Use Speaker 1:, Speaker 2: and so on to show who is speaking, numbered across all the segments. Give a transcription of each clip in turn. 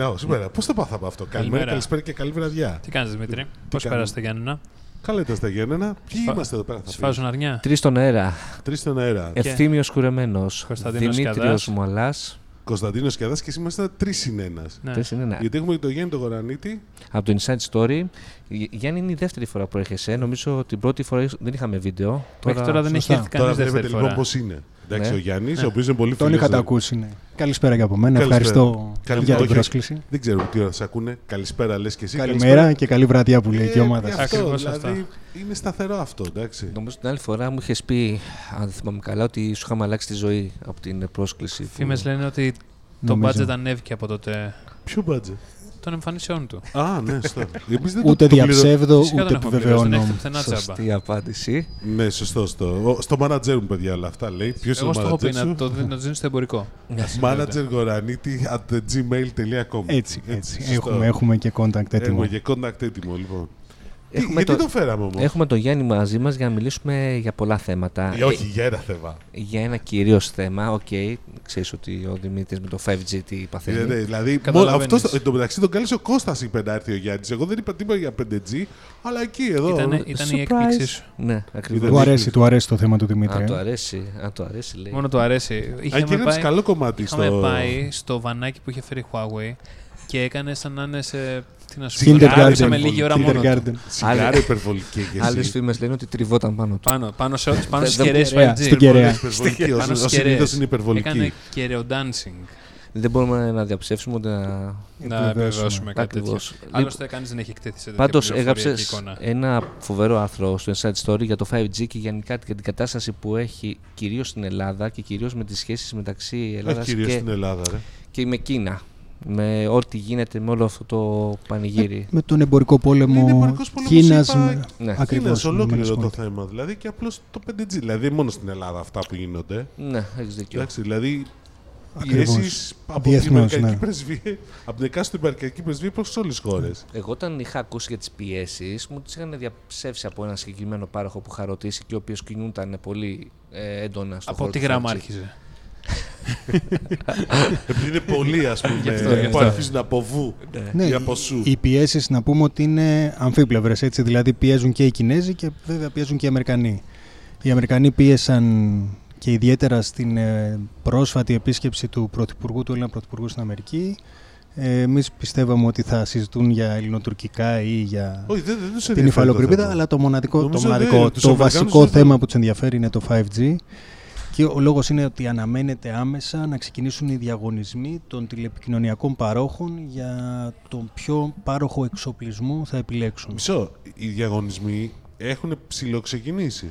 Speaker 1: ξεκινάω σήμερα. Πώς το πάθαμε αυτό. Καλημέρα,
Speaker 2: Καλημέρα.
Speaker 1: καλησπέρα και καλή βραδιά.
Speaker 2: Τι κάνεις, Δημήτρη, πώς
Speaker 1: κάνω.
Speaker 2: πέρασε τα Γιάννενα,
Speaker 1: Καλά ήταν στα Γιάννενα. Ποιοι
Speaker 2: Σφα-
Speaker 1: είμαστε εδώ πέρα, θα
Speaker 2: Σφάζουν αρνιά;
Speaker 3: Τρεις στον αέρα.
Speaker 1: Τρεις στον αέρα.
Speaker 2: Και-
Speaker 3: Ευθύμιος Κουρεμένος.
Speaker 2: Κωνσταντίνος
Speaker 3: Δημήτριος
Speaker 2: Κιαδάς.
Speaker 3: Μουαλά.
Speaker 1: Κωνσταντίνος Κιαδάς και εσύ είμαστε τρεις συν ένας.
Speaker 2: Ναι.
Speaker 3: Τρεις είναι ένα.
Speaker 1: Γιατί έχουμε και τον Γιάννη τον Γορανίτη.
Speaker 3: Από το Inside Story. Γ- Γιάννη, είναι η δεύτερη φορά που έρχεσαι. Νομίζω την πρώτη φορά δεν είχαμε βίντεο.
Speaker 2: Μέχρι τώρα δεν έχει
Speaker 4: σωστά.
Speaker 2: έρθει
Speaker 1: Τώρα
Speaker 2: κανεί
Speaker 1: βλέπετε
Speaker 2: δεύτερη
Speaker 1: λοιπόν
Speaker 2: φορά.
Speaker 1: πώς είναι. Εντάξει,
Speaker 3: Ναι.
Speaker 1: ο Γιάννης,
Speaker 2: Ναι.
Speaker 1: ο οποίος είναι πολύ
Speaker 4: Τον
Speaker 1: φίλος,
Speaker 4: είχατε
Speaker 1: ε,
Speaker 4: ακούσει. Ναι. Καλησπέρα και από μένα.
Speaker 1: Καλησπέρα.
Speaker 4: Ευχαριστώ
Speaker 1: Καλημέρα.
Speaker 4: για την
Speaker 1: Όχι,
Speaker 4: πρόσκληση.
Speaker 1: Δεν ξέρω τι ώρα σας ακούνε. Καλησπέρα, λες και εσύ.
Speaker 4: Καλημέρα και καλή βραδιά που λέει και η
Speaker 1: Ε,
Speaker 4: ομάδα.
Speaker 1: γι'
Speaker 4: σας.
Speaker 1: αυτό,
Speaker 2: Ακριβώς
Speaker 1: δηλαδή,
Speaker 2: αυτό.
Speaker 1: είναι σταθερό αυτό, εντάξει.
Speaker 3: Νομίζω την άλλη φορά μου είχες πει, αν δεν θυμάμαι καλά, ότι σου είχαμε αλλάξει τη ζωή από την πρόσκληση. που-
Speaker 2: Φήμες λένε ότι το
Speaker 4: Νομίζω.
Speaker 2: budget ανέβηκε από τότε
Speaker 1: Ποιο μπάτζε.
Speaker 2: Των εμφανίσεων του.
Speaker 1: Α, ναι, σωστό. Εμείς δεν
Speaker 4: Ούτε
Speaker 1: το- το πληρω-
Speaker 4: διαψεύδω,
Speaker 2: Φυσικά
Speaker 4: ούτε
Speaker 2: τον έχω πληρώσει, δεν
Speaker 4: επιβεβαιώνω.
Speaker 2: έχετε πουθενά τζάμπα.
Speaker 3: Σωστή απάντηση.
Speaker 1: Ναι, σωστό. Στο, στο manager μου, παιδιά, όλα αυτά λέει. Ποιος είναι
Speaker 2: Εγώ
Speaker 1: ο
Speaker 2: στο έχω πει
Speaker 1: manager
Speaker 2: να
Speaker 1: σου;
Speaker 2: το, δι- να το δίνει στο εμπορικό.
Speaker 1: Manager γορανίτη at gmail.com.
Speaker 4: Έτσι, έτσι.
Speaker 1: σωστό.
Speaker 4: Έχουμε, έχουμε και contact έτοιμο.
Speaker 1: Έχουμε και contact έτοιμο, λοιπόν. Τι,
Speaker 3: Έχουμε
Speaker 1: γιατί
Speaker 3: το-
Speaker 1: το φέραμε όμως;
Speaker 3: Έχουμε τον Γιάννη μαζί μας για να μιλήσουμε για πολλά θέματα.
Speaker 1: Ε, όχι, για ένα θέμα.
Speaker 3: Για ένα κυρίως θέμα, οκ. Ξέρεις ότι ο Δημήτρης με το 5G τι παθαίνει.
Speaker 1: Ε, ναι, δηλαδή, μόνο
Speaker 2: Καταλαβαίνεις.
Speaker 1: αυτό εν τω μεταξύ τον κάλεσε ο Κώστας είπε να έρθει ο Γιάννης. Εγώ δεν είπα τίποτα για 5G, αλλά εκεί εδώ.
Speaker 2: Ήταν, ήταν η
Speaker 3: Surprise.
Speaker 2: έκπληξή σου.
Speaker 3: Ναι, ακριβώς.
Speaker 1: Ήταν-
Speaker 4: Του αρέσει, του αρέσει το θέμα του
Speaker 3: Αν
Speaker 4: Δημήτρη.
Speaker 3: του
Speaker 4: ε.
Speaker 3: αρέσει, αν του αρέσει, λέει.
Speaker 2: Μόνο του αρέσει.
Speaker 1: Αν και
Speaker 2: Είχαμε
Speaker 1: είναι
Speaker 2: πάει,
Speaker 1: καλό κομμάτι
Speaker 2: είχαμε
Speaker 1: στο.
Speaker 2: πάει στο βανάκι που είχε φέρει η Huawei και έκανε σαν να είναι σε. Τι να σου πω,
Speaker 4: Kindergarten.
Speaker 2: γράψαμε λίγη ώρα μόνο. του.
Speaker 4: Kindergarten.
Speaker 1: Σιγάρα υπερβολική και
Speaker 3: Άλλε
Speaker 1: εσύ.
Speaker 3: φήμες λένε ότι τριβόταν πάνω του.
Speaker 2: Πάνω, πάνω, σε, πάνω
Speaker 3: Δεν-
Speaker 2: στις κεραίες
Speaker 4: Κεραία,
Speaker 2: 5G.
Speaker 4: στην κεραία.
Speaker 1: Υπερβολική,
Speaker 2: Πάνω
Speaker 1: ως-
Speaker 2: στις
Speaker 1: ως
Speaker 2: κεραίες.
Speaker 1: συνήθως είναι υπερβολική.
Speaker 2: Έκανε κεραίο dancing.
Speaker 3: Δεν μπορούμε να διαψεύσουμε ούτε να.
Speaker 2: Να
Speaker 4: Επιβεβαιώσουμε.
Speaker 2: επιβεβαιώσουμε κάτι τέτοιο.
Speaker 3: Ακριβώς.
Speaker 2: Άλλωστε, κανείς δεν έχει εκτεθεί σε τέτοια
Speaker 3: Πάντως
Speaker 2: πληροφορία
Speaker 3: έγραψες
Speaker 2: και εικόνα.
Speaker 3: ένα φοβερό άρθρο στο Inside Story για το 5G και γενικά για την κατάσταση που έχει κυρίως στην Ελλάδα και κυρίως με τις σχέσεις μεταξύ Ελλάδας
Speaker 1: Όχι κυρίως
Speaker 3: και,
Speaker 1: στην Ελλάδα, ρε.
Speaker 3: και με Κίνα. Με ό,τι γίνεται με όλο αυτό το πανηγύρι.
Speaker 4: Με τον εμπορικό
Speaker 1: Είναι
Speaker 4: πόλεμο
Speaker 1: εμπορικός πόλεμος,
Speaker 4: Κίνας
Speaker 1: είπα,
Speaker 4: με-
Speaker 3: Ναι,
Speaker 1: Ακριβώς,
Speaker 4: Ακριβώς.
Speaker 1: είναι ολόκληρο το
Speaker 4: Ηνωμένες
Speaker 1: θέμα. Δηλαδή και απλώς το 5G. Δηλαδή μόνο στην Ελλάδα αυτά που γίνονται.
Speaker 3: ναι, έχεις δίκιο.
Speaker 1: Εντάξει, δηλαδή
Speaker 4: Ακριβώς.
Speaker 1: πιέσει από την
Speaker 4: Διεθνώς,
Speaker 1: Αμερικανική
Speaker 4: ναι.
Speaker 1: πρεσβεία, από την εκάστοτε Αμερικανική πρεσβεία προς όλες τις χώρες.
Speaker 3: Εγώ όταν είχα ακούσει για τις πιέσεις, μου τις είχαν διαψεύσει από ένα συγκεκριμένο πάροχο που είχα ρωτήσει και ο οποίος κινούνταν πολύ ε, έντονα στο
Speaker 2: Από
Speaker 3: χώρο
Speaker 2: τι
Speaker 3: του
Speaker 2: γράμμα
Speaker 3: 5G.
Speaker 2: άρχιζε;
Speaker 1: Επειδή είναι πολλοί, ας πούμε,
Speaker 2: Γι' αυτό, γι'
Speaker 1: που
Speaker 2: αυτό.
Speaker 1: αρχίζουν από βου
Speaker 4: Ναι,
Speaker 1: ή από σου.
Speaker 4: οι πιέσεις να πούμε ότι είναι αμφίπλευρες. Δηλαδή πιέζουν και οι Κινέζοι και βέβαια πιέζουν και οι Αμερικανοί. Οι Αμερικανοί πίεσαν και ιδιαίτερα στην ε, πρόσφατη επίσκεψη του Πρωθυπουργού, του Έλληνα Πρωθυπουργού στην Αμερική. Ε, Εμείς πιστεύαμε ότι θα συζητούν για ελληνοτουρκικά ή για
Speaker 1: Όχι, δεν, δεν τους
Speaker 4: την
Speaker 1: ενδιαφέρει το
Speaker 4: υφαλοκρηπίδα,
Speaker 1: θέμα.
Speaker 4: αλλά το μοναδικό, το,
Speaker 1: Νομίζω
Speaker 4: μοναδικό,
Speaker 1: δεν, τους
Speaker 4: το
Speaker 1: Αμερικάνους
Speaker 4: βασικό
Speaker 1: δεν-
Speaker 4: θέμα που τους ενδιαφέρει είναι το 5G. Και ο λόγος είναι ότι αναμένεται άμεσα να ξεκινήσουν οι διαγωνισμοί των τηλεπικοινωνιακών παρόχων για τον ποιο πάροχο εξοπλισμού θα επιλέξουν.
Speaker 1: Μισό. Οι διαγωνισμοί έχουν ψηλοξεκινήσει.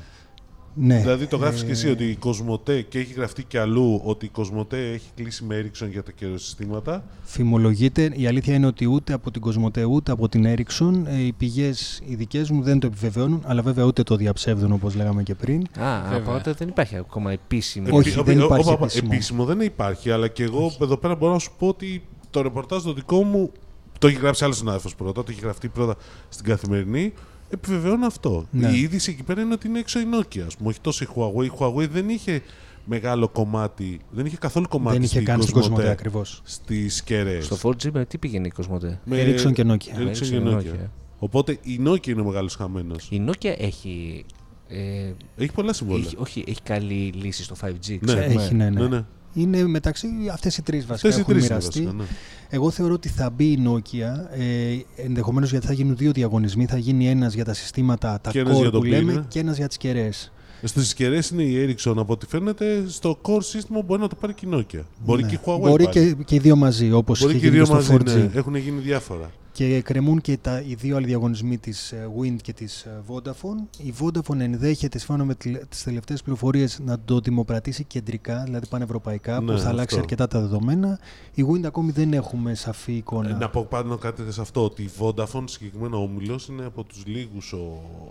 Speaker 4: Ναι.
Speaker 1: Δηλαδή το γράφεις και εσύ
Speaker 4: Ε,
Speaker 1: ότι η Κοσμοτέ και έχει γραφτεί και αλλού ότι η Κοσμοτέ έχει κλείσει με Ericsson για τα καιροσυστήματα.
Speaker 4: Φημολογείται. Η αλήθεια είναι ότι ούτε από την Κοσμοτέ ούτε από την Ericsson ε, οι πηγές οι δικές μου δεν το επιβεβαιώνουν, αλλά βέβαια ούτε το διαψεύδουν όπως λέγαμε και πριν.
Speaker 3: Α,
Speaker 2: Βέβαια.
Speaker 3: οπότε δεν υπάρχει ακόμα επίσημη.
Speaker 4: Όχι,
Speaker 1: Επί-
Speaker 4: δεν
Speaker 1: ο- ο-
Speaker 4: υπάρχει
Speaker 1: ο- ο-
Speaker 4: επίσημο.
Speaker 1: επίσημο δεν υπάρχει, αλλά και εγώ εδώ πέρα μπορώ να σου πω ότι το ρεπορτάζ το δικό μου το έχει γράψει άλλος συνάδελφος πρώτα, το έχει γραφτεί πρώτα στην καθημερινή. Επιβεβαιώνω αυτό.
Speaker 4: Ναι.
Speaker 1: Η είδηση εκεί πέρα είναι ότι είναι έξω η Nokia, ας πούμε, όχι τόσο η Huawei. Η Huawei δεν είχε μεγάλο κομμάτι, δεν είχε καθόλου κομμάτι
Speaker 4: δεν είχε
Speaker 1: στην
Speaker 4: καν στην
Speaker 1: Κοσμοτέ
Speaker 4: Κοσμοτέ ακριβώς.
Speaker 1: στις κεραίες.
Speaker 3: Στο 4G με τι πήγαινε η Κοσμοτέ;
Speaker 1: Με-
Speaker 4: Ericsson και Nokia.
Speaker 1: Ericsson
Speaker 3: Ericsson
Speaker 1: και
Speaker 3: και
Speaker 1: Nokia.
Speaker 3: Nokia.
Speaker 1: Οπότε η Nokia είναι ο μεγάλος χαμένος.
Speaker 3: Η Nokia έχει. Ε,
Speaker 1: Έχει πολλά συμβόλαια.
Speaker 3: έχει, όχι, έχει καλή λύση στο 5G.
Speaker 1: Ναι.
Speaker 3: ξέρουμε.
Speaker 4: Έχει, ναι, ναι.
Speaker 1: Ναι, ναι.
Speaker 4: Είναι μεταξύ αυτές οι τρεις βασικά
Speaker 1: Αυτές οι
Speaker 4: έχουν
Speaker 1: τρεις είναι
Speaker 4: μοιραστεί.
Speaker 1: βασικά, ναι.
Speaker 4: Εγώ θεωρώ ότι θα μπει η Nokia, ε, ενδεχομένως γιατί θα γίνουν δύο διαγωνισμοί. Θα γίνει ένας για τα συστήματα, τα
Speaker 1: Και ένας για
Speaker 4: core
Speaker 1: το
Speaker 4: που λέμε,
Speaker 1: πυρήνα.
Speaker 4: και ένας για τις κεραίες.
Speaker 1: Στις κεραίες είναι η Ericsson από ό,τι φαίνεται. Στο core σύστημα μπορεί να το πάρει και η Nokia. Μπορεί
Speaker 4: Ναι.
Speaker 1: και η Huawei.
Speaker 4: Μπορεί
Speaker 1: πάλι.
Speaker 4: και, και οι δύο μαζί, όπως
Speaker 1: Μπορεί
Speaker 4: είχε
Speaker 1: και οι
Speaker 4: γίνει
Speaker 1: δύο
Speaker 4: στο
Speaker 1: μαζί.
Speaker 4: 4G.
Speaker 1: Ναι. Έχουν γίνει διάφορα.
Speaker 4: Και κρεμούν και τα, οι δύο άλλοι διαγωνισμοί της ε, Wind και της ε, Vodafone. Η Vodafone ενδέχεται, σύμφωνα με τηλε- τις τελευταίες πληροφορίες, να το δημοπρατήσει κεντρικά, δηλαδή πανευρωπαϊκά,
Speaker 1: Ναι,
Speaker 4: που θα αλλάξει
Speaker 1: αυτό.
Speaker 4: αρκετά τα δεδομένα. Η Wind ακόμη δεν έχουμε σαφή εικόνα.
Speaker 1: Ε, Να πω πάνω κάτι σε αυτό, ότι η Vodafone συγκεκριμένα ο όμιλος είναι από τους λίγους, ο,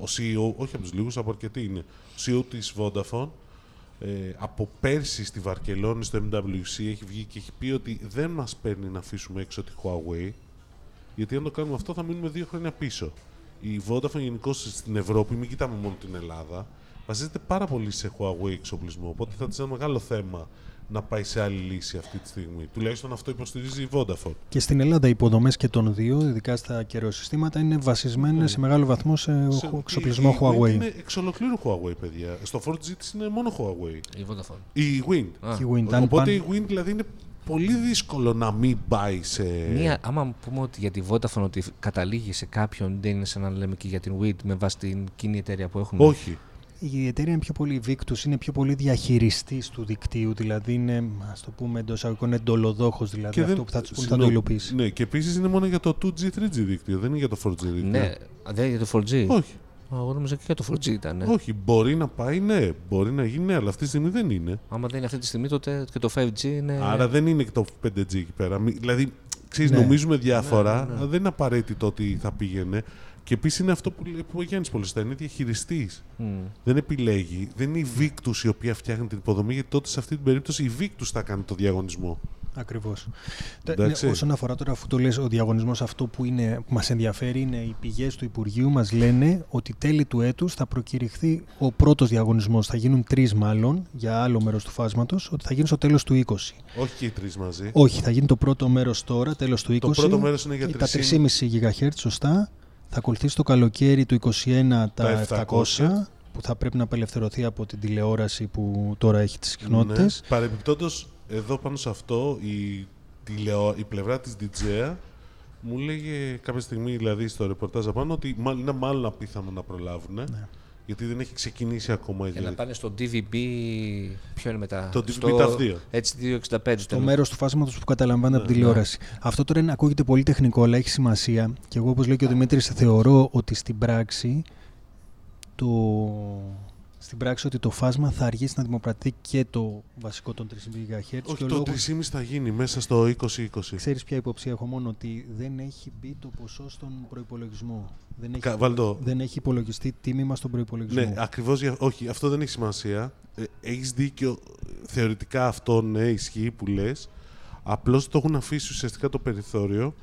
Speaker 1: ο CEO, όχι από τους λίγους, από αρκετοί είναι. Ο CEO της Vodafone ε, από πέρσι στη Βαρκελόνη στο MWC έχει βγει και έχει πει ότι δεν μας παίρνει να αφήσουμε έξω τη Huawei, γιατί αν το κάνουμε αυτό θα μείνουμε δύο χρόνια πίσω. Η Vodafone γενικώ στην Ευρώπη, μην κοιτάμε μόνο την Ελλάδα, βασίζεται πάρα πολύ σε Huawei εξοπλισμό. Οπότε θα της είναι ένα μεγάλο θέμα να πάει σε άλλη λύση αυτή τη στιγμή. Τουλάχιστον αυτό υποστηρίζει η Vodafone.
Speaker 4: Και στην Ελλάδα οι υποδομές και των δύο, ειδικά στα καιροσυστήματα, είναι βασισμένες
Speaker 1: Ναι.
Speaker 4: σε μεγάλο βαθμό σε,
Speaker 1: Σε-
Speaker 4: εξοπλισμό
Speaker 1: η- η Wind
Speaker 4: Huawei.
Speaker 1: Είναι εξ ολοκλήρου Huawei, παιδιά. Στο 4G της είναι μόνο Huawei.
Speaker 3: Η Vodafone.
Speaker 1: Η Wind.
Speaker 3: Α,
Speaker 4: Και η Wind, αν
Speaker 1: Οπότε
Speaker 4: πάνε-
Speaker 1: η Wind δηλαδή είναι πολύ δύσκολο να μην πάει σε...
Speaker 3: Μία, άμα πούμε ότι για τη Vodafone ότι καταλήγει σε κάποιον, δεν είναι σαν να λέμε και για την WIT με βάση την κοινή εταιρεία που έχουν.
Speaker 1: Όχι.
Speaker 4: Η εταιρεία είναι πιο πολύ η Victus, είναι πιο πολύ διαχειριστής του δικτύου, δηλαδή είναι, ας το πούμε εντός αγωγικών, εντολοδόχος, δηλαδή αυτό που θα τους πούνε θα το
Speaker 1: Συγγνώμη.
Speaker 4: υλοποιήσει.
Speaker 1: Ναι, και επίσης είναι μόνο για το 2G, 3G δίκτυο, δεν είναι για το 4G δίκτυο.
Speaker 3: Ναι, δεν είναι για το 4G.
Speaker 1: Όχι,
Speaker 3: Α, Εγώ νόμιζα και για το 4G ήταν. ναι.
Speaker 1: όχι. Μπορεί να πάει, ναι. Μπορεί να γίνει, ναι, αλλά αυτή τη στιγμή δεν είναι.
Speaker 3: Άμα δεν είναι αυτή τη στιγμή, τότε και το 5G είναι.
Speaker 1: Άρα δεν είναι και το 5G εκεί πέρα. Μη- Δηλαδή, ξέρεις,
Speaker 4: Ναι.
Speaker 1: νομίζουμε διάφορα,
Speaker 3: Ναι, ναι, ναι.
Speaker 1: δεν είναι απαραίτητο ότι θα πήγαινε. Και επίσης είναι αυτό που λέει που ο Γιάννης πολύ σωστά, είναι διαχειριστής.
Speaker 3: Μμ.
Speaker 1: Δεν επιλέγει. Δεν είναι η Victus η οποία φτιάχνει την υποδομή, γιατί τότε σε αυτή την περίπτωση η Victus θα κάνει το διαγωνισμό.
Speaker 4: Ακριβώς. Τε-
Speaker 1: Εντάξει.
Speaker 4: ναι, όσον αφορά τώρα, αφού το λες, ο διαγωνισμός αυτό που, είναι, που μας ενδιαφέρει είναι οι πηγές του Υπουργείου μας λένε ότι τέλη του έτους θα προκηρυχθεί ο πρώτος διαγωνισμός. Θα γίνουν τρεις μάλλον για άλλο μέρος του φάσματος, ότι θα γίνει στο τέλος του 20.
Speaker 1: Όχι και οι τρεις μαζί.
Speaker 4: Όχι, θα γίνει το πρώτο μέρος τώρα, τέλος του 20.
Speaker 1: Το πρώτο μέρος είναι για
Speaker 4: Και τα
Speaker 1: 3,5.
Speaker 4: 3,5 GHz, σωστά. Θα ακολουθήσει το καλοκαίρι του 21 τα,
Speaker 1: Τα
Speaker 4: 700, που θα πρέπει να απελευθερωθεί από την τηλεόραση που τώρα έχει τις συχνότητες.
Speaker 1: Ναι. Παρεμπιπτόντως, εδώ πάνω σε αυτό, η, τηλεο... η πλευρά της DJ μου λέγε κάποια στιγμή, δηλαδή στο ρεπορτάζ απάνω, ότι μάλλον, είναι μάλλον απίθανο να προλάβουν.
Speaker 4: Ναι.
Speaker 1: Γιατί δεν έχει ξεκινήσει ακόμα η
Speaker 3: Για να
Speaker 1: διαδικασία.
Speaker 3: πάνε στο DVB. Ποιο είναι μετά;
Speaker 1: Το DVB
Speaker 3: στο
Speaker 1: τα δύο.
Speaker 3: H265.
Speaker 4: Το
Speaker 3: τέλος.
Speaker 4: μέρος του φάσματος που καταλαμβάνεται από
Speaker 1: Ναι,
Speaker 4: τη τηλεόραση. Αυτό τώρα είναι, ακούγεται πολύ τεχνικό, αλλά έχει σημασία. Και εγώ, όπως λέει και ο Δημήτρης, θεωρώ ότι στην πράξη το, στην πράξη ότι το φάσμα θα αργήσει να δημοπρατεί και το βασικό των 3,5 GHz.
Speaker 1: Όχι,
Speaker 4: και ο
Speaker 1: το
Speaker 4: λόγος-
Speaker 1: 3,5 θα γίνει μέσα στο 2020.
Speaker 4: Ξέρεις ποια υποψία έχω μόνο, ότι δεν έχει μπει το ποσό στον προϋπολογισμό. Δεν έχει,
Speaker 1: Κα- Βάλτο.
Speaker 4: δεν έχει υπολογιστεί τίμημα στον προϋπολογισμό.
Speaker 1: Ναι, ακριβώς. Όχι, αυτό δεν έχει σημασία. Ε, έχεις δίκιο. Θεωρητικά αυτό ναι, ισχύει που λες. Απλώς το έχουν αφήσει ουσιαστικά το περιθώριο.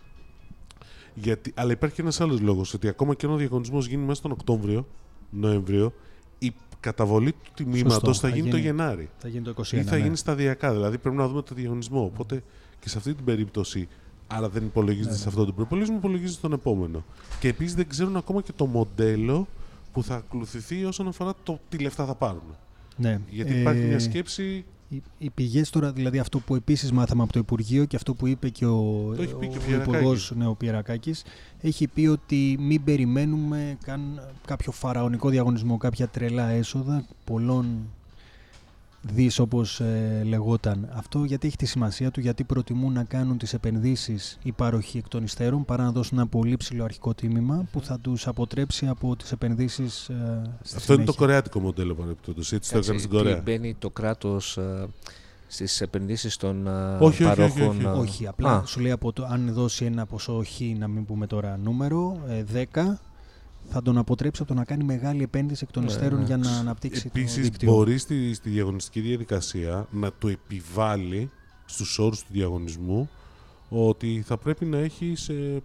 Speaker 1: Γιατί, αλλά υπάρχει και ένας άλλος λόγος. Ότι ακόμα και αν ο διαγωνισμός γίνει μέσα τον Οκτώβριο, Νοέμβριο, η καταβολή του τιμήματος
Speaker 4: Σωστό,
Speaker 1: θα,
Speaker 4: θα
Speaker 1: γίνει το
Speaker 4: γίνει.
Speaker 1: Γενάρη.
Speaker 4: Θα γίνει το 21.
Speaker 1: Ή θα
Speaker 4: ναι.
Speaker 1: γίνει σταδιακά. Δηλαδή πρέπει να δούμε το διαγωνισμό. Οπότε και σε αυτή την περίπτωση. Άρα δεν υπολογίζεται
Speaker 4: Ναι,
Speaker 1: σε
Speaker 4: ναι.
Speaker 1: αυτό το προπολογισμό, υπολογίζεται στον επόμενο. Και επίσης δεν ξέρουν ακόμα και το μοντέλο που θα ακολουθηθεί όσον αφορά το τι λεφτά θα πάρουν.
Speaker 4: Ναι.
Speaker 1: Γιατί υπάρχει
Speaker 4: Ε,
Speaker 1: μια σκέψη.
Speaker 4: Οι, οι πηγές τώρα, δηλαδή αυτό που επίσης μάθαμε από το Υπουργείο και αυτό που είπε και ο,
Speaker 1: Το έχει πει και ο
Speaker 4: ο
Speaker 1: Πιερακάκης.
Speaker 4: Υπουργός, ναι, ο Πιερακάκης, έχει πει ότι μην περιμένουμε καν κάποιο φαραωνικό διαγωνισμό, κάποια τρελά έσοδα πολλών δις όπως ε, λεγόταν. Αυτό γιατί έχει τη σημασία του, γιατί προτιμούν να κάνουν τις επενδύσεις οι πάροχοι εκ των υστέρων παρά να δώσουν ένα πολύ ψηλό αρχικό τίμημα που θα τους αποτρέψει από τις επενδύσεις ε, στη
Speaker 1: Αυτό είναι το
Speaker 4: συνέχεια.
Speaker 1: κορεάτικο μοντέλο παρεμπιπτόντως. Έτσι το
Speaker 3: Κάτσε,
Speaker 1: έκανε στην
Speaker 3: τι
Speaker 1: Κορέα.
Speaker 3: Μπαίνει το κράτος στις επενδύσεις των α,
Speaker 1: Όχι, όχι, όχι,
Speaker 3: παρόχων.
Speaker 1: όχι.
Speaker 3: α,
Speaker 4: Όχι, απλά
Speaker 3: α,
Speaker 4: σου λέει από το, αν δώσει ένα ποσό χ, να μην πούμε τώρα νούμερο, ε, 10, θα τον αποτρέψει από το να κάνει μεγάλη επένδυση εκ των
Speaker 3: Ναι,
Speaker 4: υστέρων
Speaker 3: ναι.
Speaker 4: για να αναπτύξει το
Speaker 1: Επίσης,
Speaker 4: δίκτυο.
Speaker 1: μπορεί στη, στη διαγωνιστική διαδικασία να του επιβάλλει στους όρους του διαγωνισμού ότι θα πρέπει να έχει.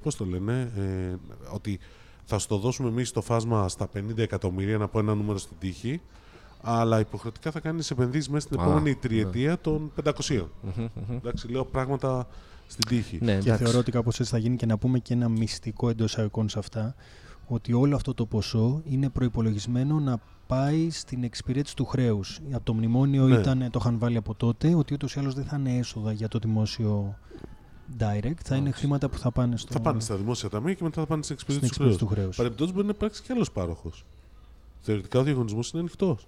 Speaker 1: Πώς το λένε, ε, ότι θα στο δώσουμε εμείς το φάσμα στα 50 εκατομμύρια, να πω ένα νούμερο στην τύχη, αλλά υποχρεωτικά θα κάνει επενδύσεις μέσα στην
Speaker 3: Α,
Speaker 1: επόμενη
Speaker 3: ναι.
Speaker 1: τριετία των 500.
Speaker 3: μμμ, μμμ.
Speaker 1: Εντάξει, λέω πράγματα στην τύχη.
Speaker 3: Ναι,
Speaker 4: Και
Speaker 3: εντάξει.
Speaker 4: θεωρώ ότι κάπως έτσι θα γίνει και να πούμε και ένα μυστικό εντός εισαγωγικών σε αυτά, ότι όλο αυτό το ποσό είναι προϋπολογισμένο να πάει στην εξυπηρέτηση του χρέους. Από το μνημόνιο
Speaker 1: Ναι.
Speaker 4: ήταν, το είχαν βάλει από τότε, ότι ούτως ή άλλως δεν θα είναι έσοδα για το δημόσιο direct, θα είναι
Speaker 3: Εντάξει.
Speaker 4: χρήματα που θα πάνε, στο,
Speaker 1: Θα πάνε στα δημόσια ταμεία και μετά θα πάνε στην
Speaker 4: στην
Speaker 1: εξυπηρέτηση του χρέους.
Speaker 4: εξυπηρέτηση του χρέους.
Speaker 1: Παρεμπιπτόντως μπορεί να υπάρξει κι άλλος πάροχος. Θεωρητικά ο διαγωνισμός είναι ανοιχτός.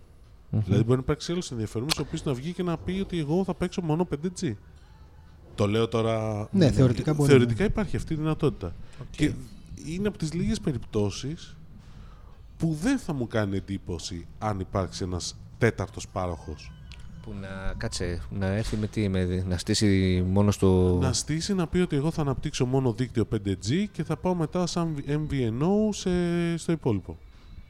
Speaker 3: Μμμ.
Speaker 1: Δηλαδή μπορεί να υπάρξει άλλος ενδιαφέρον, ο οποίος να βγει και να πει ότι εγώ θα παίξω μόνο 5G. Το λέω τώρα.
Speaker 4: Ναι, θεωρητικά μπορεί,
Speaker 1: Θεωρητικά
Speaker 4: ναι.
Speaker 1: υπάρχει αυτή η δυνατότητα. Και είναι από τις λίγες περιπτώσεις που δεν θα μου κάνει εντύπωση αν υπάρξει ένας τέταρτος πάροχος.
Speaker 3: Που να κάτσε, να έρθει με τι, με, να στήσει μόνο στο.
Speaker 1: Να στήσει να πει ότι εγώ θα αναπτύξω μόνο δίκτυο 5G και θα πάω μετά σαν MVNO σε, στο υπόλοιπο.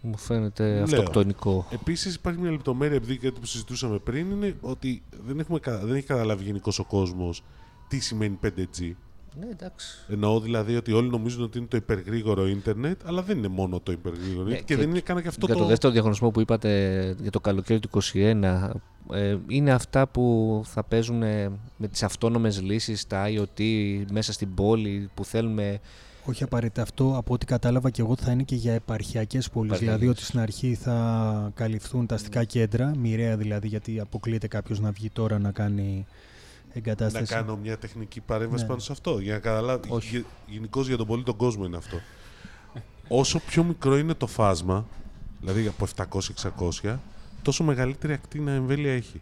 Speaker 3: Μου φαίνεται
Speaker 1: Λέω.
Speaker 3: αυτοκτονικό.
Speaker 1: Επίσης, υπάρχει μια λεπτομέρεια, επειδή κάτι που συζητούσαμε πριν, είναι ότι δεν, έχουμε, κα- δεν έχει καταλάβει γενικώς ο κόσμος τι σημαίνει 5G.
Speaker 3: Ναι, εντάξει.
Speaker 1: Εννοώ δηλαδή ότι όλοι νομίζουν ότι είναι το υπεργρήγορο ίντερνετ, αλλά δεν είναι μόνο το υπεργρήγορο
Speaker 3: Ναι,
Speaker 1: ίντερνετ και,
Speaker 3: και
Speaker 1: δεν είναι καν και αυτό
Speaker 3: για το...
Speaker 1: το.
Speaker 3: δεύτερο διαγωνισμό που είπατε για το καλοκαίρι του 2021, Ε, είναι αυτά που θα παίζουν ε, με τις αυτόνομες λύσεις, τα IoT μέσα στην πόλη που θέλουμε
Speaker 4: Όχι απαραίτητα αυτό, από ό,τι κατάλαβα και εγώ θα είναι και για επαρχιακές πόλεις.
Speaker 3: Επαρχιακές.
Speaker 4: Δηλαδή ότι στην αρχή θα καλυφθούν τα αστικά κέντρα, μοιραία δηλαδή, γιατί αποκλείεται κάποιος να βγει τώρα να κάνει
Speaker 1: Να
Speaker 4: εγκατάσταση.
Speaker 1: κάνω μια τεχνική παρέμβαση
Speaker 4: Ναι.
Speaker 1: πάνω σε αυτό. Για να καταλάβει.
Speaker 3: Όχι.
Speaker 1: Γενικώς για τον πολύ τον κόσμο είναι αυτό. Όσο πιο μικρό είναι το φάσμα, δηλαδή από 700-600, τόσο μεγαλύτερη ακτίνα εμβέλεια έχει.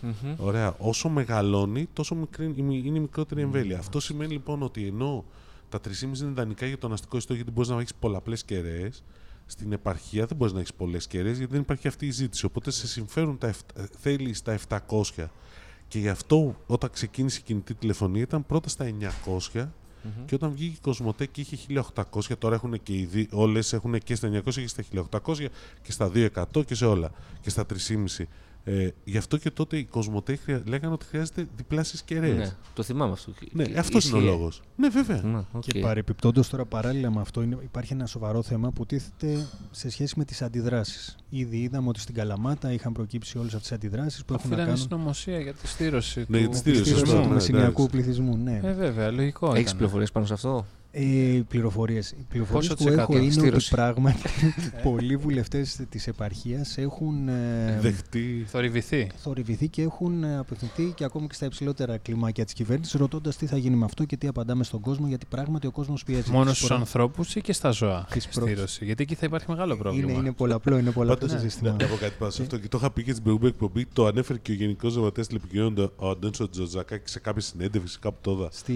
Speaker 3: Μμμ.
Speaker 1: Ωραία. Όσο μεγαλώνει, τόσο μικρή, είναι η μικρότερη εμβέλεια. Αυτό σημαίνει λοιπόν ότι ενώ τα 3,5 είναι ιδανικά για τον αστικό ιστό, γιατί μπορείς να έχεις πολλαπλές κεραίες, στην επαρχία δεν μπορείς να έχεις πολλές κεραίες, γιατί δεν υπάρχει αυτή η ζήτηση. Οπότε σε συμφέρουν τα, θέλεις στα 700. Και γι' αυτό όταν ξεκίνησε η κινητή τηλεφωνία ήταν πρώτα στα 900
Speaker 3: Μμμ.
Speaker 1: και όταν βγήκε η Κοσμοτέ και είχε 1800, τώρα έχουν και οι δι- όλες έχουν και στα 900 και στα 1800 και στα 200 και σε όλα και στα 3,5. Ε, γι' αυτό και τότε οι Cosmote χρεια- λέγανε ότι χρειάζεται διπλάσιες κεραίες.
Speaker 3: Ναι, το θυμάμαι αυτό.
Speaker 1: Ναι,
Speaker 3: Και-
Speaker 1: αυτός είναι ο
Speaker 3: ισχύει.
Speaker 1: λόγος. Ναι, βέβαια.
Speaker 3: Ναι, οκ.
Speaker 4: Και παρεπιπτόντως τώρα παράλληλα με αυτό είναι, υπάρχει ένα σοβαρό θέμα που τίθεται σε σχέση με τις αντιδράσεις. Ήδη είδαμε ότι στην Καλαμάτα είχαν προκύψει όλες αυτές τις αντιδράσεις που
Speaker 2: Αφού
Speaker 4: έχουν να
Speaker 2: ήταν η
Speaker 4: κάνουν
Speaker 2: συνωμοσία για τη στείρωση
Speaker 1: Ναι,
Speaker 2: του...
Speaker 1: για τη στείρωση,
Speaker 4: στη
Speaker 1: σωστό,
Speaker 4: στήριξη
Speaker 1: ναι,
Speaker 4: του μεσσηνιακού
Speaker 1: εντάξει.
Speaker 4: πληθυσμού. Ναι.
Speaker 2: Ε, βέβαια, λογικό
Speaker 3: Έχεις
Speaker 2: ήταν.
Speaker 3: πληροφορίες πάνω σε αυτό;
Speaker 4: Ε, οι πληροφορίες, οι πληροφορίες
Speaker 2: Πόσο
Speaker 4: που
Speaker 2: της
Speaker 4: έχω
Speaker 2: εκατό
Speaker 4: είναι
Speaker 3: στήρωση;
Speaker 4: ότι πράγματι πολλοί βουλευτές της επαρχίας έχουν ε,
Speaker 1: Δεχτεί.
Speaker 2: Θορυβηθεί.
Speaker 4: θορυβηθεί και έχουν ε, απευθυνθεί και ακόμη και στα υψηλότερα κλιμάκια της κυβέρνησης ρωτώντας τι θα γίνει με αυτό και τι απαντάμε στον κόσμο γιατί πράγματι ο κόσμος πιέζει.
Speaker 2: Μόνος
Speaker 4: Τις
Speaker 2: στους
Speaker 4: προ-
Speaker 2: ανθρώπους ή και στα ζώα.
Speaker 4: Τις
Speaker 2: η
Speaker 4: προ-
Speaker 2: στήρωση. Γιατί εκεί θα υπάρχει μεγάλο πρόβλημα.
Speaker 4: Είναι, είναι πολλαπλό, είναι πολλαπλό
Speaker 1: Πάντως,
Speaker 4: το
Speaker 1: να
Speaker 4: σύστημα.
Speaker 1: να πω κάτι πάνω σε αυτό. Και το είχα πει και στην προηγούμενη εκπομπή. Το ανέφερε και ο Γενικός Γραμματέας Τηλεπικοινωνιών, ο Αντώνσο Τζοτζακάκη, σε κάποια συνέντευξη κάπου τώρα.
Speaker 4: Στη,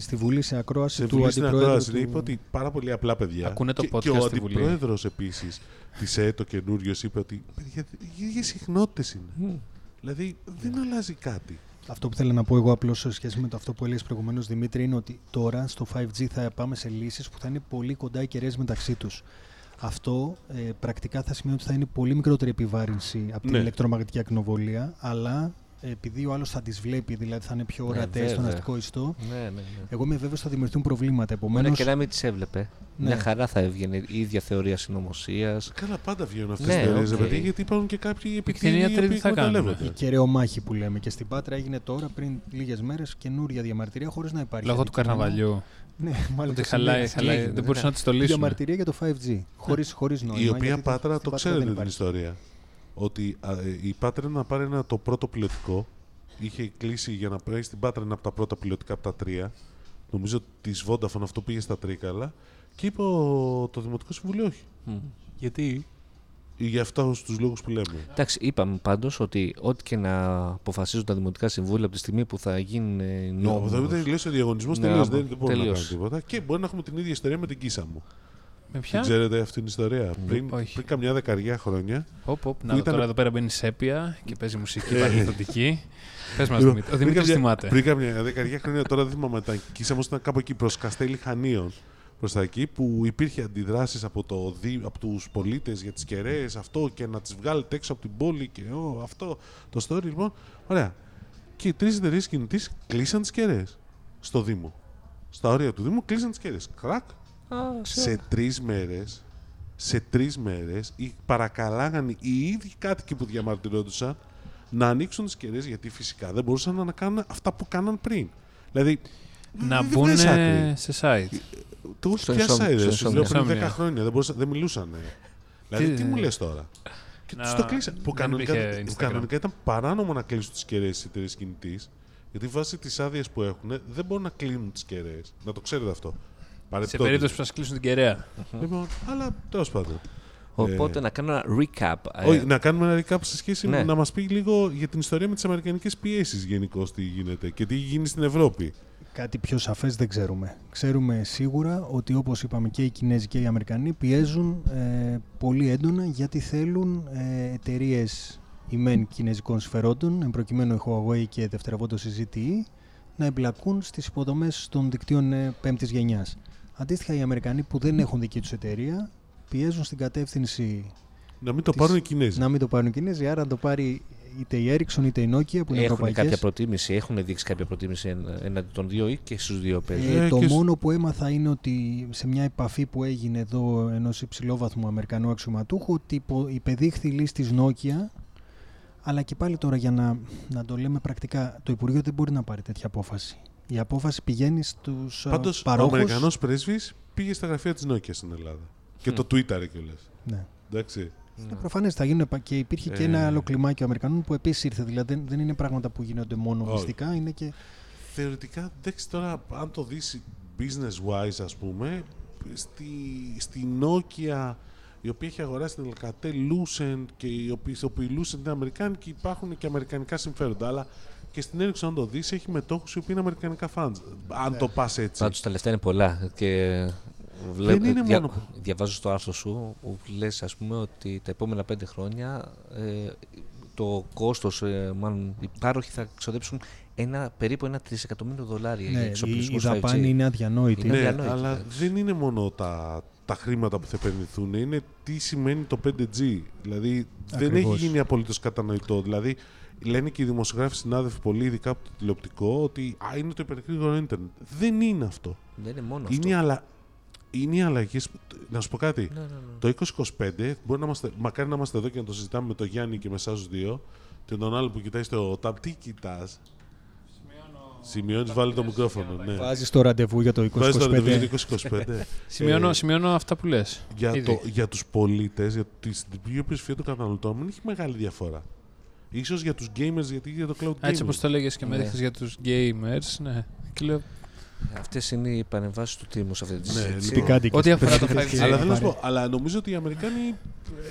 Speaker 4: στη Βουλή σε ακρόαση
Speaker 1: Σε
Speaker 4: του
Speaker 1: βουλή στην
Speaker 4: Αντιπρόεδρου.
Speaker 1: Ακρόαση
Speaker 4: του...
Speaker 1: είπε ότι πάρα πολύ απλά παιδιά.
Speaker 2: Ακούνε το
Speaker 1: και,
Speaker 2: podcast
Speaker 1: και ο
Speaker 2: στη Βουλή.
Speaker 1: αντιπρόεδρος επίσης της ΕΕ, το καινούριο, είπε ότι παιδιά, οι ίδιες συχνότητες είναι.
Speaker 3: Μμ.
Speaker 1: Δηλαδή δεν αλλάζει κάτι.
Speaker 4: Αυτό που θέλω να πω εγώ απλώς σε σχέση με το αυτό που έλεγες προηγουμένως Δημήτρη είναι ότι τώρα στο 5G θα πάμε σε λύσεις που θα είναι πολύ κοντά οι κεραίες μεταξύ τους. Αυτό ε, πρακτικά θα σημαίνει ότι θα είναι πολύ μικρότερη επιβάρυνση από την
Speaker 1: Ναι.
Speaker 4: ηλεκτρομαγνητική ακτινοβολία, αλλά ε, επειδή ο άλλος θα τις βλέπει, δηλαδή θα είναι πιο
Speaker 3: Ναι,
Speaker 4: ορατές στον
Speaker 3: βέβαια.
Speaker 4: αστικό ιστό,
Speaker 3: Ναι, ναι, ναι.
Speaker 4: εγώ είμαι βέβαιος ότι θα δημιουργηθούν προβλήματα.
Speaker 3: Μπορεί
Speaker 4: Επομένω,
Speaker 3: και να μην τις έβλεπε.
Speaker 4: Ναι.
Speaker 3: Μια χαρά θα έβγαινε η ίδια θεωρία συνωμοσίας.
Speaker 1: Καλά, πάντα βγαίνουν αυτές
Speaker 3: Ναι,
Speaker 1: τις θεωρίες,
Speaker 3: οκ.
Speaker 1: παιδί, γιατί υπάρχουν και κάποιοι επιτυχημένοι
Speaker 2: κτηνίατροι
Speaker 1: οι οποίοι
Speaker 2: τι θα κάνουν.
Speaker 1: εκμεταλλεύονται.
Speaker 4: η κεραιομάχη που λέμε και στην Πάτρα έγινε τώρα πριν λίγες μέρες καινούρια διαμαρτυρία χωρίς να υπάρχει.
Speaker 2: Λόγω του
Speaker 4: αντικείμενο.
Speaker 2: καρναβαλιού.
Speaker 4: Ναι, μάλλον
Speaker 2: Ότι
Speaker 4: το
Speaker 2: χαλάει,
Speaker 4: σημαίνει.
Speaker 2: χαλάει.
Speaker 3: έγινε,
Speaker 2: Δεν μπορούσαν
Speaker 3: ναι.
Speaker 2: να τη το λύσουν.
Speaker 4: Διαμαρτυρία για το 5G. Χωρίς, χωρίς νόημα.
Speaker 1: Η οποία
Speaker 4: γιατί
Speaker 1: Πάτρα
Speaker 4: στην
Speaker 1: το
Speaker 4: δεν
Speaker 1: ξέρετε την
Speaker 4: υπάρχει.
Speaker 1: ιστορία. Ότι α, ε, η Πάτρα είναι να πάρει ένα, το πρώτο πιλωτικό. Είχε κλείσει για να πάει στην Πάτρα ένα από τα πρώτα πιλωτικά από τα τρία. Νομίζω ότι της Vodafone αυτό πήγε στα τρίκαλα. Και είπε ο- το Δημοτικό Συμβούλιο όχι.
Speaker 2: Γιατί;
Speaker 1: Για αυτά τους λόγους που λέμε.
Speaker 3: Εντάξει, είπαμε πάντως ότι ό,τι και να αποφασίζουν τα δημοτικά συμβούλια από τη στιγμή που θα γίνει νόμο.
Speaker 1: Θα τελειώσει ο διαγωνισμός,
Speaker 3: Ναι,
Speaker 1: τελείωσε.
Speaker 3: άμα,
Speaker 1: Δεν, δεν μπορούμε να
Speaker 3: τελείωσε.
Speaker 1: κάνουμε τίποτα. Και μπορεί να έχουμε την ίδια ιστορία με την Κίσα μου.
Speaker 2: Με
Speaker 1: Δεν
Speaker 2: ποια;
Speaker 1: ξέρετε αυτή την ιστορία. Πριν,
Speaker 2: όχι.
Speaker 1: πριν καμιά δεκαριά χρόνια.
Speaker 2: Οπ, οπ,
Speaker 1: που
Speaker 2: να δω
Speaker 1: ήταν-
Speaker 2: τώρα εδώ πέρα μπαίνει σέπια και παίζει μουσική
Speaker 1: Ε.
Speaker 2: παρελθοντική. Πες μας,
Speaker 1: Λοιπόν,
Speaker 2: Δημήτρη. Ο
Speaker 1: πριν
Speaker 2: Δημήτρης
Speaker 1: καμιά-
Speaker 2: θυμάται.
Speaker 1: Πριν καμιά δεκαριά χρόνια, τώρα δεν θυμάμαι, τα Κίσα μου ήταν κάπου εκεί προς Καστέλη Χανίων. Προς τα εκεί που υπήρχε αντιδράσεις από, το, δι- από τους πολίτες για τις κεραίες, αυτό και να τις βγάλετε έξω από την πόλη και ό, αυτό το story λοιπόν. Ωραία. Και οι τρεις εταιρείε κινητής κλείσαν τις κεραίες στο Δήμο. Στα όρια του Δήμου κλείσαν τις κεραίες. Κρακ.
Speaker 3: Α, σε...
Speaker 1: Σε τρεις μέρες, σε τρεις μέρες, παρακαλάγανε οι ίδιοι κάτοικοι που διαμαρτυρόντουσαν να ανοίξουν τις κεραίε γιατί φυσικά δεν μπορούσαν να κάνουν αυτά που κάναν πριν. Δηλαδή.
Speaker 2: Να
Speaker 1: δεν
Speaker 2: μπουν
Speaker 1: βγάζει άκρη.
Speaker 2: σε site.
Speaker 1: Το όχι
Speaker 3: στο
Speaker 1: πια
Speaker 3: insomnia,
Speaker 1: side,
Speaker 3: στο
Speaker 1: σου λέω πριν
Speaker 2: insomnia.
Speaker 1: 10 χρόνια. Δεν, μπορούσαν, δεν μιλούσαν. Δηλαδή,
Speaker 2: Τι-
Speaker 1: τι μου λες τώρα; Και
Speaker 2: Να-
Speaker 1: τους το κλείσαν. Που
Speaker 2: δεν
Speaker 1: κανονικά,
Speaker 2: υπήρχε
Speaker 1: που
Speaker 2: Instagram.
Speaker 1: κανονικά ήταν παράνομο να κλείσουν τις κεραίε τη εταιρεία κινητής. Γιατί βάσει τι άδειε που έχουν δεν μπορούν να κλείνουν τις κεραίε. Να το ξέρετε αυτό.
Speaker 2: Σε
Speaker 1: Παρεπτόντως.
Speaker 2: περίπτωση που σα κλείσουν την κεραία.
Speaker 1: Λοιπόν, αλλά τέλος πάντων.
Speaker 3: Οπότε
Speaker 1: Ε,
Speaker 3: να κάνω ένα recap. ε,
Speaker 1: Όχι, να κάνουμε ένα recap σε σχέση με
Speaker 3: Ναι.
Speaker 1: να μας πει λίγο για την ιστορία με τις αμερικανικές πιέσεις γενικώ τι γίνεται και τι γίνει στην Ευρώπη.
Speaker 4: Κάτι πιο σαφές δεν ξέρουμε. Ξέρουμε σίγουρα ότι όπως είπαμε και οι Κινέζοι και οι Αμερικανοί πιέζουν ε, πολύ έντονα γιατί θέλουν ε, εταιρείες ημέν κινέζικων συμφερόντων, εν προκειμένου η Huawei και δευτερευόντως η ZTE, να εμπλακούν στις υποδομές των δικτύων ε, πέμπτης γενιάς. Αντίστοιχα οι Αμερικανοί που δεν έχουν δική τους εταιρεία πιέζουν στην κατεύθυνση
Speaker 1: Να μην το
Speaker 4: Τις-
Speaker 1: πάρουν οι Κινέζοι.
Speaker 4: να μην το πάρουν οι Κινέζοι, άρα να το πάρει είτε η Ericsson είτε η Nokia που είναι
Speaker 3: Έχουν
Speaker 4: ευρωπαϊκές.
Speaker 3: κάποια προτίμηση, έχουν δείξει κάποια προτίμηση εν- έναντι των δύο ή και στους δύο παίζει.
Speaker 4: Ε,
Speaker 1: Ε,
Speaker 4: το
Speaker 1: και σ-
Speaker 4: μόνο που έμαθα είναι ότι σε μια επαφή που έγινε εδώ ενός υψηλόβαθμου Αμερικανού αξιωματούχου ότι υπο- υπεδείχθη η λύση της Nokia Αλλά και πάλι τώρα για να, να το λέμε πρακτικά, το Υπουργείο δεν μπορεί να πάρει τέτοια απόφαση. Η απόφαση πηγαίνει στους
Speaker 1: Πάντως, ο
Speaker 4: παρόχους.
Speaker 1: Αμερικανός πρέσβης πήγε στα γραφεία της Nokia στην Ελλάδα. Και
Speaker 3: Μμ.
Speaker 1: το Twitter κιόλας.
Speaker 4: Ναι.
Speaker 1: Εντάξει.
Speaker 4: Είναι προφανές θα γίνουν επα- και υπήρχε και
Speaker 1: Ε.
Speaker 4: ένα άλλο κλιμάκι Αμερικανών που επίσης ήρθε. Δηλαδή δεν, δεν είναι πράγματα που γίνονται μόνο
Speaker 1: Όχι.
Speaker 4: μυστικά, είναι και.
Speaker 1: Θεωρητικά, εντάξει τώρα, αν το δεις business-wise, ας πούμε, στη, στη Nokia, η οποία έχει αγοράσει την Alcatel Lucent και οι οποίοι, οι οποίοι Lucent είναι αμερικάνικοι, υπάρχουν και αμερικανικά συμφέροντα. Αλλά και στην Ericsson, αν το δεις, έχει μετόχους οι οποίοι είναι αμερικανικά fans. Αν το πας έτσι.
Speaker 3: Πάντως τα λεφτά είναι πολλά και
Speaker 1: Δεν είναι μόνο-
Speaker 3: διαβάζω στο άρθρο σου που λες ας πούμε ότι τα επόμενα πέντε χρόνια ε, το κόστος, ε, μάλλον οι πάροχοι θα ξοδέψουν ένα, περίπου ένα τρισεκατομμύριο δολάρια για
Speaker 4: Ναι, η, η
Speaker 3: εξοπλισμούς
Speaker 4: δαπάνη
Speaker 3: 5G.
Speaker 4: είναι αδιανόητη.
Speaker 3: Είναι
Speaker 1: Ναι,
Speaker 3: αδιανόητο,
Speaker 1: αλλά
Speaker 3: εντάξει.
Speaker 1: δεν είναι μόνο τα, τα χρήματα που θα επενδυθούν, είναι τι σημαίνει το 5G. Δηλαδή δεν
Speaker 4: Ακριβώς.
Speaker 1: έχει γίνει απολύτως κατανοητό. Δηλαδή λένε και οι δημοσιογράφοι συνάδελφοι πολύ, ειδικά από το τηλεοπτικό, ότι Α, είναι το υπεργρήγορο ίντερνετ. Δεν είναι αυτό.
Speaker 3: Δεν είναι μόνο
Speaker 1: Είναι, οι
Speaker 3: αυτό.
Speaker 1: αλλα... είναι οι αλλαγές. Να σου πω κάτι.
Speaker 3: Ναι, ναι, ναι.
Speaker 1: Το 2025 μπορεί να είμαστε, μακάρι να είμαστε εδώ και να το συζητάμε με τον Γιάννη και με εσάς τους δύο και τον άλλο που κοιτάει στο tab. Τι κοιτάς; Σημειώνεις, βάλει το μικρόφωνο. Ναι.
Speaker 4: Βάζεις το ραντεβού για το 2025.
Speaker 1: Βάζεις το ραντεβού για το 2025.
Speaker 2: Σημειώνω,
Speaker 1: Ε,
Speaker 2: σημειώνω αυτά που λες.
Speaker 1: για,
Speaker 2: Ήδη.
Speaker 1: το, για τους πολίτες, για τη- την πλειοψηφία των καταναλωτών, δεν έχει μεγάλη διαφορά. Ίσως για τους gamers, γιατί για το cloud gaming.
Speaker 2: Έτσι όπως το έλεγες και με
Speaker 3: Ναι.
Speaker 2: έδειξες για τους gamers, ναι. Και λέω,
Speaker 3: Αυτές είναι οι παρεμβάσεις του τίμου σε αυτή τη
Speaker 1: Ναι,
Speaker 3: συζήτηση.
Speaker 1: λοιπόν.
Speaker 4: Τι κάντε και
Speaker 2: Ό,τι
Speaker 4: στις
Speaker 2: αφορά το
Speaker 4: περιοχές
Speaker 2: 5G.
Speaker 4: και
Speaker 1: Αλλά θέλω να σου
Speaker 4: πάρε.
Speaker 1: πω, αλλά νομίζω ότι οι Αμερικάνοι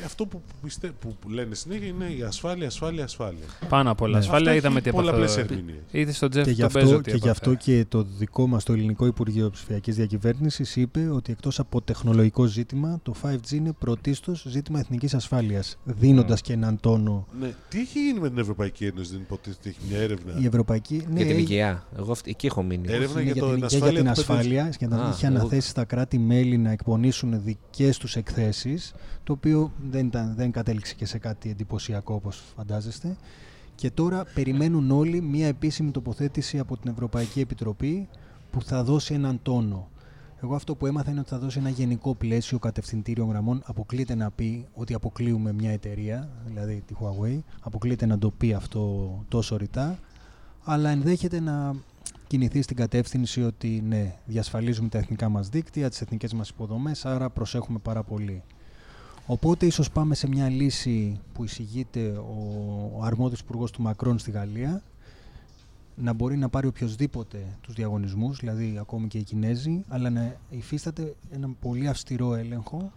Speaker 1: ε, αυτό που, πιστε, που που λένε συνέχεια είναι η ασφάλεια, ασφάλεια, ασφάλεια.
Speaker 2: πάνω απ' όλα.
Speaker 4: Ναι.
Speaker 2: Ασφάλεια
Speaker 1: Αυτά
Speaker 2: είδαμε
Speaker 1: έχει
Speaker 2: τι
Speaker 1: πολλαπλές
Speaker 2: έπαθε.
Speaker 1: ερμηνείες.
Speaker 2: Είδες στον Τζεφ
Speaker 4: Και γι'
Speaker 2: τον
Speaker 4: αυτό,
Speaker 2: Μπέζο τι
Speaker 4: και, γι αυτό
Speaker 2: έπαθε.
Speaker 4: και το δικό μας το ελληνικό Υπουργείο Ψηφιακής Διακυβέρνησης είπε ότι εκτός από τεχνολογικό ζήτημα το 5G είναι πρωτίστως ζήτημα εθνικής ασφάλειας δίνοντας και έναν τόνο
Speaker 1: Ναι. Τι έχει γίνει με την Ευρωπαϊκή Ένωση, δεν υποτίθεται ότι έχει μια έρευνα;
Speaker 4: η Ευρωπαϊκή
Speaker 3: Για την
Speaker 4: ναι,
Speaker 3: υγεία. Εγώ αυτή- εκεί έχω μείνει.
Speaker 1: Ε, έρευνα
Speaker 4: είναι
Speaker 1: για
Speaker 4: για,
Speaker 1: το
Speaker 4: την, και
Speaker 1: ασφάλεια
Speaker 4: για την
Speaker 1: του 5G.
Speaker 4: ασφάλεια και να
Speaker 3: Α,
Speaker 4: είχε
Speaker 3: εγώ-
Speaker 4: αναθέσει στα κράτη-μέλη να εκπονήσουν δικές τους εκθέσεις το οποίο δεν, ήταν, δεν κατέληξε και σε κάτι εντυπωσιακό όπως φαντάζεστε και τώρα περιμένουν όλοι μια επίσημη τοποθέτηση από την Ευρωπαϊκή Επιτροπή που θα δώσει έναν τόνο. Εγώ αυτό που έμαθα είναι ότι θα δώσει ένα γενικό πλαίσιο κατευθυντήριων γραμμών. Αποκλείται να πει ότι αποκλείουμε μια εταιρεία, δηλαδή τη Huawei. Αποκλείται να το πει αυτό τόσο ρητά. Αλλά ενδέχεται να κινηθεί στην κατεύθυνση ότι ναι, διασφαλίζουμε τα εθνικά μας δίκτυα, τις εθνικές μας υποδομές, άρα προσέχουμε πάρα πολύ. Οπότε ίσως πάμε σε μια λύση που εισηγείται ο, ο αρμόδιος υπουργός του Μακρόν στη Γαλλία, να μπορεί να πάρει οποιοδήποτε τους διαγωνισμούς, δηλαδή ακόμη και οι Κινέζοι, αλλά να υφίσταται ένα πολύ αυστηρό έλεγχο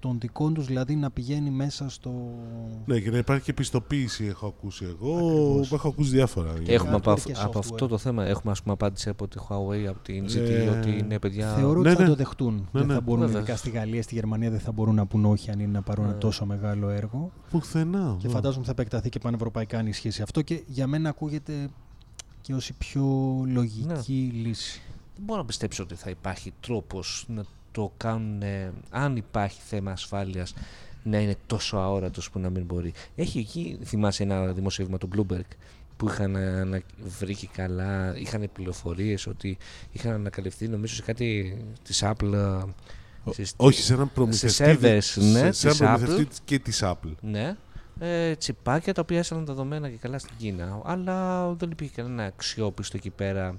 Speaker 4: των δικών τους, δηλαδή να πηγαίνει μέσα στο...
Speaker 1: Ναι, και να υπάρχει και πιστοποίηση, έχω ακούσει εγώ.
Speaker 4: Ακριβώς.
Speaker 1: Έχω ακούσει διάφορα.
Speaker 3: Έχουμε από,
Speaker 4: hardware
Speaker 3: αυ-
Speaker 4: και
Speaker 3: από
Speaker 4: software.
Speaker 3: αυτό το θέμα έχουμε ας πούμε, απάντηση από τη Huawei, από την GT,
Speaker 1: Ε,
Speaker 3: ότι είναι παιδιά.
Speaker 4: Θεωρώ
Speaker 1: Ναι,
Speaker 4: ότι θα
Speaker 1: ναι.
Speaker 4: το δεχτούν. δεν
Speaker 1: ναι.
Speaker 4: θα μπορούν,
Speaker 3: Βέβαια.
Speaker 4: ειδικά στη Γαλλία, στη Γερμανία δεν θα μπορούν να πούν όχι αν είναι να πάρουν ένα
Speaker 3: Ναι.
Speaker 4: τόσο μεγάλο έργο.
Speaker 1: Πουθενά.
Speaker 4: Και
Speaker 1: ναι.
Speaker 4: φαντάζομαι θα επεκταθεί και πανευρωπαϊκά αν ισχύσει αυτό και για μένα ακούγεται και ως η πιο λογική λύση.
Speaker 3: Δεν μπορώ να πιστέψω ότι θα υπάρχει τρόπος να το κάνουν, ε, αν υπάρχει θέμα ασφάλειας, να είναι τόσο αόρατος που να μην μπορεί. Έχει εκεί, θυμάσαι ένα δημοσίευμα του Bloomberg, που είχαν ανα... βρήκε καλά, είχαν πληροφορίες ότι είχαν ανακαλυφθεί νομίζω σε κάτι της Apple ε,
Speaker 1: Ο-
Speaker 3: στις-
Speaker 1: Όχι, σε έναν προμηθευτή.
Speaker 3: servers, ναι,
Speaker 1: σε, σε
Speaker 3: της
Speaker 1: έναν προμηθευτή
Speaker 3: Apple.
Speaker 1: της- και της Apple.
Speaker 3: Ναι. Ε, τσιπάκια τα οποία έσαναν τα δεδομένα και καλά στην Κίνα. Αλλά δεν υπήρχε κανένα αξιόπιστο εκεί πέρα.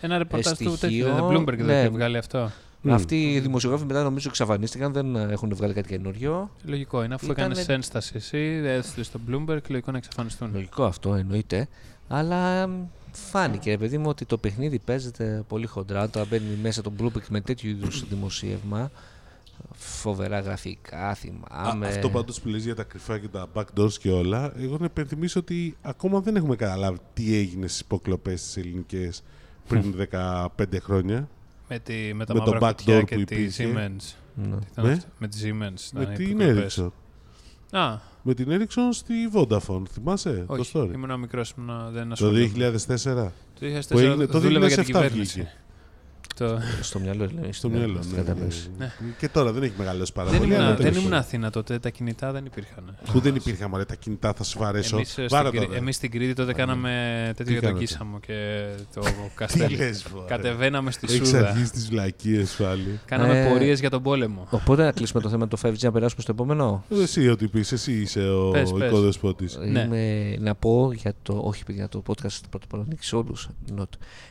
Speaker 2: Ένα ρεπορτάζ του
Speaker 3: στοιχείο,
Speaker 2: τέτοιου. The Bloomberg δεν
Speaker 3: ναι.
Speaker 2: έχει βγάλει αυτό.
Speaker 1: Μμ.
Speaker 3: Αυτοί οι δημοσιογράφοι μετά νομίζω εξαφανίστηκαν, δεν ε, έχουν βγάλει κάτι καινούριο.
Speaker 2: Λογικό είναι. Αφού
Speaker 3: Ήτανε-
Speaker 2: έκανε ένσταση εσύ, έστειλε στο Bloomberg, λογικό να εξαφανιστούν.
Speaker 3: Λογικό αυτό εννοείται. Αλλά εμ, φάνηκε, ρε παιδί μου, ότι το παιχνίδι παίζεται πολύ χοντρά. Όταν μπαίνει μέσα το Bloomberg με τέτοιου είδους δημοσίευμα, φοβερά γραφικά, θυμάμαι.
Speaker 1: Α, αυτό πάντως που λες για τα κρυφά και τα backdoors και όλα, εγώ να υπενθυμίσω ότι ακόμα δεν έχουμε καταλάβει τι έγινε στις υποκλοπές τις ελληνικές πριν 15 χρόνια.
Speaker 2: Με, τη, με τα
Speaker 1: Με το
Speaker 2: μαύρα
Speaker 1: backdoor
Speaker 2: κουτιά
Speaker 1: που
Speaker 2: και τη
Speaker 1: υπήρχε.
Speaker 2: Siemens.
Speaker 3: Ναι.
Speaker 2: Ήταν
Speaker 1: Με;
Speaker 2: αυτή- Με τη Siemens.
Speaker 1: με
Speaker 2: ήταν οι
Speaker 1: την
Speaker 2: υποκλοπές.
Speaker 1: Ericsson.
Speaker 2: Α,
Speaker 1: Με την Ericsson στη Vodafone, θυμάσαι
Speaker 2: όχι.
Speaker 1: το story;
Speaker 2: Ήμουν μικρός, ήμουν, δεν
Speaker 1: Το
Speaker 2: ασχολούμαι.
Speaker 1: 2004.
Speaker 2: Το 2004
Speaker 1: Που έγινε, το
Speaker 2: δούλευα για την
Speaker 1: 2007
Speaker 2: κυβέρνηση.
Speaker 1: βγήκε.
Speaker 2: Το...
Speaker 3: Στο μυαλό, λέει.
Speaker 1: Στο
Speaker 3: Ναι,
Speaker 1: μυαλό.
Speaker 3: στην
Speaker 1: ναι,
Speaker 3: κατανόηση.
Speaker 1: ναι. Και τώρα δεν έχει μεγαλώσει πάρα
Speaker 2: δεν
Speaker 1: πολύ.
Speaker 2: ήμουν,
Speaker 1: αλλά
Speaker 2: δεν
Speaker 1: τέλος
Speaker 2: ήμουν
Speaker 1: πάντων.
Speaker 2: Αθήνα τότε, τα κινητά δεν υπήρχαν.
Speaker 1: Που δεν υπήρχαν μωρέ, τα κινητά, θα σου βαρέσω.
Speaker 2: Εμείς, ε,
Speaker 1: Βάρα
Speaker 2: στην, Κρή-
Speaker 1: τώρα.
Speaker 2: εμείς στην Κρήτη τότε κάναμε τέτοιο για τον
Speaker 1: κάνατε;
Speaker 2: Κίσαμο και το
Speaker 1: Τι
Speaker 2: Καστέλι.
Speaker 1: λες, μωρέ.
Speaker 2: Κατεβαίναμε στη
Speaker 1: Έχεις
Speaker 2: Σούδα.
Speaker 1: αρχίσει τις βλακίες πάλι.
Speaker 2: Κάναμε
Speaker 3: Ε,
Speaker 2: πορείες για τον πόλεμο.
Speaker 3: Οπότε να κλείσουμε το θέμα το 5G να περάσουμε στο επόμενο;
Speaker 1: Εσύ ό,τι πεις, εσύ είσαι ο
Speaker 2: Πες, πες.
Speaker 1: οικοδεσπότης.
Speaker 2: Ναι.
Speaker 3: Είμαι, να πω για το. Όχι, παιδιά, το podcast πρώτα απ' όλα ανοίξει σε όλου.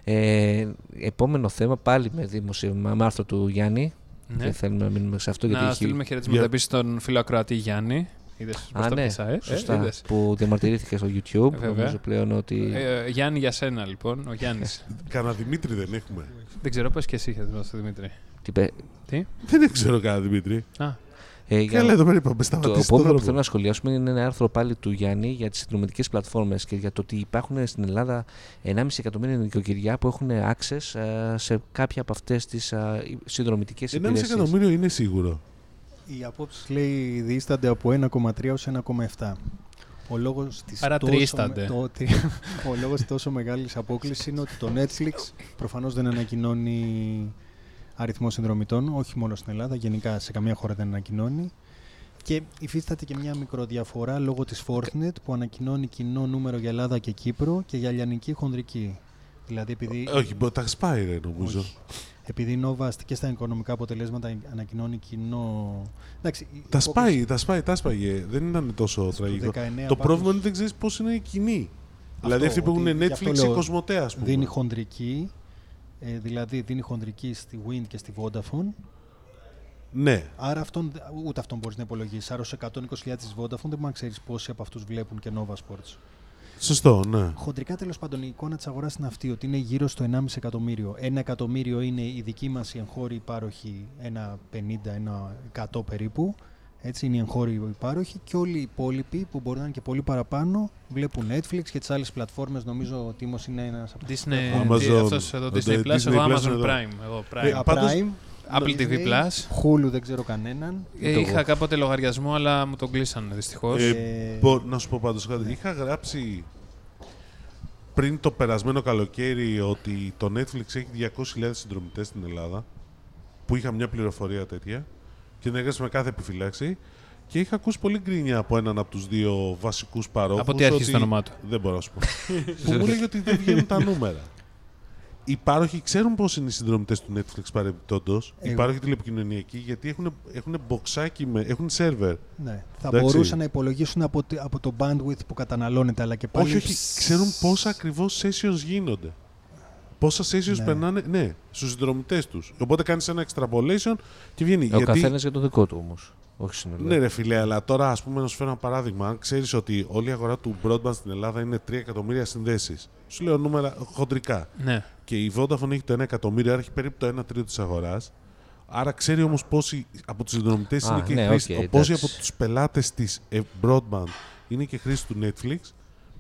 Speaker 3: Ε, επόμενο θέμα πάλι με δημοσίευμα με άρθρο του Γιάννη.
Speaker 2: Ναι.
Speaker 3: Και θέλουμε να μείνουμε σε αυτό γιατί
Speaker 2: Να
Speaker 3: έχει.
Speaker 2: στείλουμε χαιρετίσματα
Speaker 1: Για-
Speaker 2: επίση στον φίλο Ακροατή Γιάννη. Είδες πώς
Speaker 3: Α,
Speaker 2: τα
Speaker 3: ναι,
Speaker 2: πήσα, ε;
Speaker 3: σωστά.
Speaker 2: Ε, είδες.
Speaker 3: που διαμαρτυρήθηκε στο YouTube.
Speaker 2: Ε, βέβαια.
Speaker 3: Νομίζω πλέον ότι.
Speaker 2: Ε, Γιάννη για σένα λοιπόν, ο Γιάννης.
Speaker 1: Κανα Δημήτρη δεν έχουμε.
Speaker 2: δεν ξέρω πες και εσύ χαιρετίσματα στο Δημήτρη.
Speaker 3: τι πε-
Speaker 1: Δεν ξέρω κανένα Δημήτρη.
Speaker 2: Α,
Speaker 3: ε, για-
Speaker 1: Καλά, εδώ πέρα είπαμε,
Speaker 3: Το
Speaker 1: σταματήσει το
Speaker 3: επόμενο που
Speaker 1: δρόμο.
Speaker 3: θέλω να σχολιάσουμε είναι ένα άρθρο πάλι του Γιάννη για τις συνδρομητικέ πλατφόρμες και για το ότι υπάρχουν στην Ελλάδα 1,5 εκατομμύρια νοικοκυριά που έχουν access ε, σε κάποια από αυτές τις συνδρομητικές
Speaker 1: 1,5
Speaker 3: υπηρεσίες.
Speaker 1: εκατομμύριο είναι σίγουρο.
Speaker 4: Οι απόψεις λέει διήστανται από 1,3 έως 1,7. Ο λόγος της
Speaker 2: Παρατρίστανται.
Speaker 4: τόσο, με- το ότι- ο λόγος της τόσο μεγάλης απόκλησης είναι ότι το Netflix προφανώς δεν ανακοινώνει αριθμό συνδρομητών, όχι μόνο στην Ελλάδα, γενικά σε καμία χώρα δεν ανακοινώνει. Και υφίσταται και μια μικροδιαφορά λόγω της Fortnite που ανακοινώνει κοινό νούμερο για Ελλάδα και Κύπρο και για λιανική χονδρική. Δηλαδή επειδή...
Speaker 1: Όχι, μπο- τα σπάει ρε νομίζω.
Speaker 4: Όχι. Επειδή η Nova και στα οικονομικά αποτελέσματα ανακοινώνει κοινό. Εντάξει, η
Speaker 1: Τα
Speaker 4: υπόκληση
Speaker 1: σπάει, τα σπάει, τα σπάγε. Δεν ήταν τόσο
Speaker 4: στο
Speaker 1: τραγικό.
Speaker 4: 19
Speaker 1: Το
Speaker 4: πάντως
Speaker 1: πρόβλημα είναι ότι δεν ξέρεις πώς είναι η κοινή. Δηλαδή αυτοί που
Speaker 4: ότι
Speaker 1: έχουν
Speaker 4: γι' αυτό
Speaker 1: Netflix
Speaker 4: λέω,
Speaker 1: ή Κοσμοτέ, ας πούμε.
Speaker 4: Δίνει χονδρική, ε, δηλαδή δίνει χονδρική στη Wind και στη Vodafone.
Speaker 1: Ναι.
Speaker 4: Άρα αυτόν, ούτε αυτόν μπορείς να υπολογίσεις. Άρα στου 120.000 της Vodafone δεν μπορείς να ξέρεις πόσοι από αυτούς βλέπουν και Nova Sports.
Speaker 1: Σωστό, ναι.
Speaker 4: Χοντρικά τέλος πάντων η εικόνα της αγοράς είναι αυτή, ότι είναι γύρω στο 1,5 εκατομμύριο. Ένα εκατομμύριο είναι η δική μας η εγχώρη υπάροχη, ένα 50, ένα 100 περίπου. Έτσι είναι οι εγχώροι υπάροχοι και όλοι οι υπόλοιποι που μπορεί να είναι και πολύ παραπάνω βλέπουν Netflix και τις άλλες πλατφόρμες. Νομίζω ο Τίμος είναι ένας από τους
Speaker 2: Disney,
Speaker 1: Amazon,
Speaker 2: τι- αυτός εδώ
Speaker 1: το
Speaker 2: Disney Plus,
Speaker 1: Disney
Speaker 2: εγώ
Speaker 1: Plus
Speaker 2: Amazon
Speaker 1: εδώ.
Speaker 2: Prime. Εγώ Prime.
Speaker 1: Ε, πάντως-
Speaker 4: Prime,
Speaker 2: Apple TV
Speaker 4: Disney,
Speaker 2: Plus.
Speaker 4: Hulu δεν ξέρω κανέναν.
Speaker 2: Ε,
Speaker 3: το
Speaker 2: είχα
Speaker 3: εγώ.
Speaker 2: κάποτε λογαριασμό, αλλά μου τον κλείσανε δυστυχώς.
Speaker 1: Ε,
Speaker 4: Ε,
Speaker 1: μπο- να σου πω πάντως κάτι. Είχα γράψει πριν το περασμένο καλοκαίρι ότι το Netflix έχει 200.000 συνδρομητές στην Ελλάδα που είχα μια πληροφορία τέτοια και την έγραψα με κάθε επιφυλάξη και είχα ακούσει πολύ γκρίνια από έναν από τους δύο βασικούς παρόχους
Speaker 2: Από τι αρχίζει
Speaker 1: ότι-
Speaker 2: το όνομά του.
Speaker 1: Δεν μπορώ να σου πω. που μου λέγει ότι δεν βγαίνουν τα νούμερα. Οι πάροχοι ξέρουν πώς είναι οι συνδρομητές του Netflix παρεμπιπτόντως. Οι
Speaker 4: Εγώ-
Speaker 1: πάροχοι τηλεπικοινωνιακοί γιατί έχουν, έχουν μποξάκι, με, έχουν σερβερ.
Speaker 4: ναι, θα
Speaker 1: Εντάξει.
Speaker 4: μπορούσαν να υπολογίσουν από, τη- από το bandwidth που καταναλώνεται, αλλά και πάλι.
Speaker 1: Όχι, όχι, ξέρουν πόσα ακριβώς sessions γίνονται. Πόσα sessions
Speaker 4: Ναι.
Speaker 1: περνάνε, ναι, στους συνδρομητές τους. Οπότε κάνεις ένα extrapolation και βγαίνει.
Speaker 3: Ο
Speaker 1: γιατί,
Speaker 3: καθένας για το δικό του όμως. Όχι συνολικά.
Speaker 1: Ναι, ρε φιλέ, αλλά τώρα ας πούμε να σου φέρω ένα παράδειγμα. Αν ξέρεις ότι όλη η αγορά του broadband στην Ελλάδα είναι 3 εκατομμύρια συνδέσεις. Σου λέω νούμερα χοντρικά.
Speaker 2: Ναι.
Speaker 1: Και η Vodafone έχει το 1 εκατομμύριο, άρα έχει περίπου το 1 τρίτο της αγοράς. Άρα ξέρει όμως πόσοι από τους συνδρομητές
Speaker 3: Α,
Speaker 1: είναι και
Speaker 3: ναι,
Speaker 1: χρήστε.
Speaker 3: οκ,
Speaker 1: πόσοι
Speaker 3: εντάξει.
Speaker 1: από τους πελάτες της broadband είναι και χρήστες του Netflix.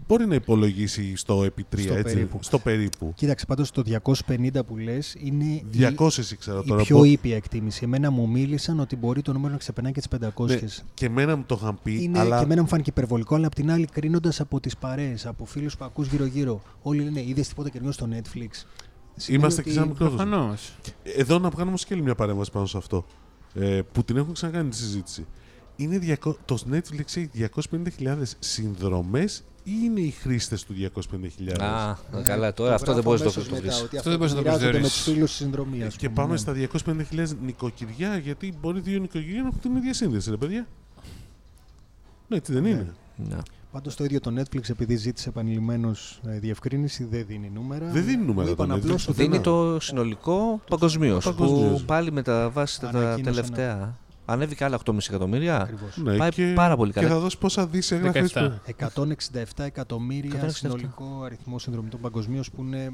Speaker 1: Μπορεί να υπολογίσει στο επί 3,
Speaker 4: Στο
Speaker 1: έτσι.
Speaker 4: περίπου.
Speaker 1: Στο περίπου.
Speaker 4: Κοίταξε, πάντως το 250 που λες είναι η-
Speaker 1: 200 ήξερα
Speaker 4: η,
Speaker 1: τώρα.
Speaker 4: πιο
Speaker 1: πω-
Speaker 4: ήπια εκτίμηση. Εμένα μου μίλησαν ότι μπορεί το νούμερο να ξεπερνάει και τις 500.
Speaker 1: Ναι, και εμένα μου το είχαν πει,
Speaker 4: Είναι,
Speaker 1: αλλά
Speaker 4: Και εμένα μου φάνηκε υπερβολικό, αλλά απ' την άλλη, κρίνοντας από τις παρέες, από φίλους που ακούς γύρω-γύρω, όλοι λένε Είδες τίποτα καινούριο στο Netflix. Σημαίνει
Speaker 1: είμαστε
Speaker 4: ότι-
Speaker 1: και σαν μικρό δοσμό.
Speaker 2: Προφανώς.
Speaker 1: Εδώ να κάνουμε και άλλη μια παρέμβαση πάνω σε αυτό. Ε, που την έχουν ξανακάνει τη συζήτηση. Είναι 200, το Netflix έχει 250.000 συνδρομές ή είναι οι χρήστες του 250.000.
Speaker 3: Α,
Speaker 4: Ε,
Speaker 3: καλά, τώρα
Speaker 4: το
Speaker 3: αυτό δεν
Speaker 4: γράφω
Speaker 3: μπορείς να το
Speaker 4: αμέσως μετά,
Speaker 3: βρει.
Speaker 4: ότι
Speaker 2: Αυτό δεν μπορείς να το
Speaker 4: μοιράζονται με τους
Speaker 2: προσδιορίσεις.
Speaker 4: φίλους της συνδρομή.
Speaker 1: Ε, και πάμε στα 250.000 νοικοκυριά, γιατί μπορεί δύο νοικοκυριά να έχουν την ίδια σύνδεση, ρε παιδιά. Ναι, έτσι δεν
Speaker 4: Ναι.
Speaker 1: είναι.
Speaker 3: Ναι.
Speaker 4: Πάντως το ίδιο το Netflix, επειδή ζήτησε επανειλημμένως διευκρίνηση, δεν δίνει νούμερα.
Speaker 1: Δεν δίνει νούμερα
Speaker 4: Μου είπαν
Speaker 1: το Netflix.
Speaker 4: απλώς ότι
Speaker 3: Δίνει
Speaker 1: Ναι.
Speaker 3: το συνολικό παγκοσμίως. Που
Speaker 1: Παγκοσμίως.
Speaker 3: πάλι με τα βάση τα
Speaker 4: Ανακοίνωσε
Speaker 3: τελευταία. Ανέβηκε άλλα 8,5 εκατομμύρια.
Speaker 4: Ακριβώς.
Speaker 1: Ναι,
Speaker 3: Πάει
Speaker 1: και,
Speaker 3: πάρα πολύ
Speaker 1: Και
Speaker 3: καλά.
Speaker 1: θα δώσει πόσα δις έγραφε.
Speaker 2: 17.
Speaker 4: 167 εκατομμύρια
Speaker 3: 167.
Speaker 4: συνολικό αριθμό συνδρομητών παγκοσμίως που είναι.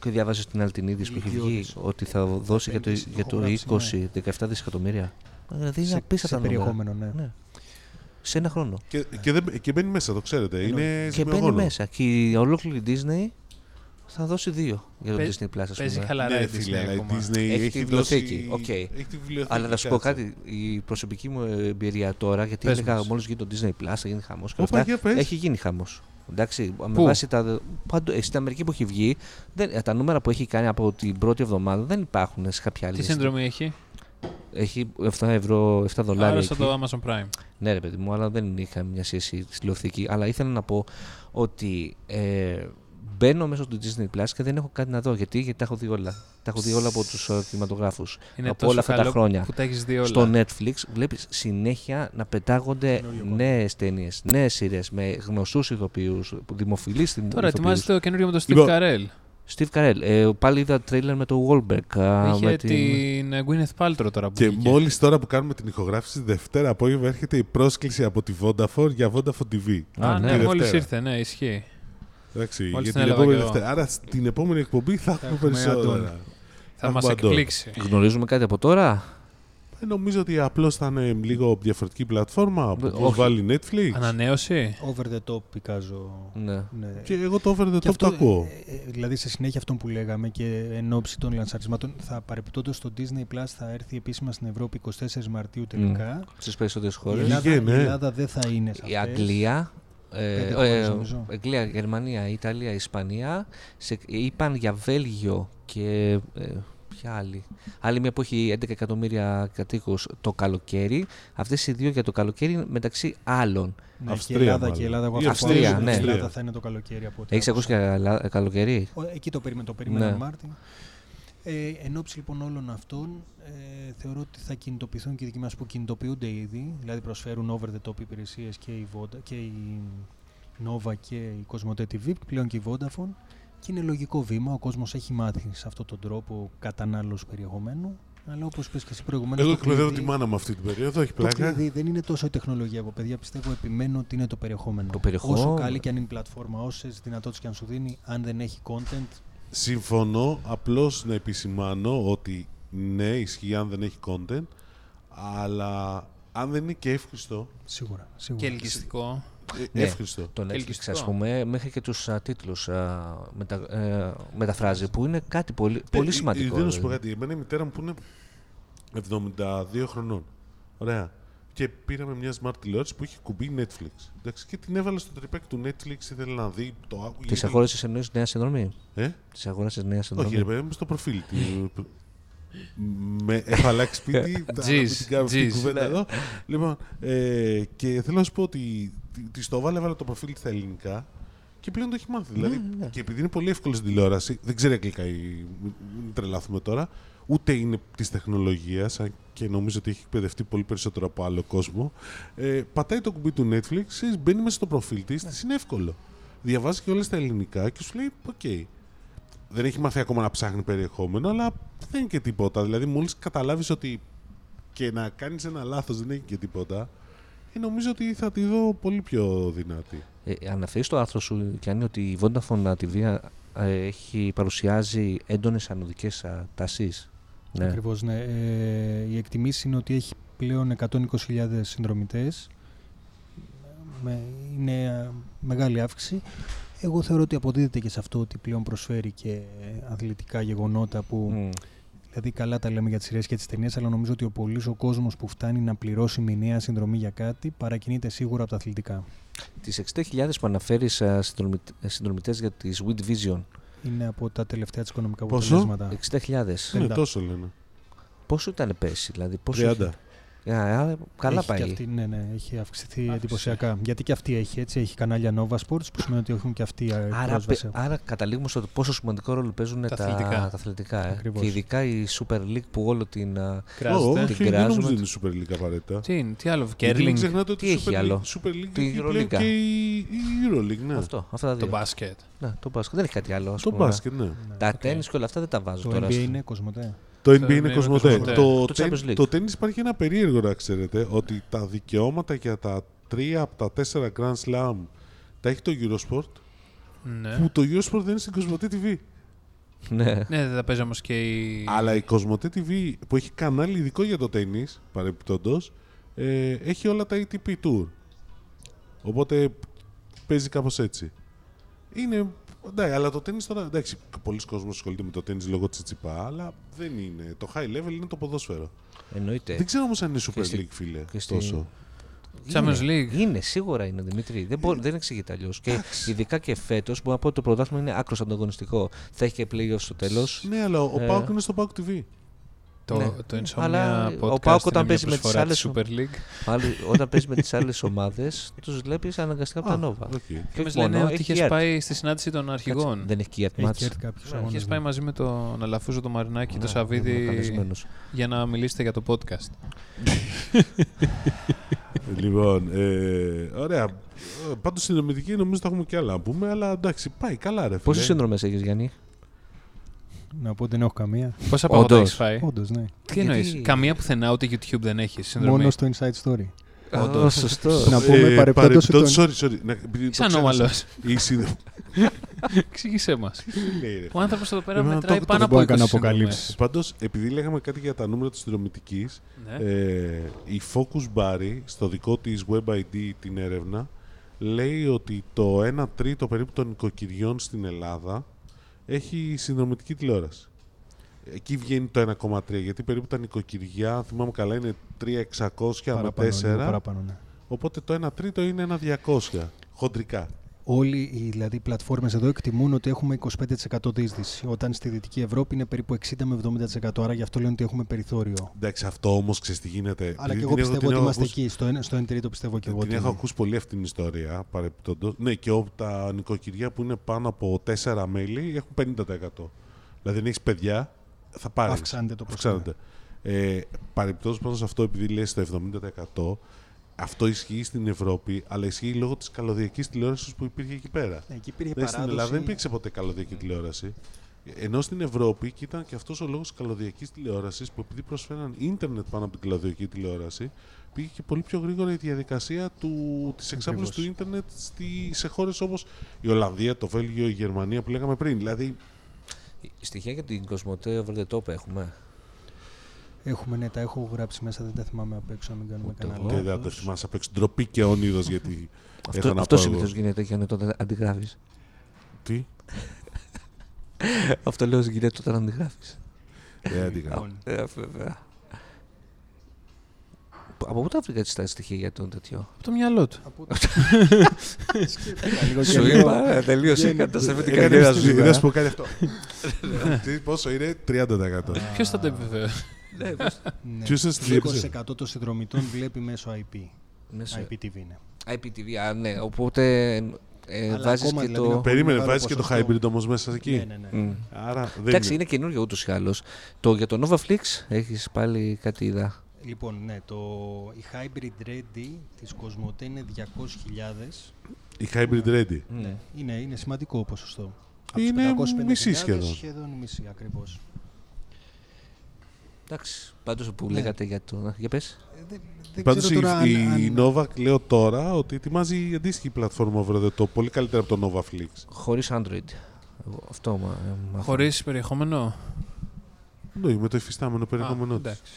Speaker 3: Και διάβαζε την άλλη την είδηση που έχει βγει
Speaker 4: Ιλιγγιώδης.
Speaker 3: ότι θα δώσει για το,
Speaker 4: Επένδυση,
Speaker 3: για
Speaker 4: το
Speaker 3: το
Speaker 4: έχω γράψει,
Speaker 3: 20 17 δισεκατομμύρια. Δηλαδή είναι
Speaker 4: σε,
Speaker 3: απίστευτα
Speaker 4: σε
Speaker 3: νούμερα.
Speaker 4: περιεχόμενο, ναι.
Speaker 3: Ναι. Σε ένα χρόνο.
Speaker 1: Και, και, δεν, και μπαίνει μέσα, το ξέρετε. Είναι
Speaker 3: Και μπαίνει
Speaker 1: ζημιογόνο.
Speaker 3: μέσα. Και η ολόκληρη Disney θα δώσει δύο για το
Speaker 2: Παί-
Speaker 3: Disney Plus, ας
Speaker 2: Παίζει
Speaker 3: πούμε.
Speaker 2: χαλαρά
Speaker 1: Ναι,
Speaker 2: η
Speaker 1: φίλε, αλλά
Speaker 2: Disney
Speaker 1: η
Speaker 2: ακόμα.
Speaker 1: Disney
Speaker 3: Έχει
Speaker 1: έχει,
Speaker 3: τη
Speaker 1: δώσει...
Speaker 3: βιβλιοθήκη, οκ.
Speaker 1: Έχει τη βιβλιοθήκη,
Speaker 3: Αλλά να σου πω
Speaker 1: κάτσε.
Speaker 3: κάτι, η προσωπική μου εμπειρία τώρα, γιατί
Speaker 2: Πες
Speaker 3: έλεγα
Speaker 2: μας.
Speaker 3: μόλις γίνει το Disney Plus, θα γίνει χαμός και
Speaker 1: Όπα,
Speaker 3: αυτά.
Speaker 1: για πες.
Speaker 3: Έχει γίνει χαμός. Εντάξει, με
Speaker 2: Πού;
Speaker 3: βάση τα. Παντού, ε, στην Αμερική που έχει βγει, δεν, τα νούμερα που έχει κάνει από την πρώτη εβδομάδα δεν υπάρχουν σε κάποια άλλη.
Speaker 2: Τι συνδρομή έχει;
Speaker 3: Έχει 7 ευρώ, 7 δολάρια.
Speaker 2: Άρα
Speaker 3: εκεί.
Speaker 2: στο το Amazon Prime.
Speaker 3: Ναι, ρε παιδί μου, αλλά δεν είχα μια σχέση στη τηλεοθήκη. Αλλά ήθελα να πω ότι ε, μπαίνω μέσω του Disney Plus και δεν έχω κάτι να δω. Γιατί, Γιατί τα έχω δει όλα. Τα έχω δει όλα από τους κινηματογράφους.
Speaker 2: Είναι
Speaker 3: Από
Speaker 2: τόσο
Speaker 3: όλα αυτά τα
Speaker 2: καλό
Speaker 3: χρόνια.
Speaker 2: Που τα έχεις δει όλα.
Speaker 3: Στο Netflix βλέπεις συνέχεια να πετάγονται
Speaker 4: Καινούριο
Speaker 3: νέες ταινίες, νέες σειρές με γνωστούς ηθοποιούς, δημοφιλείς
Speaker 2: Τώρα ετοιμάζεται το καινούριο με τον Steve
Speaker 1: Λοιπόν,
Speaker 2: Carell.
Speaker 3: Steve Carell. Ε, πάλι είδα τρέιλερ με το Wahlberg. α,
Speaker 2: Είχε
Speaker 3: με
Speaker 2: την ε, Gwyneth Paltrow τώρα που
Speaker 1: Και
Speaker 2: βγήκε.
Speaker 1: μόλις τώρα που κάνουμε την ηχογράφηση, Δευτέρα απόγευμα έρχεται η πρόσκληση από τη Vodafone για Vodafone TV.
Speaker 2: Α,
Speaker 3: Α,
Speaker 2: ναι,
Speaker 3: ναι,
Speaker 2: μόλις
Speaker 1: Δευτέρα.
Speaker 2: ήρθε, ναι, ισχύει.
Speaker 1: Εντάξει,
Speaker 2: Μόλις
Speaker 1: για
Speaker 2: την
Speaker 1: την
Speaker 2: έλαβα
Speaker 1: επόμενη
Speaker 2: κι εγώ.
Speaker 1: Δευτέρα. Άρα στην επόμενη εκπομπή θα έχουμε
Speaker 4: έχουμε
Speaker 1: περισσότερα.
Speaker 4: αντών.
Speaker 2: Θα
Speaker 1: Έχουμε
Speaker 2: μας
Speaker 1: αντών.
Speaker 2: εκπλήξει.
Speaker 3: Γνωρίζουμε κάτι από τώρα;
Speaker 1: Ε, νομίζω ότι απλώς θα είναι λίγο διαφορετική πλατφόρμα από
Speaker 3: Όχι.
Speaker 1: όπως βάλει Netflix.
Speaker 2: Ανανέωση.
Speaker 4: Over the top, πικάζω.
Speaker 3: Ναι.
Speaker 4: Ναι.
Speaker 1: Και εγώ το over the
Speaker 4: Και
Speaker 1: top το ακούω.
Speaker 4: ε, ε, δηλαδή σε συνέχεια αυτών που λέγαμε και εν ώψη των λανσαρισμάτων, θα παρεπιπτόντως στο Disney Plus θα έρθει επίσημα στην Ευρώπη 24 Μαρτίου τελικά.
Speaker 3: Στις περισσότερες
Speaker 4: Η
Speaker 3: χώρες.
Speaker 4: Ελλάδα,
Speaker 1: Βγαίνει,
Speaker 4: η
Speaker 1: ε.
Speaker 4: Ελλάδα δεν θα είναι σε
Speaker 3: Η
Speaker 4: αυτές.
Speaker 3: Αγγλία. Ε,
Speaker 4: Πέντε
Speaker 3: ε,
Speaker 4: χώρες, νομίζω.
Speaker 3: Αγγλία, Γερμανία, Ιταλία, Ισπανία. Σε, είπαν για Βέλγιο και. Ε, ποια άλλη. Άλλη μια που έχει 11 εκατομμύρια κατοίκους το καλοκαίρι. Αυτές οι δύο για το καλοκαίρι μεταξύ άλλων.
Speaker 4: Ναι,
Speaker 1: Αυστρία,
Speaker 4: και η Ελλάδα
Speaker 1: μάλλον.
Speaker 4: και η Ελλάδα. εγώ
Speaker 1: Η
Speaker 4: αυτό
Speaker 3: Αυστρία,
Speaker 4: που
Speaker 3: ναι.
Speaker 4: Η Ελλάδα θα είναι το καλοκαίρι από ό,τι
Speaker 3: Έχεις ακούσει
Speaker 4: άκουσα.
Speaker 3: για λα- καλοκαίρι;
Speaker 4: Ο- Εκεί το περίμενα, το περίμενα
Speaker 3: Ναι.
Speaker 4: Μάρτιν. Ε, εν ώψη λοιπόν όλων αυτών, ε, θεωρώ ότι θα κινητοποιηθούν και οι δικοί μας που κινητοποιούνται ήδη, δηλαδή προσφέρουν over the top υπηρεσίες και η, Voda, και η Nova και η Cosmote TV, πλέον και η Vodafone. Και είναι λογικό βήμα, ο κόσμος έχει μάθει σε αυτόν τον τρόπο κατανάλωση περιεχομένου. Αλλά όπως πες και εσύ προηγουμένως,
Speaker 1: Εγώ
Speaker 4: το
Speaker 1: εκπαιδεύω
Speaker 4: κλειδί-
Speaker 1: τη μάνα μου αυτή την περίοδο, έχει
Speaker 4: το
Speaker 1: πλάκα.
Speaker 4: κλειδί δεν είναι τόσο η τεχνολογία. Εγώ, παιδιά, πιστεύω, επιμένω ότι είναι το περιεχόμενο.
Speaker 3: Το περιεχόμενο.
Speaker 4: Όσο καλή και αν είναι η πλατφόρμα, όσε δυνατότητες και αν σου δίνει, αν δεν έχει content,
Speaker 1: Συμφωνώ, απλώς να επισημάνω ότι ναι, ισχύει αν δεν έχει content, αλλά αν δεν είναι και εύχριστο,
Speaker 4: σίγουρα. σίγουρα.
Speaker 2: Και ελκυστικό.
Speaker 1: ε,
Speaker 3: Ναι.
Speaker 1: εύχριστο.
Speaker 3: Το Netflix,
Speaker 2: Ελκυστικό.
Speaker 3: ας πούμε, μέχρι και τους α, τίτλους α, μετα, ε, μεταφράζει, που είναι κάτι πολύ, πολύ
Speaker 1: Ε,
Speaker 3: σημαντικό.
Speaker 1: ε, Δεν να σου πω
Speaker 3: δηλαδή.
Speaker 1: κάτι. Εμένα η μητέρα μου που είναι 72 χρονών. Ωραία. Και πήραμε μια smart τηλεόραση που είχε κουμπί Netflix. Εντάξει, και την έβαλε στο τρυπάκι του Netflix, ήθελε να δει το άκουγε.
Speaker 3: Τις αγόρασες εννοείς νέα συνδρομή;
Speaker 1: Ε;
Speaker 3: Τις αγόρασες νέα συνδρομή.
Speaker 1: Όχι, ρε παιδί μου, στο προφίλ. τη- με, έχω αλλάξει σπίτι. θα- θα μην
Speaker 2: Τζιζ,
Speaker 1: την κάνω αυτή την
Speaker 2: τζιζ,
Speaker 1: κουβέντα
Speaker 2: ναι.
Speaker 1: εδώ. Λοιπόν, ε, και θέλω να σου πω ότι τη το βάλε, έβαλε το προφίλ στα ελληνικά και πλέον το έχει μάθει. δηλαδή,
Speaker 3: ναι.
Speaker 1: Και επειδή είναι πολύ εύκολο στην τηλεόραση, δεν ξέρει αγγλικά, η- μην μην τρελαθούμε τώρα, ούτε είναι της τεχνολογίας, αν και νομίζω ότι έχει εκπαιδευτεί πολύ περισσότερο από άλλο κόσμο. Ε, πατάει το κουμπί του Netflix, ξέρεις, μπαίνει μέσα στο προφίλ της, της είναι εύκολο. Διαβάζει και όλα στα ελληνικά και σου λέει: Οκ. Δεν έχει μάθει ακόμα να ψάχνει περιεχόμενο, αλλά δεν είναι και τίποτα. Δηλαδή, μόλις καταλάβεις ότι και να κάνεις ένα λάθος δεν έχει και τίποτα, ε, νομίζω ότι θα τη δω πολύ πιο δυνατή.
Speaker 3: Ε, αναφέρεις στο άρθρο σου, Γιάννη, ότι η Vodafone TV α, ε, έχει, παρουσιάζει έντονες ανωδικές α, τάσεις; Ναι.
Speaker 4: Ακριβώς, ναι. Ε, η εκτιμήση είναι ότι έχει πλέον 120.000 συνδρομητές. Με, είναι ε, μεγάλη αύξηση. Εγώ θεωρώ ότι αποδίδεται και σε αυτό ότι πλέον προσφέρει και ε, αθλητικά γεγονότα που
Speaker 3: Μμ.
Speaker 4: Δηλαδή, καλά τα λέμε για τις σειρές και τις ταινίες, αλλά νομίζω ότι ο πολύς ο κόσμος που φτάνει να πληρώσει μηνιαία συνδρομή για κάτι παρακινείται σίγουρα από τα αθλητικά.
Speaker 3: Τις 60.000 που αναφέρεις α, συνδρομητ- ε, συνδρομητές για τις With Vision,
Speaker 4: Είναι από τα τελευταία της οικονομικά
Speaker 1: Πόσο;
Speaker 4: αποτελέσματα.
Speaker 3: 60.000.
Speaker 1: Ναι,
Speaker 4: Πενήντα.
Speaker 1: τόσο λένε.
Speaker 3: Πόσο ήταν πέρσι, δηλαδή, πόσο
Speaker 1: 30.
Speaker 3: Α, α, καλά
Speaker 4: έχει
Speaker 3: πάει.
Speaker 4: Και αυτή, ναι, ναι, έχει αυξηθεί εντυπωσιακά. Γιατί και αυτή έχει έτσι, έχει κανάλια Nova Sports που σημαίνει ότι έχουν και αυτοί ε,
Speaker 3: Άρα,
Speaker 4: πρόσβαση.
Speaker 3: πε- άρα καταλήγουμε στο πόσο σημαντικό ρόλο παίζουν τα,
Speaker 2: Τα
Speaker 3: τα
Speaker 2: αθλητικά.
Speaker 3: αθλητικά. ε.
Speaker 4: Ακριβώς.
Speaker 3: Και ειδικά η Super League που όλο την. α,
Speaker 1: Ω,
Speaker 2: Κράζεται.
Speaker 1: όχι,
Speaker 3: Την
Speaker 1: δεν
Speaker 3: κράζουμε.
Speaker 1: νομίζω ότι είναι Super League απαραίτητα.
Speaker 2: Τι, είναι, τι άλλο,
Speaker 1: Γιατί μην
Speaker 2: Κέρλινγκ,
Speaker 1: ξεχνάτε ότι
Speaker 3: Τι
Speaker 1: η
Speaker 3: έχει
Speaker 1: Super
Speaker 3: άλλο;
Speaker 1: League, Super League
Speaker 3: Τη
Speaker 1: έχει πλέον
Speaker 3: Ευρωλίγκα.
Speaker 1: και η, η Euroleague, ναι.
Speaker 3: Αυτό, αυτά τα δύο.
Speaker 2: το μπάσκετ.
Speaker 3: Ναι, το μπάσκετ. Δεν έχει κάτι άλλο. Ας
Speaker 1: Το
Speaker 3: πούμε.
Speaker 1: μπάσκετ, ναι.
Speaker 4: Ναι.
Speaker 3: Τα
Speaker 2: Οκ.
Speaker 3: τένις και όλα αυτά δεν τα βάζω
Speaker 4: Το
Speaker 3: τώρα.
Speaker 4: NBA
Speaker 3: στο-
Speaker 4: είναι Cosmote.
Speaker 1: Το
Speaker 2: Το
Speaker 1: NBA είναι
Speaker 2: NBA είναι
Speaker 1: Cosmote.
Speaker 2: Cosmote.
Speaker 1: Το,
Speaker 3: Το
Speaker 1: τεν-
Speaker 3: Champions League.
Speaker 1: το τένις υπάρχει ένα περίεργο να ξέρετε ότι τα δικαιώματα για τα τρία από τα τέσσερα Grand Slam τα έχει το Eurosport
Speaker 2: Ναι.
Speaker 1: που το Eurosport δεν είναι στην Cosmote TV.
Speaker 3: Ναι.
Speaker 2: ναι, δεν θα παίζει όμως και η.
Speaker 1: Αλλά η Κοσμοτέ TV που έχει κανάλι ειδικό για το τέννις παρεπιπτόντως ε, έχει όλα τα ATP Tour. Οπότε παίζει κάπως έτσι. Είναι. Ναι, αλλά το τέννις τώρα. Εντάξει, πολλοί κόσμος ασχολείται με το τέννις λόγω τσιτσιπά, αλλά δεν είναι. Το high level είναι το ποδόσφαιρο.
Speaker 3: Εννοείται.
Speaker 1: Δεν ξέρω όμως αν είναι Super
Speaker 3: Και στη-
Speaker 1: League, φίλε.
Speaker 3: και στη-
Speaker 1: Τόσο.
Speaker 2: Champions
Speaker 3: Είναι,
Speaker 2: League.
Speaker 3: Είναι, σίγουρα είναι Δημήτρη. Δεν, μπορεί, δεν εξηγείται αλλιώς. Και ειδικά και φέτος μπορώ να πω ότι το πρωτάθλημα είναι άκρος ανταγωνιστικό. Θα έχει και playoff στο τέλος.
Speaker 1: Ναι, αλλά ο
Speaker 3: Ε,
Speaker 1: Πάουκ είναι στο ΠΑΟΚ TV.
Speaker 2: Το,
Speaker 3: Ναι.
Speaker 2: το Insomnia
Speaker 3: Αλλά
Speaker 2: podcast
Speaker 3: ο ΠΑΟΚ όταν
Speaker 2: είναι
Speaker 3: παίζει
Speaker 2: μια
Speaker 3: με τις
Speaker 2: προσφορά
Speaker 3: άλλες
Speaker 2: της Super League.
Speaker 3: όταν παίζει με τις άλλες ομάδες, τους βλέπεις αναγκαστικά από τα
Speaker 1: Α,
Speaker 3: Nova.
Speaker 1: ok.
Speaker 3: Και
Speaker 2: Και
Speaker 3: όχι
Speaker 2: μας λένε
Speaker 3: μόνο,
Speaker 2: ότι
Speaker 3: έχει
Speaker 2: είχες
Speaker 3: έρθει.
Speaker 2: πάει στη συνάντηση των αρχηγών.
Speaker 3: Δεν έχει και η
Speaker 4: Έχει
Speaker 3: match.
Speaker 4: έρθει κάποιος
Speaker 3: Ναι,
Speaker 4: αγώνας,
Speaker 2: Είχες
Speaker 4: ναι.
Speaker 2: πάει μαζί με τον Αλαφούζο, τον Μαρινάκη και
Speaker 3: Ναι,
Speaker 2: τον Σαββίδη
Speaker 3: ήμουν καλεσμένος.
Speaker 2: για να μιλήσετε για το podcast.
Speaker 1: Λοιπόν, ε, ωραία. Πάντως συνδρομητική νομίζω θα έχουμε και άλλα να πούμε, αλλά εντάξει, πάει καλά, ρε φίλε.
Speaker 3: Πόσες συνδρομές έχεις, Γιάννη;
Speaker 4: Να πω ότι δεν έχω καμία.
Speaker 2: Πόσα παγωτά
Speaker 3: Όντως.
Speaker 2: έχεις φάει;
Speaker 4: Όντως, ναι.
Speaker 2: Τι εννοείς,
Speaker 3: Γιατί-
Speaker 2: καμία πουθενά ούτε YouTube δεν έχεις συνδρομή.
Speaker 4: Μόνο στο Inside Story.
Speaker 3: Ω, σωστό.
Speaker 4: Να πούμε παρεπιπτόντως
Speaker 1: παρεπιπτόντως,
Speaker 4: ότι
Speaker 1: sorry, sorry. Να- επειδή
Speaker 2: Είσαι
Speaker 1: το
Speaker 2: ανώμαλος.
Speaker 1: ξέχασα. Η συνδρο-
Speaker 2: Εξήγησέ μας.
Speaker 1: Τι λέει, ρε.
Speaker 2: Ο άνθρωπος εδώ πέρα
Speaker 1: Εμένα
Speaker 2: μετράει
Speaker 1: το-
Speaker 2: πάνω
Speaker 4: δεν
Speaker 2: από
Speaker 4: μπορώ να
Speaker 2: 20
Speaker 4: κάνω
Speaker 2: συνδρομές.
Speaker 4: αποκαλύψεις.
Speaker 1: Πάντως, επειδή λέγαμε κάτι για τα νούμερα της συνδρομητικής,
Speaker 2: Ναι.
Speaker 1: ε, η Focus Barry, στο δικό της Web ID την έρευνα, λέει ότι το 1 τρίτο περίπου των οικοκυριών στην Ελλάδα έχει συνδρομητική τηλεόραση. Εκεί βγαίνει το 1,3, γιατί περίπου τα νοικοκυριά, θυμάμαι καλά, είναι 3.600 με
Speaker 4: παραπάνω, λίγο
Speaker 1: 4,
Speaker 4: παραπάνω, ναι.
Speaker 1: οπότε το 1 τρίτο είναι ένα 200, χοντρικά.
Speaker 4: Όλοι οι δηλαδή, πλατφόρμες εδώ εκτιμούν ότι έχουμε 25% δίσδυση, όταν στη Δυτική Ευρώπη είναι περίπου 60 με 70%, άρα γι' αυτό λένε ότι έχουμε περιθώριο.
Speaker 1: Εντάξει, αυτό όμως ξέρεις τι γίνεται.
Speaker 4: Αλλά
Speaker 1: Επειδή
Speaker 4: και εγώ
Speaker 1: την έχω-
Speaker 4: πιστεύω
Speaker 1: την
Speaker 4: ότι
Speaker 1: έχω
Speaker 4: είμαστε
Speaker 1: ακούσει-
Speaker 4: εκεί, στο 1 στο εν τρίτο πιστεύω και εγώ.
Speaker 1: Την
Speaker 4: ότι
Speaker 1: έχω
Speaker 4: είναι.
Speaker 1: ακούσει πολύ αυτή την ιστορία παρεπιπτόντως. Ναι, και ό, τα νοικοκυριά που είναι πάνω από 4 μέλη έχουν 50%. Δηλαδή, αν έχεις παιδιά, θα πάρεις.
Speaker 4: Αυξάνεται το ποσοστό.
Speaker 1: Αυξάνεται. Ε, παρεπιπτόντως πάνω σε αυτό, επειδή λέει στο 70%, αυτό ισχύει στην Ευρώπη, αλλά ισχύει λόγω της καλωδιακής τηλεόρασης που υπήρχε εκεί πέρα.
Speaker 4: Ναι, εκεί υπήρχε
Speaker 1: Δηλαδή, στην
Speaker 4: παράδοση.
Speaker 1: Ελλάδα δεν υπήρξε ποτέ καλωδιακή τηλεόραση. Ενώ στην Ευρώπη, και ήταν και αυτός ο λόγος της καλωδιακής τηλεόρασης, που επειδή προσφέραν ίντερνετ πάνω από την καλωδιακή τηλεόραση, πήγε και πολύ πιο γρήγορα η διαδικασία του, της εξάπλωσης του
Speaker 4: Ακριβώς.
Speaker 1: ίντερνετ στη, σε χώρες όπως η Ολλανδία, το Βέλγιο, η Γερμανία που λέγαμε πριν. Δηλαδή,
Speaker 3: Στοιχεία για την Κοσμοτέ over the top έχουμε;
Speaker 4: Έχουμε, ναι, τα έχω γράψει μέσα, δεν τα θυμάμαι απ' έξω, να μην κάνουμε
Speaker 3: Ούτε
Speaker 4: κανένα
Speaker 3: εγώ.
Speaker 1: και δεν
Speaker 4: λάθος.
Speaker 1: το θυμάσαι απ' έξω ντροπή και όνειδος γιατί
Speaker 3: Αυτό,
Speaker 1: έχω να
Speaker 3: αυτός
Speaker 1: πω
Speaker 3: συνήθως
Speaker 1: εγώ.
Speaker 3: γίνεται για όταν αντιγράφεις.
Speaker 1: Τι,
Speaker 3: αυτό λέω γίνεται όταν αντιγράφεις.
Speaker 1: δεν αντιγράφω.
Speaker 4: Λοιπόν,
Speaker 3: Ε, βέβαια. Από πού τα βρήκα έτσι τα στοιχεία για τον τέτοιο;
Speaker 2: Από το μυαλό του.
Speaker 4: από- Σκέφτηκα λίγο και
Speaker 3: Σου
Speaker 4: λέω,
Speaker 3: είπα, τελείωσε η
Speaker 4: βγαίνει-
Speaker 3: καταστροφή την
Speaker 1: Έκανε
Speaker 3: καριέρα
Speaker 1: στη-
Speaker 3: σου.
Speaker 1: δεν
Speaker 3: ε.
Speaker 1: σου πω κάτι αυτό. Τι, πόσο είναι, 30%.
Speaker 2: Ποιος θα το επιβεβαίωσε.
Speaker 3: Ναι, πώς-
Speaker 4: ναι,
Speaker 1: Ποιος είναι στη διεύθυνση;
Speaker 4: 20% των συνδρομητών βλέπει μέσω IP.
Speaker 3: Μέσω
Speaker 4: IPTV είναι.
Speaker 3: IPTV, α, ναι, οπότε ε,
Speaker 4: Αλλά
Speaker 3: βάζεις
Speaker 4: ακόμα
Speaker 3: και
Speaker 4: δηλαδή
Speaker 3: το...
Speaker 4: να-
Speaker 1: Περίμενε,
Speaker 4: μεγάλο
Speaker 1: βάζει και το
Speaker 4: ποσοστό.
Speaker 1: hybrid όμως μέσα εκεί;
Speaker 4: Ναι, ναι, ναι.
Speaker 3: Μμ.
Speaker 1: Άρα δεν
Speaker 3: Εντάξει,
Speaker 1: είναι.
Speaker 3: είναι καινούριο ούτως ή άλλως. Το, για το Novaflix έχεις πάλι κάτι είδα.
Speaker 4: Λοιπόν, ναι, το, η Hybrid Ready της Κοσμοτέ είναι 200.000.
Speaker 1: Η hybrid ready.
Speaker 3: Ναι.
Speaker 4: Είναι, είναι σημαντικό ποσοστό. Από τους
Speaker 1: Είναι
Speaker 4: 550.000
Speaker 1: μισή σχεδόν.
Speaker 4: Σχεδόν μισή ακριβώς.
Speaker 3: Εντάξει, πάντως που
Speaker 4: Ναι.
Speaker 3: λέγατε για το... Για πες.
Speaker 4: Ε, δεν, δεν
Speaker 1: Πάντως
Speaker 4: ξέρω τώρα
Speaker 1: η,
Speaker 4: αν,
Speaker 1: η
Speaker 4: αν-
Speaker 1: Nova λέω τώρα ότι ετοιμάζει αντίστοιχη πλατφόρμα over the top, πολύ καλύτερα από το Novaflix.
Speaker 3: Χωρίς Android. Εγώ Αυτό μα, μ' άφηνε.
Speaker 2: Χωρίς περιεχόμενο;
Speaker 1: Ναι, με το υφιστάμενο περιεχόμενό
Speaker 2: Α,
Speaker 1: της.
Speaker 2: εντάξει.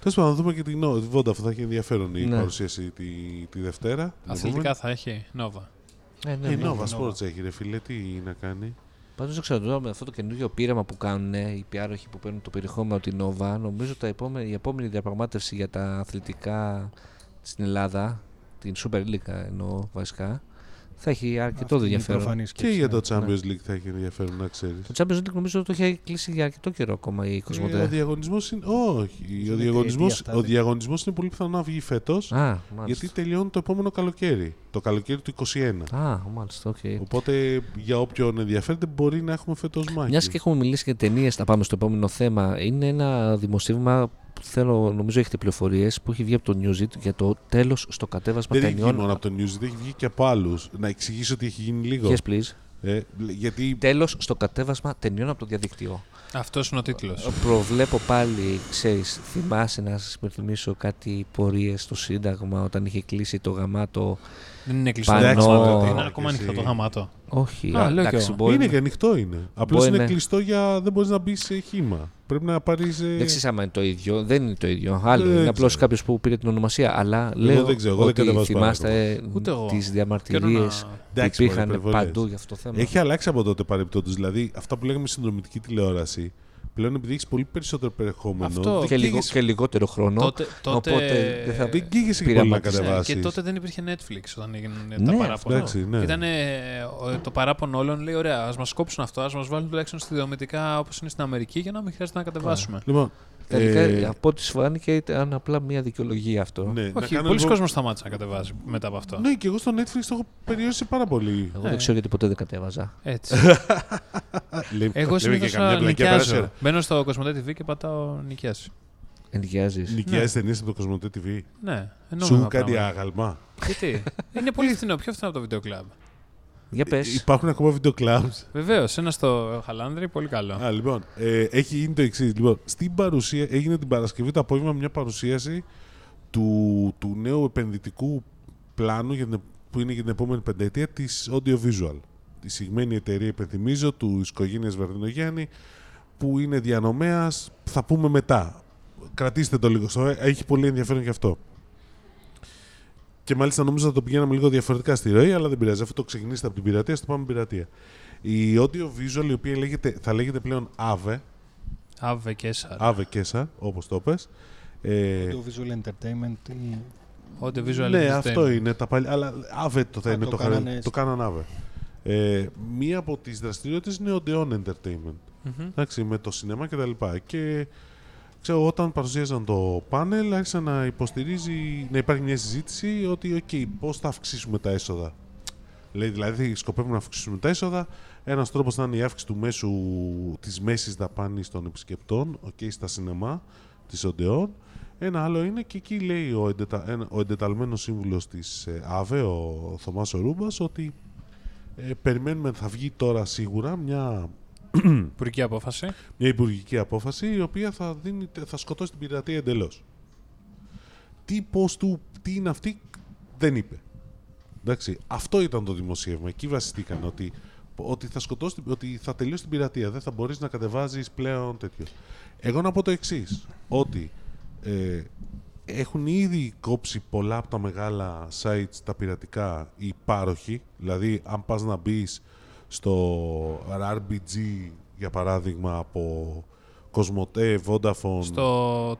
Speaker 1: Τέλος πάντων, να δούμε και την No- τη Vodafone. Θα έχει ενδιαφέρον η
Speaker 3: Ναι.
Speaker 1: παρουσίαση τη, τη Δευτέρα. την
Speaker 2: Αθλητικά θα έχει. Νόβα.
Speaker 3: Ε, ναι,
Speaker 1: επόμενη.
Speaker 3: ναι.
Speaker 1: Η Nova
Speaker 4: Nova.
Speaker 1: Sports έχει ρε φίλε, τι να κάνει.
Speaker 3: Πάντως δεν ξέρω τώρα με αυτό το καινούργιο πείραμα που κάνουν οι πιάροχοι που παίρνουν το περιεχόμενο από την Nova, νομίζω τα επόμενη, η επόμενη διαπραγμάτευση για τα αθλητικά στην Ελλάδα, την Super League εννοώ βασικά, θα έχει αρκετό
Speaker 4: αυτή είναι η
Speaker 3: ενδιαφέρον.
Speaker 4: προφανής
Speaker 1: Και
Speaker 4: σκέψη,
Speaker 1: για
Speaker 4: ναι.
Speaker 1: το Champions League θα έχει ενδιαφέρον να ξέρεις.
Speaker 3: Το Champions League νομίζω το έχει κλείσει για αρκετό καιρό ακόμα η
Speaker 1: Ε, ο
Speaker 3: Cosmote.
Speaker 1: διαγωνισμός είναι. Όχι.
Speaker 4: Είναι
Speaker 1: Ο διαγωνισμό
Speaker 4: τριετία αυτά,
Speaker 1: ο
Speaker 4: δεν-
Speaker 1: διαγωνισμός είναι πολύ πιθανό να βγει φέτος.
Speaker 3: Α, μάλιστα.
Speaker 1: Γιατί τελειώνει το επόμενο καλοκαίρι. Το καλοκαίρι του 21.
Speaker 3: Α, μάλιστα, οκ.
Speaker 1: Οπότε για όποιον ενδιαφέρεται μπορεί να έχουμε φέτος μάχη.
Speaker 3: Μιας και έχουμε μιλήσει για ταινίες, θα πάμε στο επόμενο θέμα. Είναι ένα δημοσίευμα που θέλω, νομίζω έχετε πληροφορίες, που έχει βγει από το Newsy για το τέλος στο κατέβασμα
Speaker 1: Δεν έχει βγει
Speaker 3: ταινιών.
Speaker 1: μόνο από το News, έχει βγει και από άλλους. Να εξηγήσω τι έχει γίνει λίγο.
Speaker 3: Yes, please.
Speaker 1: Ε, γιατί
Speaker 3: Τέλος στο κατέβασμα ταινιών από το διαδικτύο.
Speaker 2: Αυτός είναι ο τίτλος.
Speaker 3: Προβλέπω πάλι, ξέρεις, θυμάσαι να σας υπενθυμίσω κάτι πορείες στο Σύνταγμα όταν είχε κλείσει το γαμάτο.
Speaker 2: Δεν είναι κλειστό.
Speaker 3: Πανό.
Speaker 2: Εντάξει, μάλλον,
Speaker 3: Εντάξει,
Speaker 2: Είναι ακόμα
Speaker 1: εσύ.
Speaker 2: ανοιχτό το γαμάτο.
Speaker 3: Όχι,
Speaker 2: Α, λέω κι
Speaker 3: εντάξει,
Speaker 2: εγώ.
Speaker 3: μπορεί
Speaker 1: είναι
Speaker 3: να-
Speaker 1: και ανοιχτό είναι. Απλώς
Speaker 3: Μπορεί
Speaker 1: είναι
Speaker 3: να-
Speaker 1: κλειστό για. Δεν μπορείς να μπεις σε χήμα. Πρέπει να πάρεις.
Speaker 3: Δεν ξέρεις άμα είναι το ίδιο. Δεν είναι το ίδιο. Άλλο.
Speaker 1: Δεν
Speaker 3: είναι απλώς
Speaker 1: ξέρω.
Speaker 3: κάποιος που πήρε την ονομασία. Αλλά λέω
Speaker 1: δεν ξέρω, εγώ δεν
Speaker 3: ότι
Speaker 1: κατεβάζω
Speaker 3: θυμάστε
Speaker 2: Ούτε εγώ.
Speaker 3: τις
Speaker 2: Καιρό
Speaker 3: διαμαρτυρίες
Speaker 2: να-
Speaker 3: που
Speaker 1: Εντάξει, μωρέ,
Speaker 3: υπήρχαν
Speaker 1: υπερβολές.
Speaker 3: παντού για αυτό το θέμα.
Speaker 1: Έχει αλλάξει από τότε παρεπτόντως. Δηλαδή, αυτά που λέγαμε συνδρομητική τηλεόραση, Πλέον επειδή έχεις πολύ περισσότερο περιεχόμενο.
Speaker 2: Αυτό.
Speaker 1: δεν
Speaker 3: Και, λιγο,
Speaker 1: καίγεσαι-
Speaker 3: και λιγότερο χρόνο.
Speaker 2: Τότε, τότε,
Speaker 3: Οπότε δεν θα-
Speaker 1: Δεν καίγεσαι και πολύ να
Speaker 3: πειραματιστείς.
Speaker 1: κατεβάσεις.
Speaker 2: Και τότε δεν υπήρχε Netflix όταν έγιναν
Speaker 3: Ναι,
Speaker 2: τα παράπονα.
Speaker 1: εντάξει, ναι.
Speaker 2: Ήταν το παράπονο όλων, λέει: Ωραία, ας μας κόψουν αυτό, ας μας βάλουν τουλάχιστον στη δομητικά όπως είναι στην Αμερική για να μην χρειάζεται να κατεβάσουμε.
Speaker 1: Λοιπόν,
Speaker 3: Τελικά,
Speaker 1: ε,
Speaker 3: από ό,τι σου φάνηκε, ήταν απλά μια δικαιολογία αυτό.
Speaker 1: ναι, να
Speaker 2: Όχι,
Speaker 1: κάνω
Speaker 2: πολλοί
Speaker 1: λίγο-
Speaker 2: κόσμος σταμάτησε να κατεβάζει μετά από αυτό.
Speaker 1: Ναι, και εγώ στο Netflix το έχω περιορίσει πάρα πολύ.
Speaker 3: Εγώ
Speaker 2: Ναι.
Speaker 3: δεν ξέρω γιατί ποτέ δεν κατέβαζα.
Speaker 2: Έτσι.
Speaker 1: Λέει-
Speaker 2: Εγώ
Speaker 1: λέμε και
Speaker 2: συνήθως
Speaker 1: καμιά πλακιά
Speaker 2: νοικιάζω.
Speaker 1: παράσερα.
Speaker 2: Μπαίνω στο Cosmote TV και πατάω νοικιάσει.
Speaker 3: Ενοικιάζει.
Speaker 1: Νοικιάζει ταινίες από το Κοσμοτέ TV.
Speaker 2: Ναι,
Speaker 1: Σου
Speaker 2: εννοώ.
Speaker 1: κάνει άγαλμα.
Speaker 2: Γιατί; Είναι πολύ φθηνό, πιο φθηνό από το βίντεο κλαμπ.
Speaker 3: Για πες.
Speaker 1: Ε, Υπάρχουν ακόμα βίντεο clubs.
Speaker 2: Βεβαίως, ένα στο Χαλάνδρη, πολύ καλό.
Speaker 1: Α, λοιπόν, ε, έχει γίνει το εξής. Λοιπόν, στην παρουσία, έγινε την Παρασκευή το απόγευμα μια παρουσίαση του, του νέου επενδυτικού πλάνου για την, που είναι για την επόμενη πενταετία της Audiovisual. Η συγμένη εταιρεία, υπενθυμίζω, του οικογένειας Βερδινογιάννη, που είναι διανομέας. Θα πούμε μετά. Κρατήστε το λίγο. στο- Έχει πολύ ενδιαφέρον γι' αυτό. Και μάλιστα νόμιζα θα το πηγαίναμε λίγο διαφορετικά στη ροή, αλλά δεν πειράζει. Αφού το ξεκινήσετε από την πειρατεία, στο πάμε πειρατεία. Η audio visual, η οποία λέγεται, θα λέγεται πλέον AVE,
Speaker 2: Αβε και Σαρ.
Speaker 1: AVE Kesa, όπως το πες. Ε,
Speaker 4: Το visual entertainment ή
Speaker 2: Audio visual
Speaker 1: ναι,
Speaker 2: entertainment.
Speaker 1: αυτό είναι τα παλιά, αλλά AVE το θα
Speaker 4: Α,
Speaker 1: είναι
Speaker 4: το
Speaker 1: το,
Speaker 4: κάνανε
Speaker 1: χαρακτηριστικό.
Speaker 4: έτσι.
Speaker 1: Το κάναν AVE. Ε, μία από τις δραστηριότητες είναι Odeon Entertainment.
Speaker 2: Μμμ.
Speaker 1: Εντάξει, με το σινεμά και τα λοιπά. Και ξέρω, όταν παρουσίαζαν το πάνελ, άρχισε να υποστηρίζει, να υπάρχει μια συζήτηση ότι, ok, πώς θα αυξήσουμε τα έσοδα. Λέει, δηλαδή, σκοπεύουμε να αυξήσουμε τα έσοδα. Ένας τρόπος θα είναι η αύξηση του μέσου, της μέσης δαπάνης των επισκεπτών, ok, στα σινεμά της Οντεόν. Ένα άλλο είναι και εκεί λέει ο, εντετα, ένα- ο εντεταλμένος σύμβουλος της ε, ΑΒΕ, ο Θωμάς Ρούμπας, ότι ε, περιμένουμε, θα βγει τώρα σίγουρα μια
Speaker 2: Υπουργική απόφαση.
Speaker 1: μια υπουργική απόφαση η οποία θα, δίνει, θα σκοτώσει την πειρατεία εντελώς. Τι πώς του, τι είναι αυτή, δεν είπε. Εντάξει, αυτό ήταν το δημοσίευμα. Εκεί βασιστήκαν ότι, ότι, θα σκοτώσει, την- ότι θα τελειώσει την πειρατεία. Δεν θα μπορείς να κατεβάζεις πλέον τέτοιο. Εγώ να πω το εξής ότι ε, έχουν ήδη κόψει πολλά από τα μεγάλα sites τα πειρατικά οι πάροχοι. Δηλαδή, αν πας να μπεις στο RBG, για παράδειγμα, από Cosmote, Vodafone,
Speaker 2: Στο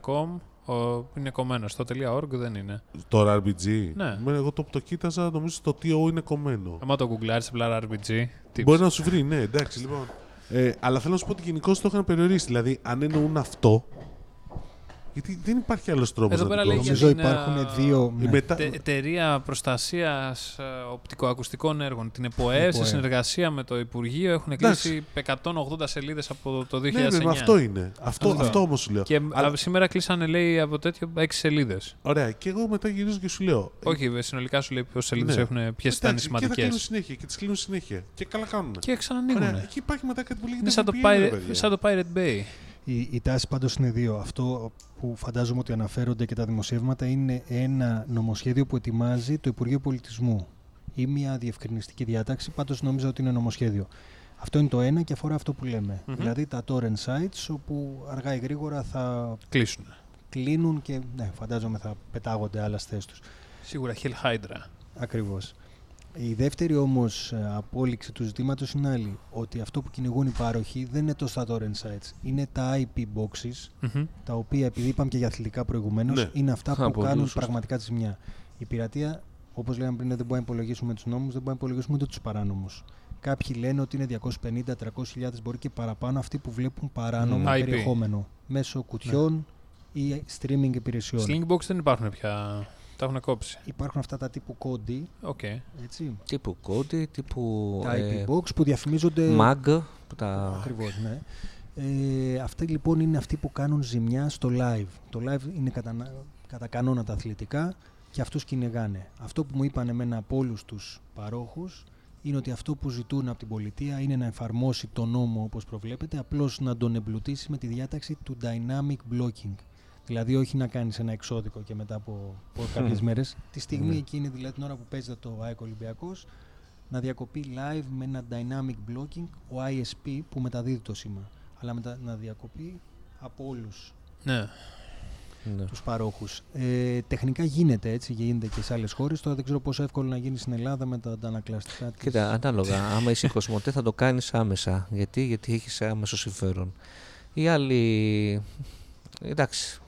Speaker 2: .com ο, είναι κομμένος. Στο .org δεν είναι.
Speaker 1: το RBG.
Speaker 2: Ναι.
Speaker 1: Με, εγώ το, το κοίταζα, νομίζω στο TO είναι κομμένο.
Speaker 2: Άμα το γκουγκλάρεις απλά RPG. tips.
Speaker 1: Μπορεί να σου βρει, ναι, εντάξει, λοιπόν. Ε, αλλά θέλω να σου πω ότι γενικώς το είχαν περιορίσει. Δηλαδή, αν εννοούν αυτό. Γιατί δεν υπάρχει άλλος τρόπος
Speaker 2: Εδώ
Speaker 1: να
Speaker 2: πέρα
Speaker 1: το
Speaker 2: λέει
Speaker 1: κόψεις.
Speaker 2: για
Speaker 4: Νομίζω
Speaker 2: την,
Speaker 4: υπάρχουν
Speaker 2: α,
Speaker 4: δύο.
Speaker 1: Η
Speaker 4: ναι.
Speaker 1: μετά-
Speaker 2: Τε- εταιρεία προστασίας οπτικοακουστικών έργων, την ΕΠΟΕ, σε
Speaker 4: ΕΠΟΕ.
Speaker 2: συνεργασία με το Υπουργείο, έχουν
Speaker 1: Εντάξει.
Speaker 2: κλείσει 180 σελίδες από το 2009.
Speaker 1: Ναι, ναι, με αυτό είναι. Αυτό,
Speaker 2: Αυτό.
Speaker 1: αυτό όμως σου λέω.
Speaker 2: Και
Speaker 1: Αλλά-
Speaker 2: α, σήμερα κλείσανε, λέει, από τέτοιο 6 σελίδες.
Speaker 1: Ωραία, και εγώ μετά γυρίζω και σου λέω.
Speaker 2: Όχι, συνολικά σου λέει πόσες σελίδες
Speaker 1: Ναι.
Speaker 2: έχουν, ποιες ήταν οι
Speaker 1: εντάξει, Και θα
Speaker 2: σημαντικές.
Speaker 1: κλείνουν συνέχεια και τις κλείνουν συνέχεια. Και καλά κάνουν.
Speaker 2: Και ξανανοίγουν.
Speaker 1: Ωραία, εκεί υπάρχει μετά κάτι που λέγεται
Speaker 2: Είναι σαν το,
Speaker 1: VPN, ρε
Speaker 2: Pirate,
Speaker 1: παιδιά.
Speaker 2: σαν το Pirate Bay.
Speaker 4: Η, η τάση πάντως είναι δύο. Αυτό που φαντάζομαι ότι αναφέρονται και τα δημοσιεύματα είναι ένα νομοσχέδιο που ετοιμάζει το Υπουργείο Πολιτισμού ή μια διευκρινιστική διάταξη, πάντως νόμιζα ότι είναι νομοσχέδιο. Αυτό είναι το ένα και αφορά αυτό που λέμε.
Speaker 2: Μμμ.
Speaker 4: Δηλαδή τα torrent sites όπου αργά ή γρήγορα θα
Speaker 2: Κλείσουν.
Speaker 4: κλείνουν και ναι, φαντάζομαι θα πετάγονται άλλα στις θέσεις τους.
Speaker 2: Σίγουρα Hell Hydra.
Speaker 4: Ακριβώς. Η δεύτερη όμως ε, απόλυξη του ζητήματος είναι άλλη. Ότι αυτό που κυνηγούν οι πάροχοι δεν είναι τόσο τα torrent sites. Είναι τα IP boxes
Speaker 2: Μμμ.
Speaker 4: τα οποία επειδή είπαμε και για αθλητικά προηγουμένως,
Speaker 1: Ναι.
Speaker 4: είναι αυτά που
Speaker 3: πολύ
Speaker 4: κάνουν
Speaker 3: σωστά.
Speaker 4: πραγματικά τη ζημιά. Η πειρατεία, όπως λέγαμε πριν, δεν μπορεί να υπολογίσουμε τους νόμους, δεν μπορεί να υπολογίσουμε ούτε τους παράνομους. Κάποιοι λένε ότι είναι 250-300 μπορεί και παραπάνω αυτοί που βλέπουν παράνομο
Speaker 2: Mm. IP.
Speaker 4: περιεχόμενο μέσω κουτιών ή streaming υπηρεσιών.
Speaker 2: Slingbox δεν υπάρχουν πια. Τα έχουν κόψει.
Speaker 4: Υπάρχουν αυτά τα τύπου Kodi,
Speaker 2: Ok.
Speaker 4: έτσι.
Speaker 3: Τύπου Kodi, τύπου.
Speaker 4: τα
Speaker 3: ε,
Speaker 4: IP box που διαφημίζονται.
Speaker 3: Mag. Που τα...
Speaker 4: Ακριβώς, ναι. Ε, αυτοί λοιπόν είναι αυτοί που κάνουν ζημιά στο live. Το live είναι κατά, κατά κανόνα τα αθλητικά και αυτούς κυνηγάνε. Αυτό που μου είπαν εμένα από όλους τους παρόχους είναι ότι αυτό που ζητούν από την πολιτεία είναι να εφαρμόσει το νόμο όπως προβλέπεται, απλώς να τον εμπλουτίσει με τη διάταξη του dynamic blocking. Δηλαδή όχι να κάνεις ένα εξώδικο και μετά από, από κάποιες μέρες. Τη στιγμή
Speaker 3: Ναι.
Speaker 4: εκείνη, δηλαδή την ώρα που παίζεται το ΑΕΚ Ολυμπιακός, να διακοπεί live με ένα dynamic blocking ο ISP που μεταδίδει το σήμα. Αλλά μετα, να διακοπεί από όλους.
Speaker 2: Ναι.
Speaker 3: Ναι.
Speaker 4: τους παρόχους. Ε, τεχνικά γίνεται έτσι, γίνεται και σε άλλες χώρες. Τώρα δεν ξέρω πόσο εύκολο να γίνει στην Ελλάδα με τα αντανακλαστικά της.
Speaker 3: Κοίτα, ανάλογα. Άμα είσαι Κοσμοτέ θα το κάνεις άμεσα. Γιατί, γιατί έχεις άμεσο συμφέρον. Οι άλλοι. Εντάξει.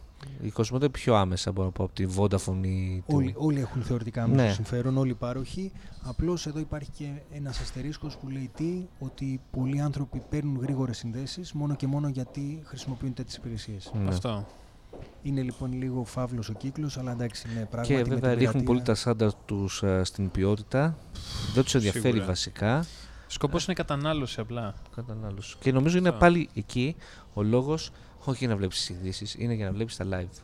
Speaker 3: Η Κοσμοτέ πιο άμεσα μπορώ να πω από τη Vodafone ή τη-
Speaker 4: Όλοι, όλοι έχουν θεωρητικά άμεσο
Speaker 3: Ναι.
Speaker 4: συμφέρον, όλοι οι πάροχοι. Απλώς εδώ υπάρχει και ένας αστερίσκος που λέει τι, ότι πολλοί άνθρωποι παίρνουν γρήγορες συνδέσεις μόνο και μόνο γιατί χρησιμοποιούν τέτοιες υπηρεσίες.
Speaker 3: Ναι.
Speaker 2: Αυτό.
Speaker 4: Είναι λοιπόν λίγο φαύλος ο κύκλος, αλλά εντάξει, ναι, πράγματι.
Speaker 3: Και
Speaker 4: με
Speaker 3: βέβαια
Speaker 4: την
Speaker 3: ρίχνουν
Speaker 4: πειρατεία-
Speaker 3: πολύ τα σάνταρ τους στην ποιότητα. Δεν τους ενδιαφέρει
Speaker 2: Σίγουρα.
Speaker 3: βασικά.
Speaker 2: Σκοπός είναι η κατανάλωση απλά.
Speaker 3: Κατανάλωση. Και νομίζω είναι
Speaker 2: Αυτό.
Speaker 3: πάλι εκεί ο λόγος, όχι για να βλέπεις τις ειδήσει, είναι για να βλέπεις τα live.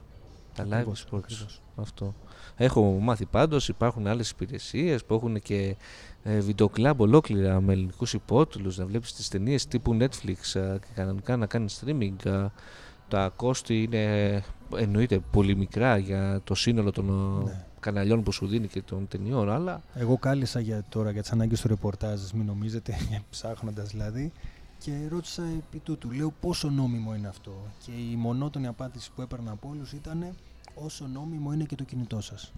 Speaker 3: Τα live
Speaker 4: Ακριβώς,
Speaker 3: sports.
Speaker 4: ακριβώς.
Speaker 3: Αυτό. Έχω μάθει πάντως, υπάρχουν άλλες υπηρεσίες που έχουν και ε, βιντεοκλάμπ ολόκληρα με ελληνικούς υπότιτλους, να βλέπεις τις ταινίες τύπου Netflix ε, και κανονικά να κάνεις streaming. ε, τα κόστη είναι εννοείται πολύ μικρά για το σύνολο των ε,
Speaker 4: Ναι.
Speaker 3: καναλιών που σου δίνει και των ταινιών, αλλά
Speaker 4: Εγώ κάλεσα για, τώρα για τις ανάγκες του ρεπορτάζ, μην νομίζετε, ψάχνοντας δηλαδή. Και ρώτησα επί τούτου, λέω πόσο νόμιμο είναι αυτό; Και η μονότονη απάντηση που έπαιρνα από όλους ήταν όσο νόμιμο είναι και το κινητό σας.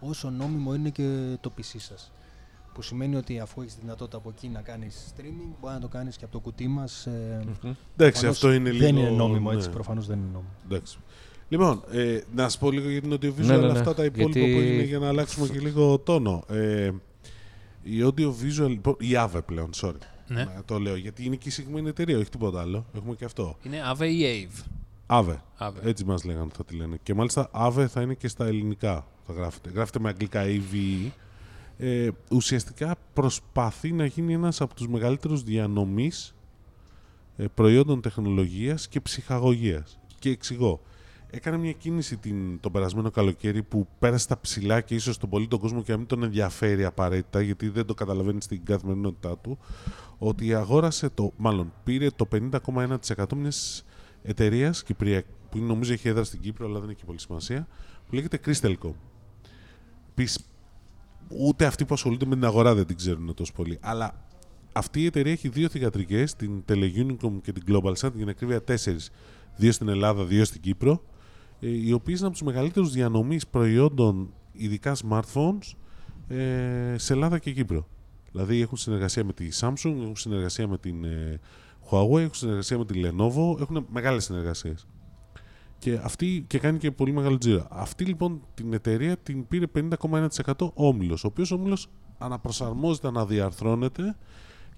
Speaker 4: Όσο νόμιμο είναι και το PC σας. Που σημαίνει ότι αφού έχεις δυνατότητα από εκεί να κάνεις streaming, μπορεί να το κάνεις και από το κουτί μας. Ε,
Speaker 3: μμμ.
Speaker 1: Εντάξει,
Speaker 4: προφανώς
Speaker 1: αυτό είναι λίγο.
Speaker 4: δεν είναι νόμιμο
Speaker 1: ναι.
Speaker 4: έτσι. Προφανώς δεν είναι νόμιμο.
Speaker 1: Εντάξει. Λοιπόν, ε, να σα πω λίγο για την audiovisual
Speaker 3: Ναι, ναι, ναι.
Speaker 1: αυτά τα υπόλοιπα
Speaker 3: Γιατί-
Speaker 1: που έγινε για να αλλάξουμε και λίγο τόνο. Ε, η audiovisual, λοιπόν, η AVE πλέον, sorry.
Speaker 2: Ναι.
Speaker 1: Να το λέω, γιατί είναι και η συγκεκριμένη εταιρεία, όχι τίποτα άλλο. Έχουμε και αυτό.
Speaker 2: Είναι AVE ή AVE.
Speaker 1: AVE.
Speaker 2: AVE.
Speaker 1: Έτσι μας λέγανε θα τη λένε. Και μάλιστα AVE θα είναι και στα ελληνικά. Θα γράφεται. Γράφεται με αγγλικά AVE. Ε, ουσιαστικά προσπαθεί να γίνει ένας από τους μεγαλύτερους διανομής ε, προϊόντων τεχνολογίας και ψυχαγωγίας. Και εξηγώ. Έκανε μια κίνηση την, τον περασμένο καλοκαίρι που πέρασε τα ψηλά και ίσως τον πολύ τον κόσμο και να μην τον ενδιαφέρει απαραίτητα γιατί δεν το καταλαβαίνει στην καθημερινότητά του ότι αγόρασε το, μάλλον πήρε το 50,1% μιας εταιρείας Κυπριακ, που είναι- νομίζω έχει έδρα στην Κύπρο, αλλά δεν έχει πολύ σημασία, που λέγεται Crystalcom. Πεις, ούτε αυτοί που ασχολούνται με την αγορά δεν την ξέρουν τόσο πολύ. Αλλά αυτή η εταιρεία έχει δύο θηγατρικές, την Teleunicom και την GlobalSat, για να ακρίβεια τέσσερις. Δύο στην Ελλάδα, δύο στην Κύπρο, ε, οι οποίες είναι από τους μεγαλύτερους διανομής προϊόντων, ειδικά smartphones, ε, σε Ελλάδα και Κύπρο. Δηλαδή έχουν συνεργασία με τη Samsung, έχουν συνεργασία με την ε, Huawei, έχουν συνεργασία με τη Lenovo, έχουν μεγάλες συνεργασίες. Και, αυτή, και κάνει και πολύ μεγάλο τζίρο. Αυτή λοιπόν την εταιρεία την πήρε 50,1% όμιλος, ο οποίος όμιλος αναπροσαρμόζεται, αναδιαρθρώνεται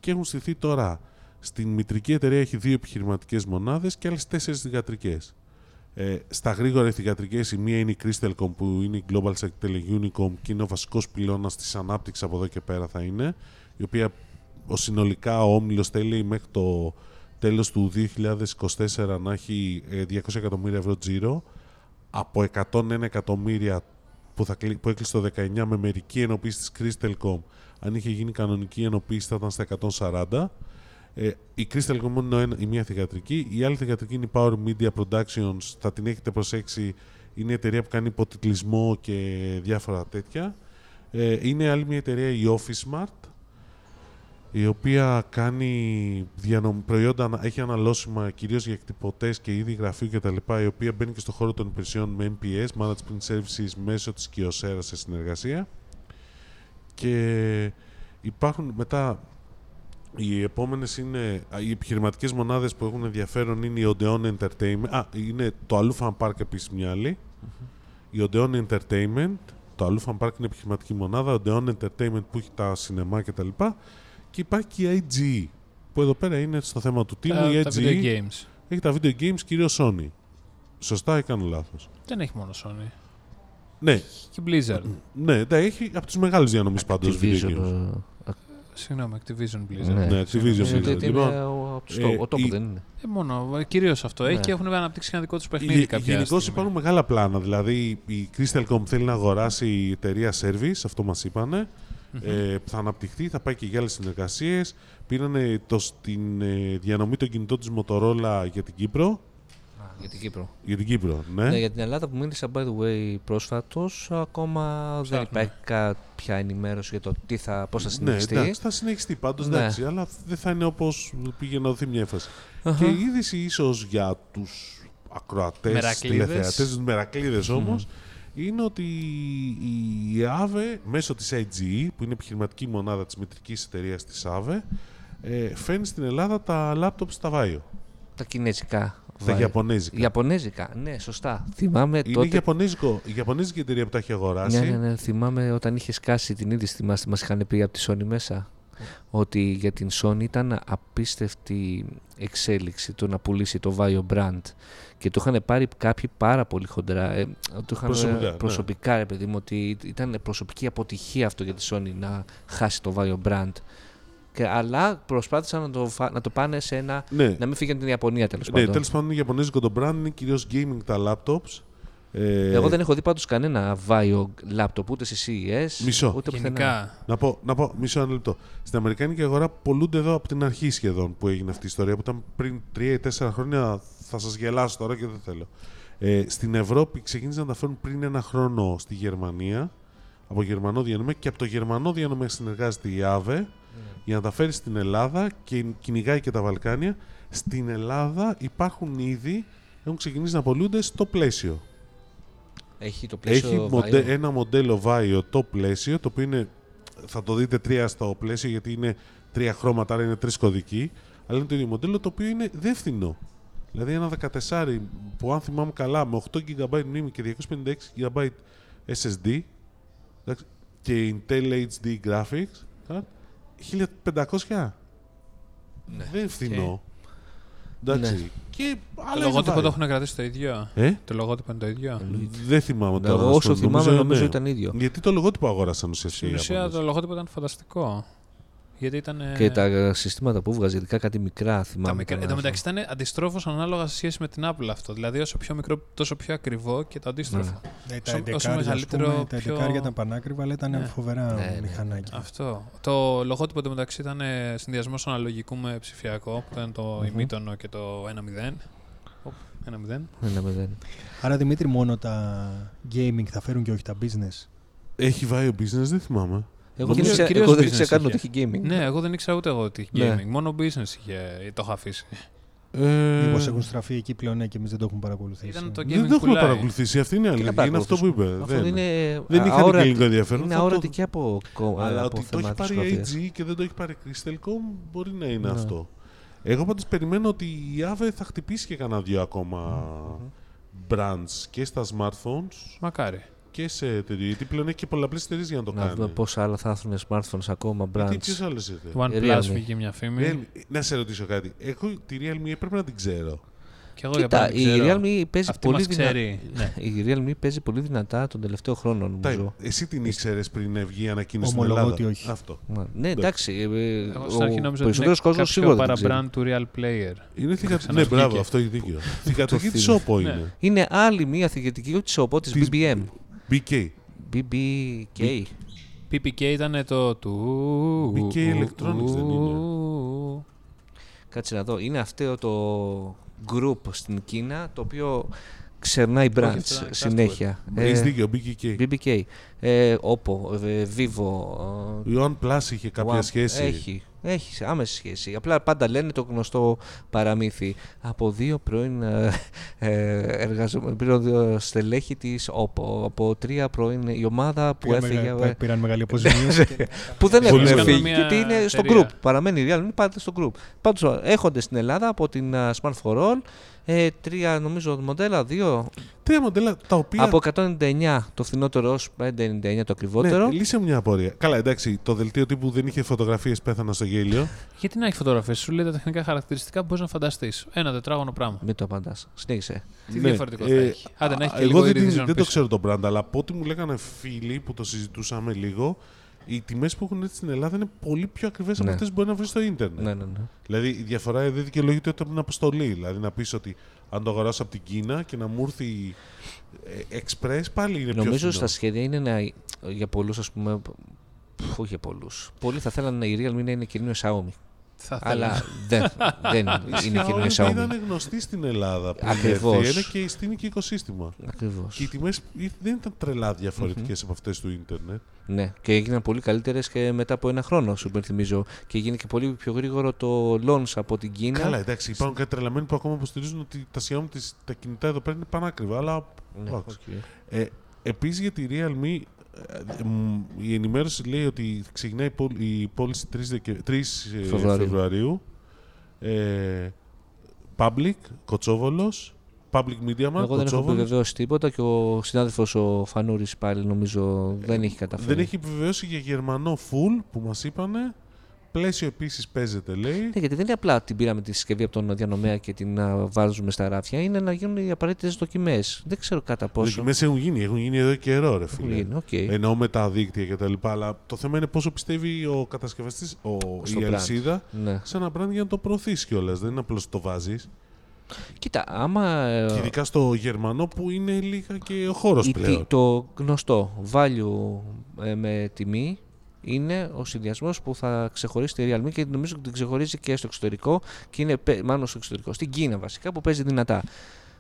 Speaker 1: και έχουν στηθεί τώρα στην μητρική εταιρεία έχει δύο επιχειρηματικές μονάδες και άλλες τέσσερις θηγατρικές. Ε, στα γρήγορα οι θηγατρικές, η μία είναι η Crystalcom που είναι η Global Sec Teleunicom και είναι ο βασικός πυλώνας της ανάπτυξης από εδώ και πέρα θα είναι, η οποία ο συνολικά ο όμιλος θέλει μέχρι το τέλος του 2024 να έχει ε, 200 εκατομμύρια ευρώ τζίρο από 101 εκατομμύρια που, θα, κλει- που έκλεισε το 19 με μερική ενοποίηση της Crystalcom. Αν είχε γίνει κανονική ενοποίηση θα ήταν στα 140 ε, η Crystalcom είναι ο ένα- η μία θηγατρική η άλλη θηγατρική είναι η Power Media Productions θα την έχετε προσέξει είναι η εταιρεία που κάνει υποτιτλισμό και διάφορα τέτοια ε, είναι άλλη μια εταιρεία η OfficeSmart η οποία κάνει διανομ... προϊόντα, ανα- έχει αναλώσιμα κυρίως για εκτυπωτές και είδη γραφείου κτλ. η οποία μπαίνει και στο χώρο των υπηρεσιών με MPS, Management Services, μέσω της Kyocera σε συνεργασία. Και υπάρχουν μετά οι επόμενες είναι α, οι επιχειρηματικές μονάδες που έχουν ενδιαφέρον είναι η Odeon Entertainment. Α, είναι το Alufan Park επίσης μια άλλη. Η Odeon Entertainment. Το Alufan Park είναι επιχειρηματική μονάδα. Odeon Entertainment που έχει τα σινεμά κτλ. Και υπάρχει και η IG. Που εδώ πέρα είναι στο θέμα του τίμου.
Speaker 2: Τα,
Speaker 1: Η
Speaker 2: τα
Speaker 1: IG
Speaker 2: video games.
Speaker 1: έχει τα video games κυρίως Sony. Σωστά ή κάνω λάθος;
Speaker 2: Δεν έχει μόνο Sony.
Speaker 1: Ναι,
Speaker 2: Και Blizzard.
Speaker 1: ναι, τα έχει από τους μεγάλους διανομής πάντως video
Speaker 3: Activision,
Speaker 1: games.
Speaker 3: Ε,
Speaker 2: Συγγνώμη, Activision Blizzard.
Speaker 3: Ναι,
Speaker 1: Ναι, Activision
Speaker 3: είναι-
Speaker 1: Blizzard.
Speaker 3: είναι
Speaker 1: Λοιπόν,
Speaker 3: ο- από τους
Speaker 1: ε,
Speaker 3: top- ο top
Speaker 1: η-
Speaker 3: δεν είναι.
Speaker 2: Ε, μόνο, κυρίως αυτό. Έχει
Speaker 3: Ναι.
Speaker 2: και έχουν αναπτύξει ένα δικό τους παιχνίδι κάποια
Speaker 1: Γενικώς
Speaker 2: στιγμή.
Speaker 1: υπάρχουν μεγάλα πλάνα. Δηλαδή η Crystalcom θέλει να αγοράσει η εταιρεία Service, αυτό μας είπανε. Ε, θα αναπτυχθεί, θα πάει και για άλλες συνεργασίες. Πήραν το, στην ε, διανομή των κινητών της Motorola για την Κύπρο.
Speaker 3: Για την Κύπρο.
Speaker 1: Για την Κύπρο, ναι.
Speaker 3: Ναι, για την Ελλάδα που μίλησα, by the way, πρόσφατος, ακόμα δεν
Speaker 2: Ψάχνουμε.
Speaker 3: υπάρχει κάποια ενημέρωση για το τι θα, πώς θα
Speaker 1: ναι,
Speaker 3: συνεχιστεί.
Speaker 1: εντάξει, θα συνεχιστεί πάντως,
Speaker 3: Ναι.
Speaker 1: εντάξει, αλλά δεν θα είναι όπως πήγε να δοθεί μια έφαση.
Speaker 3: Αχα.
Speaker 1: Και η είδηση ίσως για τους ακροατές,
Speaker 2: Μερακλείδες.
Speaker 1: τηλεθεατές, τους μερακλείδες όμως, είναι ότι η AVE μέσω της IGE, που είναι επιχειρηματική μονάδα της μητρικής εταιρείας της AVE, ε, φέρνει στην Ελλάδα τα λάπτοπς στα Βάιο.
Speaker 3: Τα κινέζικα.
Speaker 1: Τα
Speaker 3: βάει.
Speaker 1: Ιαπωνέζικα.
Speaker 3: Ιαπωνέζικα, ναι, σωστά. Θυμάμαι
Speaker 1: Είναι
Speaker 3: τότε.
Speaker 1: Ιαπωνέζικο, η Ιαπωνέζικη εταιρεία που τα έχει αγοράσει.
Speaker 3: Ναι, ναι, ναι. Θυμάμαι όταν είχε σκάσει την είδηση, θυμάστε, μας είχαν πει από τη Sony μέσα. Ότι για την Sony ήταν απίστευτη εξέλιξη το να πουλήσει το Vaio brand. Και το είχαν πάρει κάποιοι πάρα πολύ χοντρά. Ε, το είχαν
Speaker 1: Προσωπικά,
Speaker 3: ε,
Speaker 1: ναι.
Speaker 3: προσωπικά ρε παιδί μου, ότι ήταν προσωπική αποτυχία αυτό για τη Sony να χάσει το Vaio brand. Και, αλλά προσπάθησαν να το, φα- να το πάνε σε ένα.
Speaker 1: Ναι.
Speaker 3: να μην φύγει από την Ιαπωνία τέλος
Speaker 1: Ναι,
Speaker 3: πάντων.
Speaker 1: τέλος πάντων είναι Ιαπωνέζικο το brand, είναι κυρίως gaming τα laptops. Ε,
Speaker 3: Εγώ δεν έχω δει πάντως κανένα Vaio laptop ούτε σε CES
Speaker 1: Μισό.
Speaker 3: ούτε πουθενά.
Speaker 2: Γενικά.
Speaker 1: Να πω, να πω μισό ένα λεπτό. Στην Αμερικάνικη αγορά πολλούνται εδώ από την αρχή σχεδόν που έγινε αυτή η ιστορία που ήταν πριν 3 ή 4 χρόνια. Θα σας γελάσω τώρα και δεν θέλω. Ε, στην Ευρώπη ξεκίνησαν να τα φέρουν πριν ένα χρόνο στη Γερμανία από γερμανό διανομή και από το γερμανό διανομή συνεργάζεται η ΑΒΕ για να τα φέρει στην Ελλάδα και κυνηγάει και τα Βαλκάνια. Στην Ελλάδα υπάρχουν ήδη, έχουν ξεκινήσει να πολλούνται στο πλαίσιο.
Speaker 3: Έχει το πλαίσιο.
Speaker 1: Έχει
Speaker 3: Vaio.
Speaker 1: μοντε- ένα μοντέλο Vaio το πλαίσιο, το οποίο είναι, θα το δείτε τρία στο πλαίσιο γιατί είναι τρία χρώματα, άρα είναι τρεις κωδικοί. Αλλά είναι το ίδιο μοντέλο το οποίο είναι δεν φθηνό. Δηλαδή ένα 14 που αν θυμάμαι καλά με 8 GB μνήμη και 256 GB SSD εντάξει, και Intel HD Graphics card, 1500.
Speaker 3: Ναι.
Speaker 1: Δεν είναι φθηνό. Εντάξει.
Speaker 3: Ναι.
Speaker 1: Και
Speaker 2: Το
Speaker 1: άλλα είναι
Speaker 2: λογότυπο
Speaker 1: Vaio.
Speaker 2: το έχουν κρατήσει το ίδιο.
Speaker 1: Ε;
Speaker 2: Το λογότυπο είναι το ίδιο.
Speaker 1: Δεν θυμάμαι τώρα.
Speaker 3: Εγώ
Speaker 1: να σου
Speaker 3: όσο
Speaker 1: πω.
Speaker 3: θυμάμαι νομίζω
Speaker 1: ναι.
Speaker 3: ήταν ίδιο.
Speaker 1: Γιατί το λογότυπο αγόρασαν ουσιαστικά.
Speaker 2: Στην
Speaker 1: οι
Speaker 2: ουσία
Speaker 1: Ιαπωνέζοι.
Speaker 2: το λογότυπο ήταν φανταστικό. Γιατί ήταν.
Speaker 3: Και τα συστήματα που βγάζει, ειδικά κάτι μικρά, θυμάμαι.
Speaker 2: Τα μικρά.
Speaker 3: τώρα.
Speaker 2: Εν τω μεταξύ ήταν αντιστρόφως ανάλογα σε σχέση με την Apple αυτό. Δηλαδή όσο πιο μικρό, τόσο πιο ακριβό και το αντίστροφο.
Speaker 4: Ναι,
Speaker 2: Όσο-
Speaker 4: τα
Speaker 2: όσο
Speaker 4: 11
Speaker 2: μεγαλύτερο,
Speaker 4: μεγαλύτερο, τα
Speaker 2: πιο-
Speaker 4: 11 ήταν πανάκριβα, αλλά ήταν
Speaker 2: Ναι.
Speaker 4: φοβερά
Speaker 3: Ναι, ναι.
Speaker 4: μηχανάκια.
Speaker 2: Αυτό. Το λογότυπο εντωμεταξύ ήταν συνδυασμός αναλογικού με ψηφιακό, που ήταν το
Speaker 3: Μμμ.
Speaker 2: ημίτονο και το 1-0. Οπ, 1-0.
Speaker 3: Ένα μηδέν.
Speaker 4: Άρα Δημήτρη, μόνο τα gaming θα φέρουν και όχι τα business;
Speaker 1: Έχει Vaio Business, δεν θυμάμαι.
Speaker 3: Εγώ
Speaker 2: Νομίζω
Speaker 3: δεν ήξερα-
Speaker 2: κυρίως
Speaker 3: εγώ δεν
Speaker 2: business
Speaker 3: ήξερα καν
Speaker 2: είχε.
Speaker 3: ότι έχει gaming.
Speaker 2: Ναι, εγώ δεν ήξερα ούτε εγώ ότι έχει
Speaker 3: Ναι.
Speaker 2: gaming. Μόνο business είχε, το είχα αφήσει.
Speaker 1: Ε,
Speaker 4: Μήπως έχουν στραφεί εκεί πλέον ναι, και εμείς δεν το έχουμε παρακολουθήσει.
Speaker 2: Ήταν το gaming
Speaker 1: δεν το έχουμε
Speaker 2: πουλάει.
Speaker 1: παρακολουθήσει. Αυτή είναι η
Speaker 3: Τι να
Speaker 1: αλήθεια. Είναι αυτό που είπε.
Speaker 3: παρακολουθήσουμε. Αυτό
Speaker 1: δεν
Speaker 3: είναι
Speaker 1: δεν είχαν
Speaker 3: αόρατη-
Speaker 1: και ελληνικό ενδιαφέρον.
Speaker 3: Είναι
Speaker 1: Θα το-
Speaker 3: αόρατη και από, κο-
Speaker 1: Αλλά
Speaker 3: από
Speaker 1: ότι το έχει
Speaker 3: θέμα
Speaker 1: πάρει
Speaker 3: της
Speaker 1: η AG και δεν το έχει πάρει η Crystalcom μπορεί να είναι
Speaker 3: Ναι.
Speaker 1: αυτό. Εγώ πάντως περιμένω ότι η AVE θα χτυπήσει και κανένα δύο ακόμα brands και στα smartphones
Speaker 2: Μακάρι.
Speaker 1: Και σε εταιρείε. Γιατί πλέον έχει και πολλαπλές εταιρείες για να το
Speaker 3: Να
Speaker 1: κάνει.
Speaker 3: δούμε πόσα άλλα θα έρθουν smartphones ακόμα,
Speaker 1: Γιατί
Speaker 3: brands.
Speaker 1: ποιες άλλες ήρθε.
Speaker 2: Το OnePlus
Speaker 3: Realme.
Speaker 2: βγήκε μια φήμη.
Speaker 1: Realme- Να σε ρωτήσω κάτι. Εγώ τη Realme έπρεπε να την ξέρω.
Speaker 2: Και εγώ για
Speaker 3: Κοίτα,
Speaker 2: πάντα
Speaker 3: η
Speaker 2: ξέρω.
Speaker 3: Realme παίζει
Speaker 2: Αυτή
Speaker 3: πολύ
Speaker 2: μας
Speaker 3: δυνατά.
Speaker 2: ξέρει. Ναι.
Speaker 3: Η Realme παίζει πολύ δυνατά τον τελευταίο χρόνο,
Speaker 1: Τα-
Speaker 3: νομίζω.
Speaker 1: Εσύ την ήξερες πριν βγει η ανακοίνωση στην
Speaker 4: Ομολογώ
Speaker 1: Ελλάδα;
Speaker 4: ότι όχι.
Speaker 1: Αυτό.
Speaker 3: Μα- Ναι, εντάξει. ε, ε,
Speaker 2: Εγώ
Speaker 3: Ο
Speaker 2: στην αρχή νόμιζα ότι
Speaker 3: περισσότερος
Speaker 2: είναι
Speaker 3: κόσμος
Speaker 2: κάποιο
Speaker 3: σίγουρα δεν
Speaker 2: παρά
Speaker 3: ξέρει.
Speaker 2: brand του Real Player.
Speaker 1: Είναι θηκα... Ναι,
Speaker 2: ξαναβγήκε.
Speaker 1: μπράβο, αυτό έχει δίκιο. Θηγατρική της
Speaker 3: θυμάμαι.
Speaker 1: Oppo
Speaker 2: Ναι.
Speaker 1: είναι.
Speaker 3: Είναι άλλη μία θηγατρική της από της
Speaker 1: Της-
Speaker 3: BBM.
Speaker 1: BK.
Speaker 3: BBK.
Speaker 2: PPK ήταν το του.
Speaker 1: BK Electronics δεν
Speaker 3: Κάτσε να δω. Είναι αυτό το group στην Κίνα το οποίο ξερνάει
Speaker 2: αυτό
Speaker 3: brands
Speaker 2: ήταν
Speaker 3: συνέχεια.
Speaker 1: Έχει
Speaker 3: Ε,
Speaker 1: δίκιο, BK.
Speaker 3: BBK. Ε, Oppo, ε, Vivo. ε,
Speaker 1: Η OnePlus είχε κάποια
Speaker 3: One-
Speaker 1: σχέση.
Speaker 3: Έχει. Έχει άμεση σχέση. Απλά πάντα λένε το γνωστό παραμύθι. Από δύο πρώην ε, ε, εργαζομένοι, πήραν δύο στελέχη της Oppo. Από τρία πρώην η ομάδα που
Speaker 4: Πήγαν
Speaker 3: έφυγε.
Speaker 4: μεγα-
Speaker 3: ε,
Speaker 4: Πήραν μεγάλη αποζημίωση. και-
Speaker 3: που δεν
Speaker 1: Πολύ
Speaker 3: έχουν
Speaker 1: καλά.
Speaker 3: φύγει
Speaker 2: Μια
Speaker 3: γιατί είναι στο
Speaker 2: εταιρεία.
Speaker 3: group. Παραμένει η Real, είναι πάντα στο group. Πάντως έχονται στην Ελλάδα από την uh, Smart for All ε, τρία νομίζω μοντέλα, δύο.
Speaker 1: Τρία μοντέλα τα οποία.
Speaker 3: Από 199 το φθηνότερο ως 599 το ακριβότερο.
Speaker 1: Ναι, λύσε μου μια απορία. Καλά, εντάξει, το δελτίο τύπου δεν είχε φωτογραφίες, πέθανα στο γέλιο.
Speaker 2: Γιατί να έχει φωτογραφίες, σου λέει τα τεχνικά χαρακτηριστικά που μπορείς να φανταστείς. Ένα τετράγωνο πράγμα.
Speaker 3: Μην το απαντάς. Συνέχισε.
Speaker 2: Τι
Speaker 1: Ναι,
Speaker 2: διαφορετικό
Speaker 1: ε,
Speaker 2: θα έχει. Άντε να έχει και
Speaker 1: εγώ
Speaker 2: λίγο
Speaker 1: δεν, την-
Speaker 2: Iridium
Speaker 1: δεν το
Speaker 2: πίσω.
Speaker 1: ξέρω το brand, αλλά από ό,τι μου λέγανε φίλοι που το συζητούσαμε λίγο, οι τιμές που έχουν έρθει στην Ελλάδα είναι πολύ πιο ακριβές από
Speaker 3: Ναι.
Speaker 1: αυτές που μπορεί να βρεις στο ίντερνετ.
Speaker 3: Ναι, ναι, ναι.
Speaker 1: Δηλαδή η διαφορά δεν δικαιολογείται ούτε από την αποστολή. Δηλαδή να πεις ότι αν το αγοράσω από την Κίνα και να μου έρθει ε, express, πάλι είναι πιο
Speaker 3: Νομίζω
Speaker 1: φθηνό.
Speaker 3: στα σχέδια είναι να, για πολλούς, ας πούμε. π- Όχι για πολλούς. Πολλοί θα θέλανε η Realme να είναι κυρίω Xiaomi.
Speaker 2: Θα
Speaker 3: Αλλά
Speaker 2: ήθελα.
Speaker 3: δεν, δεν
Speaker 1: Η
Speaker 3: είναι καινούργια
Speaker 1: Xiaomi
Speaker 3: Xiaomi.
Speaker 1: ήταν γνωστή στην Ελλάδα. πριν
Speaker 3: Ακριβώς.
Speaker 1: έρθει. Είναι και στείνει και οικοσύστημα.
Speaker 3: Ακριβώς.
Speaker 1: Και οι τιμές δεν ήταν τρελά διαφορετικές από αυτές του ίντερνετ.
Speaker 3: Ναι, και έγιναν πολύ καλύτερες και μετά από ένα χρόνο, σου υπενθυμίζω. Και έγινε και πολύ πιο γρήγορο το launch από την Κίνα.
Speaker 1: Καλά, εντάξει, υπάρχουν κάτι τρελαμένοι που ακόμα υποστηρίζουν ότι τα Xiaomi τις, τα κινητά εδώ πέρα είναι πανάκριβα. Αλλά
Speaker 3: Ναι,
Speaker 1: εντάξει.
Speaker 3: οκ.
Speaker 1: Ε, Επίσης για τη Realme, ε, ε, μ, η ενημέρωση λέει ότι ξεκινάει η πώλ- η πώληση 3, Δεκε... 3
Speaker 3: Φεβρουαρίου.
Speaker 1: Φεβρουαρίου. Ε, public, Κοτσόβολος. Public Media Markt,
Speaker 3: Εγώ δεν έχω
Speaker 1: Κοτσόβολος.
Speaker 3: επιβεβαιώσει τίποτα και ο συνάδελφος ο Φανούρης πάλι νομίζω δεν έχει καταφέρει.
Speaker 1: Δεν έχει επιβεβαιώσει για Γερμανό full που μας είπανε. Πλαίσιο επίσης παίζεται λέει.
Speaker 3: Ναι, γιατί δεν είναι απλά την πήραμε τη συσκευή από τον διανομέα και την α, βάζουμε στα ράφια. Είναι να γίνουν οι απαραίτητες δοκιμές. Δεν ξέρω κατά
Speaker 1: Οι
Speaker 3: πόσο.
Speaker 1: δοκιμές έχουν γίνει, έχουν γίνει εδώ καιρό ρε
Speaker 3: Έχουν
Speaker 1: φίλε.
Speaker 3: γίνει, οκ.
Speaker 1: Εννοώ με τα δίκτυα και τα λοιπά, αλλά το θέμα είναι πόσο πιστεύει ο κατασκευαστής, ο,
Speaker 3: Στο
Speaker 1: η
Speaker 3: brand.
Speaker 1: αλυσίδα,
Speaker 3: Ναι.
Speaker 1: σε ένα brand για να το προωθήσει κιόλας. Δεν είναι απλώς το βάζεις.
Speaker 3: Κοίτα, άμα. ε,
Speaker 1: Και ειδικά στο Γερμανό που είναι λίγα και ο χώρος
Speaker 3: η-
Speaker 1: πλέον.
Speaker 3: το γνωστό value ε, με τιμή είναι ο συνδυασμός που θα ξεχωρίσει τη Realme και νομίζω ότι την ξεχωρίζει και στο εξωτερικό και είναι πε- μάλλον στο εξωτερικό, στην Κίνα βασικά που παίζει δυνατά.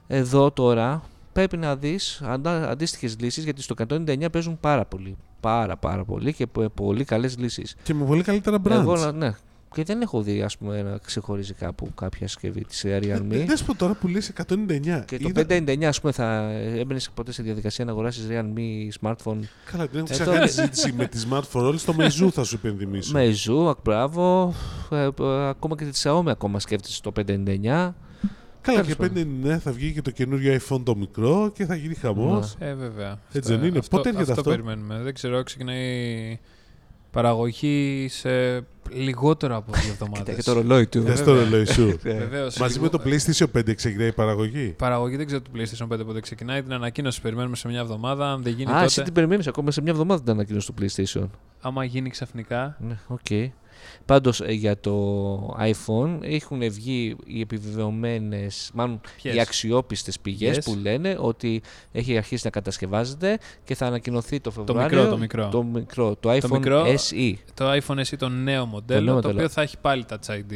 Speaker 3: Εδώ τώρα πρέπει να δεις αντίστοιχες λύσεις γιατί στο 199 παίζουν πάρα πολύ. Πάρα πάρα πολύ και πο- πολύ καλές λύσεις.
Speaker 1: Και με πολύ καλύτερα brands.
Speaker 3: Εγώ, να- ναι. Και δεν έχω δει ας πούμε, να ξεχωρίζει κάπου κάποια συσκευή της Realme.
Speaker 1: Ε, Δες πω τώρα που λες 199.
Speaker 3: Και το
Speaker 1: Είδα-
Speaker 3: 599, ας πούμε, θα έμπαινες ποτέ σε διαδικασία να αγοράσεις Realme smartphone;
Speaker 1: Καλά, την έχω
Speaker 3: Ε,
Speaker 1: ξεχάσει
Speaker 3: τώρα-
Speaker 1: συζήτηση με τη Smart for All στο Meizu θα σου υπενθυμίσω.
Speaker 3: Meizu, α μπράβο. Ε, ε, ακόμα και τη Xiaomi ακόμα σκέφτεσαι το 599.
Speaker 1: Καλά,
Speaker 3: τέλος
Speaker 1: και
Speaker 3: πάντων.
Speaker 1: 599 θα βγει και το καινούριο iPhone το μικρό και θα γίνει χαμός.
Speaker 3: Ναι.
Speaker 2: Ε, βέβαια.
Speaker 1: Έτσι δεν είναι.
Speaker 2: Αυτό,
Speaker 1: Πότε έρχεται
Speaker 2: αυτό
Speaker 1: αυτό;
Speaker 2: περιμένουμε. Δεν ξέρω, ξεκινάει παραγωγή σε λιγότερο από δύο εβδομάδες.
Speaker 3: Και το ρολόι του.
Speaker 1: Δες το ρολόι σου.
Speaker 2: Βεβαίως,
Speaker 1: Μαζί με
Speaker 2: λίγο-
Speaker 1: το PlayStation 5 ξεκινάει η παραγωγή.
Speaker 2: Παραγωγή δεν ξέρω του PlayStation 5 πότε ξεκινάει. Την ανακοίνωση περιμένουμε σε μια εβδομάδα. Αν δεν γίνει
Speaker 3: Α, εσύ
Speaker 2: τότε.
Speaker 3: την περιμένεις ακόμα σε μια εβδομάδα την ανακοίνωση του PlayStation.
Speaker 2: Άμα γίνει ξαφνικά.
Speaker 3: Ναι, οκ. Πάντως ε, για το iPhone έχουν βγει οι επιβεβαιωμένες, μάλλον
Speaker 2: Ποιες;
Speaker 3: οι αξιόπιστες πηγές
Speaker 2: Ποιες;
Speaker 3: που λένε ότι έχει αρχίσει να κατασκευάζεται και θα ανακοινωθεί το
Speaker 2: Το
Speaker 3: Φεβρουάριο
Speaker 2: μικρό, το μικρό.
Speaker 3: το, μικρό, το iPhone
Speaker 2: μικρό,
Speaker 3: SE.
Speaker 2: Το iPhone SE το νέο μοντέλο,
Speaker 3: νέο
Speaker 2: το,
Speaker 3: μοντέλο.
Speaker 2: οποίο θα έχει πάλι Touch ID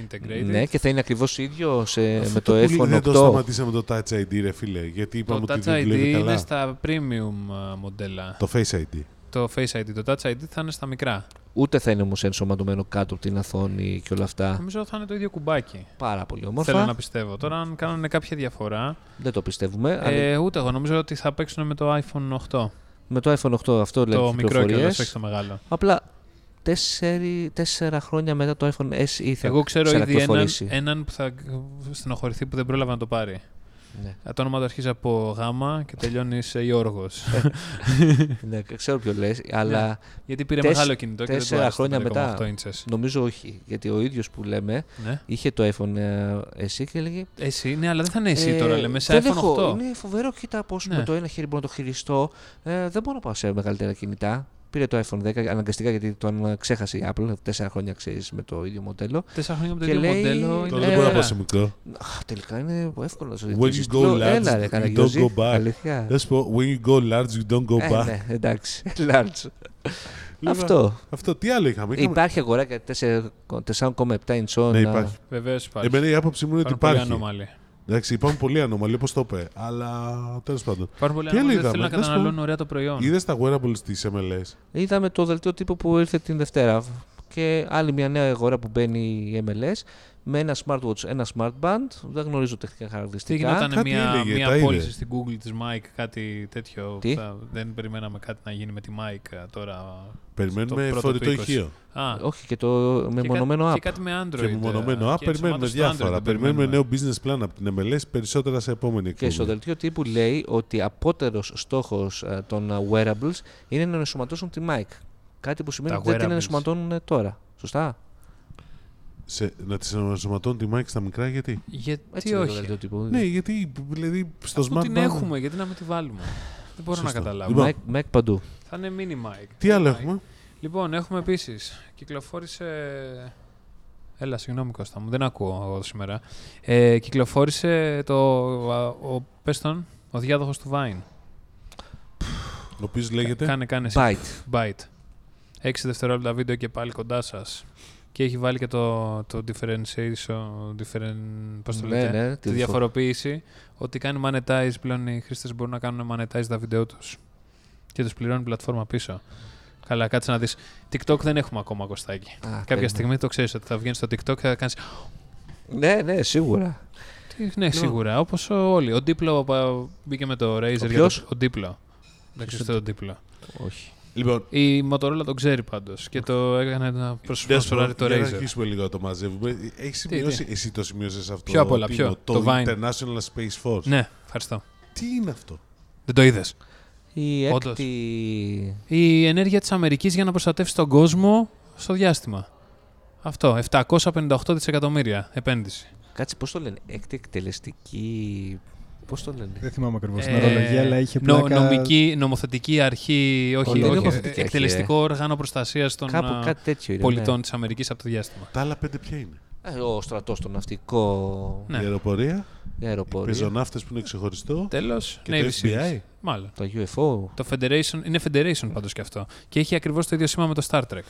Speaker 2: integrated.
Speaker 3: Ναι, και θα είναι ακριβώς ίδιο σε, με
Speaker 1: Αυτό
Speaker 3: το
Speaker 1: που λέει,
Speaker 3: iPhone
Speaker 1: Δεν το
Speaker 3: 8.
Speaker 1: σταματήσαμε το Touch ID, ρε φίλε. Γιατί είπαμε
Speaker 2: Το
Speaker 1: ότι
Speaker 2: Touch
Speaker 1: δεν
Speaker 2: ID
Speaker 1: δουλεύει καλά.
Speaker 2: είναι στα premium α, μοντέλα.
Speaker 1: Το Face ID.
Speaker 2: Το Face ID, το Touch ID θα είναι στα μικρά.
Speaker 3: Ούτε θα είναι όμως ενσωματωμένο κάτω από την οθόνη και όλα αυτά.
Speaker 2: Νομίζω θα είναι το ίδιο κουμπάκι.
Speaker 3: Πάρα πολύ όμορφα.
Speaker 2: Θέλω να πιστεύω. Τώρα, αν κάνουν κάποια διαφορά,
Speaker 3: Δεν το πιστεύουμε. αλλά
Speaker 2: ε, ούτε εγώ νομίζω ότι θα παίξουν με το iPhone 8.
Speaker 3: με το iPhone 8 αυτό λένε
Speaker 2: το μικρό
Speaker 3: κυκλοφορίες.
Speaker 2: κιόλας, όχι το μεγάλο.
Speaker 3: Απλά τέσσερι, τέσσερα χρόνια μετά το iPhone SE θα
Speaker 2: Εγώ ξέρω ήδη έναν,
Speaker 3: ξανακυκλοφορήσει.
Speaker 2: έναν που θα στενοχωρηθεί που δεν πρόλαβε να το πάρει.
Speaker 3: Ναι.
Speaker 2: Ε, Το όνομα του αρχίζει από γάμα και τελειώνει σε Γιώργος.
Speaker 3: ναι, ξέρω ποιο λες, αλλά
Speaker 2: Γιατί πήρε
Speaker 3: Τεσ-
Speaker 2: μεγάλο κινητό και δεν του
Speaker 3: τέσσερα
Speaker 2: άρεσε το
Speaker 3: χρόνια
Speaker 2: 5,8
Speaker 3: μετά.
Speaker 2: inches.
Speaker 3: νομίζω όχι. Γιατί ο ίδιος που λέμε
Speaker 2: Ναι.
Speaker 3: είχε το iPhone ε, SE και έλεγε
Speaker 2: Εσύ, ναι, αλλά δεν θα είναι εσύ
Speaker 3: ε,
Speaker 2: τώρα, λέμε σε
Speaker 3: δεν
Speaker 2: iPhone
Speaker 3: έχω,
Speaker 2: 8.
Speaker 3: Είναι φοβερό, κοίτα πώς
Speaker 2: Ναι.
Speaker 3: με το ένα χέρι μπορώ να το χειριστώ. Ε, δεν μπορώ να πάω σε μεγαλύτερα κινητά. Πήρε το iPhone 10 αναγκαστικά γιατί τον ε, ξέχασε η Apple. Τέσσερα χρόνια ξέρεις με το ίδιο μοντέλο.
Speaker 2: Τέσσερα χρόνια με το
Speaker 3: και
Speaker 2: ίδιο
Speaker 3: λέει-
Speaker 2: μοντέλο.
Speaker 1: Τώρα
Speaker 2: είναι
Speaker 1: δεν μπορώ να
Speaker 2: ωραία.
Speaker 1: πάω σε μικρό.
Speaker 3: Αχ, τελικά είναι εύκολος να το
Speaker 1: When you
Speaker 3: ζητήσεις.
Speaker 1: go
Speaker 3: Λέω,
Speaker 1: large,
Speaker 3: Έλα ρε
Speaker 1: you don't
Speaker 3: Καραγιώζη,
Speaker 1: go back.
Speaker 3: αλήθεια.
Speaker 1: Να σου πω, when you go large, you don't go
Speaker 3: Ε,
Speaker 1: back.
Speaker 3: ναι, εντάξει, large.
Speaker 1: Λοιπόν,
Speaker 3: Αυτό.
Speaker 1: Αυτό, τι άλλο είχαμε; είχαμε...
Speaker 3: Υπάρχει αγοράκια 4,7 inch.
Speaker 1: Ναι, υπάρχει.
Speaker 2: Βεβαίως υπάρχει.
Speaker 1: Εμένα η άποψη μου είναι ότι
Speaker 2: Υπάρχουν πολύ
Speaker 1: υπάρχει.
Speaker 2: ανώμαλοι.
Speaker 1: Εντάξει, υπάρχουν πολλοί ανώμαλοι, όπως το είπε. Αλλά τέλος πάντων.
Speaker 2: Υπάρχουν πολλοί
Speaker 1: Τι άλλο
Speaker 2: ανώμαλοι που δεν θέλουν
Speaker 1: είδαμε,
Speaker 2: να
Speaker 1: να σου πω.
Speaker 2: καταναλώνουν ωραία το προϊόν.
Speaker 1: Είδες τα wearables της MLS.
Speaker 3: Είδαμε το δελτίο τύπου που ήρθε την Δευτέρα και άλλη μια νέα αγορά που μπαίνει η MLS με ένα smartwatch, ένα smartband. Δεν γνωρίζω τεχνικά
Speaker 2: Τι
Speaker 3: χαρακτηριστικά.
Speaker 2: γινόταν
Speaker 1: κάτι
Speaker 2: μια,
Speaker 1: έλεγε,
Speaker 2: μια
Speaker 1: τα είδε.
Speaker 2: πώληση στην Google της Mike, κάτι τέτοιο.
Speaker 3: Τι;
Speaker 2: Θα, δεν περιμέναμε κάτι να γίνει με τη Mike ε, τώρα.
Speaker 1: Περιμένουμε
Speaker 2: στο πρώτο
Speaker 1: φορητό
Speaker 2: του 20.
Speaker 1: ηχείο.
Speaker 2: Α,
Speaker 3: Όχι και το
Speaker 2: και
Speaker 3: μεμονωμένο
Speaker 2: κάτι,
Speaker 3: app.
Speaker 2: Και κάτι με Android.
Speaker 1: Και με μονομένο
Speaker 2: ε,
Speaker 1: app
Speaker 2: και
Speaker 1: περιμένουμε
Speaker 2: ενσωμάτωση στο Android
Speaker 1: διάφορα.
Speaker 2: δεν
Speaker 1: Περιμένουμε νέο business plan από την MLS, περισσότερα σε επόμενη
Speaker 3: Και στο
Speaker 1: εκπομπή.
Speaker 3: δελτίο τύπου λέει ότι απότερος στόχος ε, των ε, wearables είναι να ενσωματώσουν τη mic. Κάτι που σημαίνει
Speaker 2: Τα
Speaker 3: ότι δεν την
Speaker 2: wearables.
Speaker 3: ενσωματώνουν ε, τώρα. Σωστά;
Speaker 1: Σε, να τη ενσωματώνουν τη mic στα μικρά, γιατί;
Speaker 2: Γιατί
Speaker 3: Έτσι λέει το
Speaker 2: όχι.
Speaker 3: δελτίο τύπου.
Speaker 1: Ναι, γιατί δηλαδή στο
Speaker 2: Αφού
Speaker 1: smart
Speaker 2: την
Speaker 1: band-
Speaker 2: έχουμε, γιατί να μην τη βάλουμε; Δεν μπορώ
Speaker 1: Σωστό.
Speaker 2: να καταλάβω.
Speaker 1: Λοιπόν,
Speaker 3: Mic, mic παντού.
Speaker 2: Θα είναι mini mic.
Speaker 1: Τι άλλο
Speaker 2: Mic.
Speaker 1: έχουμε;
Speaker 2: Λοιπόν, έχουμε επίσης. Κυκλοφόρησε. Έλα, συγγνώμη Κώστα μου, δεν ακούω εγώ σήμερα. Ε, κυκλοφόρησε το. α, Ο, πες τον, ο διάδοχος του Vine.
Speaker 1: Ο οποίος λέγεται;
Speaker 2: Κάνε, κάνε. εσύ.
Speaker 3: Byte.
Speaker 2: Byte. 6 δευτερόλεπτα βίντεο και πάλι κοντά σας. Και έχει βάλει και το, το differentiation, different, πώς το
Speaker 3: Ναι,
Speaker 2: λέτε,
Speaker 3: ναι,
Speaker 2: τη
Speaker 3: τη
Speaker 2: διαφοροποίηση, ότι κάνει monetize πλέον οι χρήστες μπορούν να κάνουν monetize τα βίντεο τους και τους πληρώνει η πλατφόρμα πίσω. Καλά, κάτσε να δεις. TikTok δεν έχουμε ακόμα κοστάκι.
Speaker 3: Α,
Speaker 2: Κάποια
Speaker 3: τέλεια.
Speaker 2: στιγμή το ξέρεις ότι θα βγαίνει στο TikTok και θα κάνεις
Speaker 3: Ναι, ναι, σίγουρα.
Speaker 2: Τι, ναι, σίγουρα. Όπως όλοι. Ο Diplo πα- μπήκε με το Razer.
Speaker 3: Ο
Speaker 2: για
Speaker 3: ποιος;
Speaker 2: το, ο Diplo. Δεν ξέρει το Diplo.
Speaker 3: Όχι.
Speaker 1: Λοιπόν,
Speaker 2: Η Motorola τον ξέρει πάντως και το έκανε να προσφέρει το
Speaker 1: για να
Speaker 2: Razer.
Speaker 1: αρχίσουμε λίγο να το μαζεύουμε. Έχεις σημειώσει, εσύ το σημείωσε αυτό.
Speaker 2: Ποιο απ' όλα,
Speaker 1: τι
Speaker 2: ποιο;
Speaker 1: είναι,
Speaker 2: Το
Speaker 1: Το,
Speaker 2: Vine.
Speaker 1: International Space Force.
Speaker 2: Ναι, ευχαριστώ.
Speaker 1: Τι είναι αυτό;
Speaker 2: Δεν το είδες.
Speaker 3: Η
Speaker 2: Όντως.
Speaker 3: έκτη.
Speaker 2: Η ενέργεια της Αμερικής για να προστατεύσει τον κόσμο στο διάστημα. Αυτό. 758 δισεκατομμύρια επένδυση.
Speaker 3: Κάτσε, πώς το λένε; Έκτη εκτελεστική. Πώς το λένε;
Speaker 4: Δεν θυμάμαι ακριβώς την
Speaker 2: Ε,
Speaker 4: ορολογία, αλλά είχε
Speaker 2: νο-
Speaker 4: πλάκα.
Speaker 2: νομική, νομοθετική αρχή, όχι,
Speaker 3: Όχι, δεν
Speaker 2: όχι,
Speaker 3: είναι νομοθετική
Speaker 2: εκτελεστικό όργανο προστασίας των
Speaker 3: Κάπου
Speaker 2: α,
Speaker 3: κάτι τέτοιο είναι.
Speaker 2: πολιτών της Αμερικής από το διάστημα.
Speaker 1: Τα άλλα πέντε ποια είναι;
Speaker 3: Ναι. Ε, Ο στρατός, το ναυτικό,
Speaker 2: Ναι.
Speaker 1: Η αεροπορία,
Speaker 3: η
Speaker 1: οι
Speaker 3: αεροπορία,
Speaker 1: πεζοναύτες που είναι ξεχωριστό.
Speaker 2: Τέλος,
Speaker 1: Και
Speaker 2: Navy
Speaker 1: το
Speaker 2: Seals.
Speaker 1: FBI.
Speaker 2: Μάλλον.
Speaker 3: το UFO.
Speaker 2: Το Federation είναι Federation πάντως και αυτό. Και έχει ακριβώς το ίδιο σήμα με το Star Trek.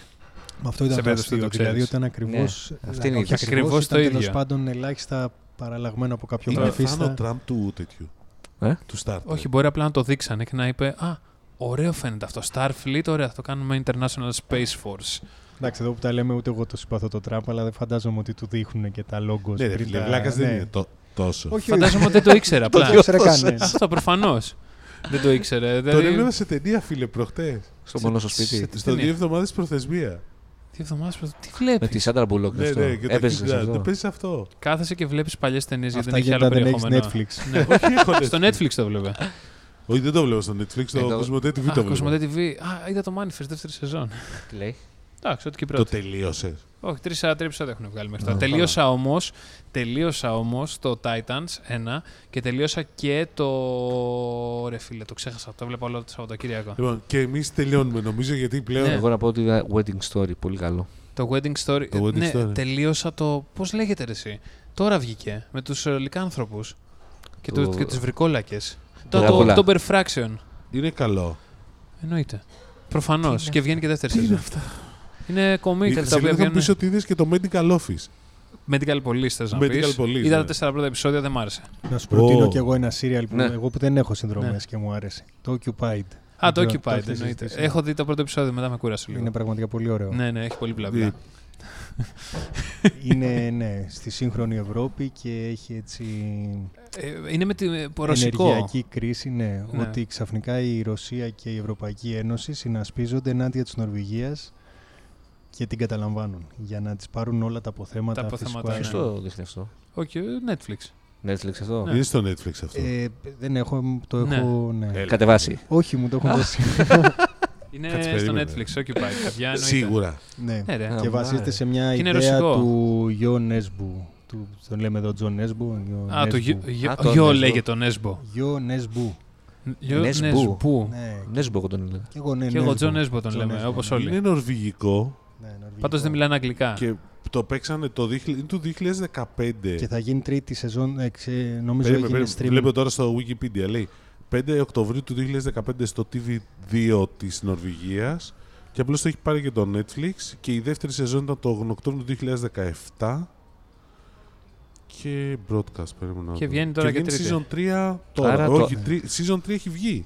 Speaker 4: Μα αυτό ήταν
Speaker 2: Σε
Speaker 4: το
Speaker 2: περίπτωση που
Speaker 4: αστείο.
Speaker 2: το
Speaker 4: Δηλαδή
Speaker 2: ξέρεις.
Speaker 4: ήταν ακριβώ.
Speaker 3: Ναι, αυτή είναι η διαφορά.
Speaker 2: Ακριβώς το ίδιο.
Speaker 4: Τέλος πάντων, ελάχιστα παραλλαγμένο από κάποιο
Speaker 1: Είναι φαν ο
Speaker 4: γραφίστα.
Speaker 1: Τραμπ του τέτοιου.
Speaker 3: Ε;
Speaker 1: Του Star Trek.
Speaker 2: Όχι, μπορεί απλά να το δείξανε και να είπε Α, ωραίο φαίνεται αυτό. Starfleet, ωραία, θα το κάνουμε International Space Force.
Speaker 4: Εντάξει, εδώ που τα λέμε, ούτε εγώ το συμπαθώ το Τραμπ, αλλά δεν φαντάζομαι ότι του δείχνουν και τα λόγκος.
Speaker 1: Ναι, ρε φίλε, βλάκας δεν είναι το- τόσο.
Speaker 4: Όχι,
Speaker 2: Φαντάζομαι ότι δεν το ήξερε
Speaker 4: Το
Speaker 2: απλά.
Speaker 4: ήξερε κανένα.
Speaker 2: Αυτό προφανώς. δεν το ήξερε.
Speaker 1: Τον
Speaker 2: Δηλαδή,
Speaker 1: έβλεπα σε ταινία, φίλε, προχτές.
Speaker 3: Στο μόνο στο σπίτι.
Speaker 1: Στο δύο εβδομάδες προθεσμία.
Speaker 2: Τι εβδομάδες τι
Speaker 3: Με
Speaker 2: βλέπει.
Speaker 3: τη Σάντρα Μπουλόκ.
Speaker 1: Ναι,
Speaker 3: αυτό.
Speaker 1: ναι, και το
Speaker 3: Έπαιζες
Speaker 1: Kid Bud.
Speaker 3: αυτό.
Speaker 1: Το παίζεις αυτό;
Speaker 2: Κάθεσαι και βλέπεις παλιές ταινίες γιατί
Speaker 4: Αυτά
Speaker 2: δεν έχει
Speaker 4: γιατί
Speaker 2: άλλο
Speaker 4: δεν έχεις
Speaker 2: περιεχόμενο.
Speaker 4: Netflix.
Speaker 2: Ναι.
Speaker 1: Όχι, έχω
Speaker 2: Στο Netflix το βλέπε.
Speaker 1: Όχι, δεν το βλέπω στο Netflix, το
Speaker 3: Εδώ.
Speaker 1: Cosmote TV
Speaker 2: Α,
Speaker 1: το
Speaker 2: Cosmote
Speaker 1: βλέπω.
Speaker 2: TV. Α, είδα το Manifest δεύτερη σεζόν.
Speaker 3: Τι λέει.
Speaker 2: Εντάξει, ό,τι και
Speaker 1: Το
Speaker 2: πρώτη.
Speaker 1: τελείωσες.
Speaker 2: Όχι, τρεις τρία επεισόδια έχουν βγάλει μέχρι τώρα.
Speaker 1: Α,
Speaker 2: τελείωσα όμως τελείωσα όμως το Titans 1 και τελείωσα και το. Ρε φίλε, το ξέχασα. Το βλέπω όλο το Σαββατοκύριακο.
Speaker 1: Λοιπόν, και εμείς τελειώνουμε νομίζω γιατί πλέον.
Speaker 2: Ναι.
Speaker 3: Εγώ να πω ότι είδα Wedding Story. Πολύ καλό.
Speaker 2: Το Wedding Story.
Speaker 1: Το Wedding
Speaker 2: ναι,
Speaker 1: Story.
Speaker 2: τελείωσα το. Πώς λέγεται ρε, εσύ; Τώρα βγήκε με τους λικάνθρωπους και,
Speaker 3: Το-
Speaker 2: το... και τους βρικόλακες.
Speaker 3: Το
Speaker 2: Το, το,
Speaker 3: Dracula.
Speaker 2: το Perfraction.
Speaker 1: Είναι καλό.
Speaker 2: Εννοείται. Προφανώς.
Speaker 3: Τι είναι
Speaker 2: Και βγαίνει και δεύτερη
Speaker 1: Τι είναι
Speaker 2: σεζόν.
Speaker 1: Αυτά.
Speaker 2: Είναι κομίκ τα
Speaker 1: Σε
Speaker 2: οποία
Speaker 1: λίγο θα μου
Speaker 2: βγαίνουν.
Speaker 1: πεις ότι είδες και το Medical Office.
Speaker 2: Medical Police θες να
Speaker 1: Medical
Speaker 2: πεις.
Speaker 1: Police,
Speaker 2: Είδα
Speaker 1: ναι.
Speaker 2: τα τέσσερα πρώτα επεισόδια, δεν μ' άρεσε.
Speaker 4: Να σου προτείνω
Speaker 1: Ω.
Speaker 4: κι εγώ ένα σύριαλ που
Speaker 3: Ναι.
Speaker 4: εγώ που δεν έχω συνδρομές
Speaker 2: Ναι.
Speaker 4: και μου άρεσε. Το Occupied.
Speaker 2: Α, το
Speaker 4: Δεν ξέρω,
Speaker 2: Occupied
Speaker 4: έχεις
Speaker 2: εννοείται.
Speaker 4: συζητήσει.
Speaker 2: Έχω δει το πρώτο επεισόδιο, μετά με κούρασε λίγο.
Speaker 4: Είναι πραγματικά πολύ ωραίο.
Speaker 2: Ναι, ναι, έχει πολύ μπλα
Speaker 1: Ε,
Speaker 4: Είναι ναι, στη σύγχρονη Ευρώπη και έχει έτσι
Speaker 2: Ε, Είναι με τη με- ρωσικό.
Speaker 4: ενεργειακή κρίση. Ναι,
Speaker 2: Ναι.
Speaker 4: ότι ξαφνικά η Ρωσία και η Ευρωπαϊκή Ένωση συνασπίζονται ενάντια της Νορβηγίας και την καταλαμβάνουν για να τις πάρουν όλα τα αποθέματα
Speaker 2: Τα
Speaker 4: φυσικού
Speaker 2: αποθέματα,
Speaker 4: αερίου.
Speaker 3: Ποιο το δείχνει αυτό.
Speaker 2: Όχι, Netflix.
Speaker 3: Netflix αυτό;
Speaker 2: Ναι.
Speaker 1: Είναι στο Netflix αυτό.
Speaker 4: Ε, δεν έχω, το
Speaker 2: Ναι.
Speaker 4: έχω, ναι.
Speaker 1: Έλα.
Speaker 3: Κατεβάσει.
Speaker 4: Όχι, μου το έχουν δώσει.
Speaker 2: Είναι
Speaker 1: Κάτσε,
Speaker 2: στο
Speaker 1: περίμενε.
Speaker 2: Netflix, Occupied. παιδιά, εννοείται.
Speaker 1: Σίγουρα.
Speaker 4: ναι.
Speaker 2: Ναι, ρε.
Speaker 3: Α,
Speaker 4: Και
Speaker 3: μ'
Speaker 4: βασίζεται
Speaker 3: άρεσε.
Speaker 4: σε μια
Speaker 2: Και είναι
Speaker 4: ιδέα
Speaker 2: ρωσικό.
Speaker 4: του Γιο Νέσμπου. Του, τον λέμε εδώ Τζον Νέσμπου.
Speaker 2: Α, το γιο- γιο-
Speaker 3: Α, το
Speaker 2: γιο
Speaker 3: Nesbo.
Speaker 2: λέγεται το Nesbo.
Speaker 4: Γιο Νέσμπου.
Speaker 2: Γιο
Speaker 3: Nesbo.
Speaker 2: Nesbo.
Speaker 4: Ναι,
Speaker 3: Νέσμπο εγώ τον έλεγα.
Speaker 4: και εγώ ναι,
Speaker 2: Και εγώ
Speaker 4: Nesbo.
Speaker 2: Τζον Nesbo τον
Speaker 4: John
Speaker 2: λέμε,
Speaker 4: Nesbo,
Speaker 2: όπως
Speaker 4: ναι.
Speaker 2: όλοι.
Speaker 1: Είναι νορβηγικό
Speaker 4: Ναι, νορβηγικό.
Speaker 2: Πάντως δεν μιλάνε αγγλικά.
Speaker 1: και το παίξανε το 2000 είναι του 2015.
Speaker 4: Και θα γίνει τρίτη σεζόν, ε, ξε, νομίζω
Speaker 1: Περίμενε,
Speaker 4: έγινε
Speaker 1: περίμενε.
Speaker 4: stream.
Speaker 1: Βλέπω τώρα στο Wikipedia, λέει 5 Οκτωβρίου του 2015 στο TV2 της Νορβηγίας και απλώς το έχει πάρει και το Netflix και η δεύτερη σεζόν ήταν το Οκτώβριο του 2017 και broadcast περίμενα. να
Speaker 2: Και
Speaker 1: δω.
Speaker 2: βγαίνει τώρα και
Speaker 1: βγαίνει
Speaker 2: τρίτη.
Speaker 1: season 3 τώρα.
Speaker 3: Άρα το-
Speaker 1: Όχι, τρι- season 3 έχει βγει.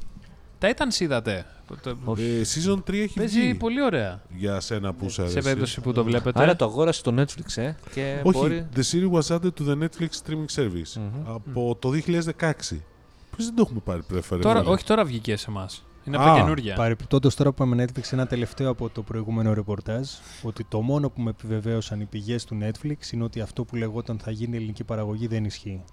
Speaker 2: Titans είδατε; Το-
Speaker 3: Όχι.
Speaker 1: Ε, season 3 έχει
Speaker 2: Παίζει
Speaker 1: βγει.
Speaker 2: πολύ ωραία.
Speaker 1: Για σένα που σε
Speaker 2: Σε
Speaker 1: αρέσει.
Speaker 2: περίπτωση που το βλέπετε.
Speaker 3: Άρα το αγόρασε το Netflix, ε. Και
Speaker 1: Όχι,
Speaker 3: μπορεί.
Speaker 1: the series was added to the Netflix streaming service
Speaker 3: Μμμ.
Speaker 1: από το 2016. Πώς δεν το έχουμε πάρει πρέφερε.
Speaker 2: Τώρα, όχι, τώρα βγήκε σε εμάς. Είναι από
Speaker 1: Α,
Speaker 2: τα καινούργια.
Speaker 4: Παρεπιπτόντω, τώρα που πάμε Netflix, ένα τελευταίο από το προηγούμενο ρεπορτάζ, ότι το μόνο που με επιβεβαίωσαν οι πηγές του Netflix είναι ότι αυτό που λεγόταν θα γίνει ελληνική παραγωγή δεν ισχύει.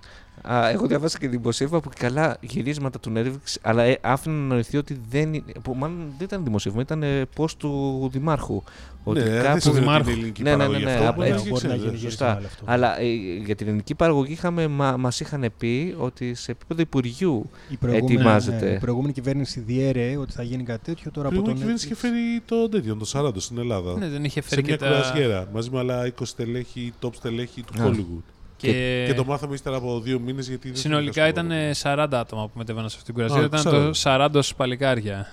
Speaker 3: Α, εγώ διαβάσα και δημοσίευμα που καλά γυρίσματα του Netflix, αλλά ε, άφηνε να νοηθεί ότι δεν. είναι- Που μάλλον δεν ήταν δημοσίευμα, ήταν ε, post του Δημάρχου. Ότι
Speaker 1: ναι, δεν
Speaker 3: κάπου.
Speaker 1: σημαίνει ότι
Speaker 2: Δημάρχου.
Speaker 1: είναι ελληνική
Speaker 3: Ναι, ναι, ναι,
Speaker 1: παραγωγή
Speaker 3: ναι,
Speaker 1: αυτό,
Speaker 3: απ'
Speaker 1: μπορεί να
Speaker 3: έτσι.
Speaker 1: έχει
Speaker 4: μπορεί να
Speaker 1: ξέρεις,
Speaker 4: γίνει
Speaker 1: ε.
Speaker 3: σωστά.
Speaker 4: γύρισμα άλλο αυτό.
Speaker 3: Αλλά ε, για την ελληνική παραγωγή είχαμε, μα, μας είχαν πει ότι σε επίπεδο Υπουργείου
Speaker 4: Η προηγούμενη,
Speaker 3: Ετοιμάζεται.
Speaker 4: ναι, η προηγούμενη κυβέρνηση διέρεε ότι θα γίνει κάτι τέτοιο. Τώρα
Speaker 1: Η
Speaker 4: από το
Speaker 1: προηγούμενη κυβέρνηση είχε
Speaker 4: Netflix.
Speaker 1: φέρει το τέτοιο, το 40 στην Ελλάδα.
Speaker 2: Ναι, δεν είχε
Speaker 1: σε
Speaker 2: φέρει
Speaker 1: μια
Speaker 2: και τα.
Speaker 1: κουρασιέρα μαζί με άλλα 20 στελέχη, top στελέχη του
Speaker 3: Α.
Speaker 1: Hollywood.
Speaker 2: Και,
Speaker 1: Και το μάθαμε ύστερα από δύο μήνες γιατί. δεν
Speaker 2: συνολικά
Speaker 1: είχα
Speaker 2: ήταν
Speaker 1: σκοπό.
Speaker 2: 40 άτομα που μετέβαιναν σε αυτήν την κουρασία.
Speaker 1: Α,
Speaker 2: Ήταν
Speaker 1: ξέρω.
Speaker 2: το 40 παλικάρια.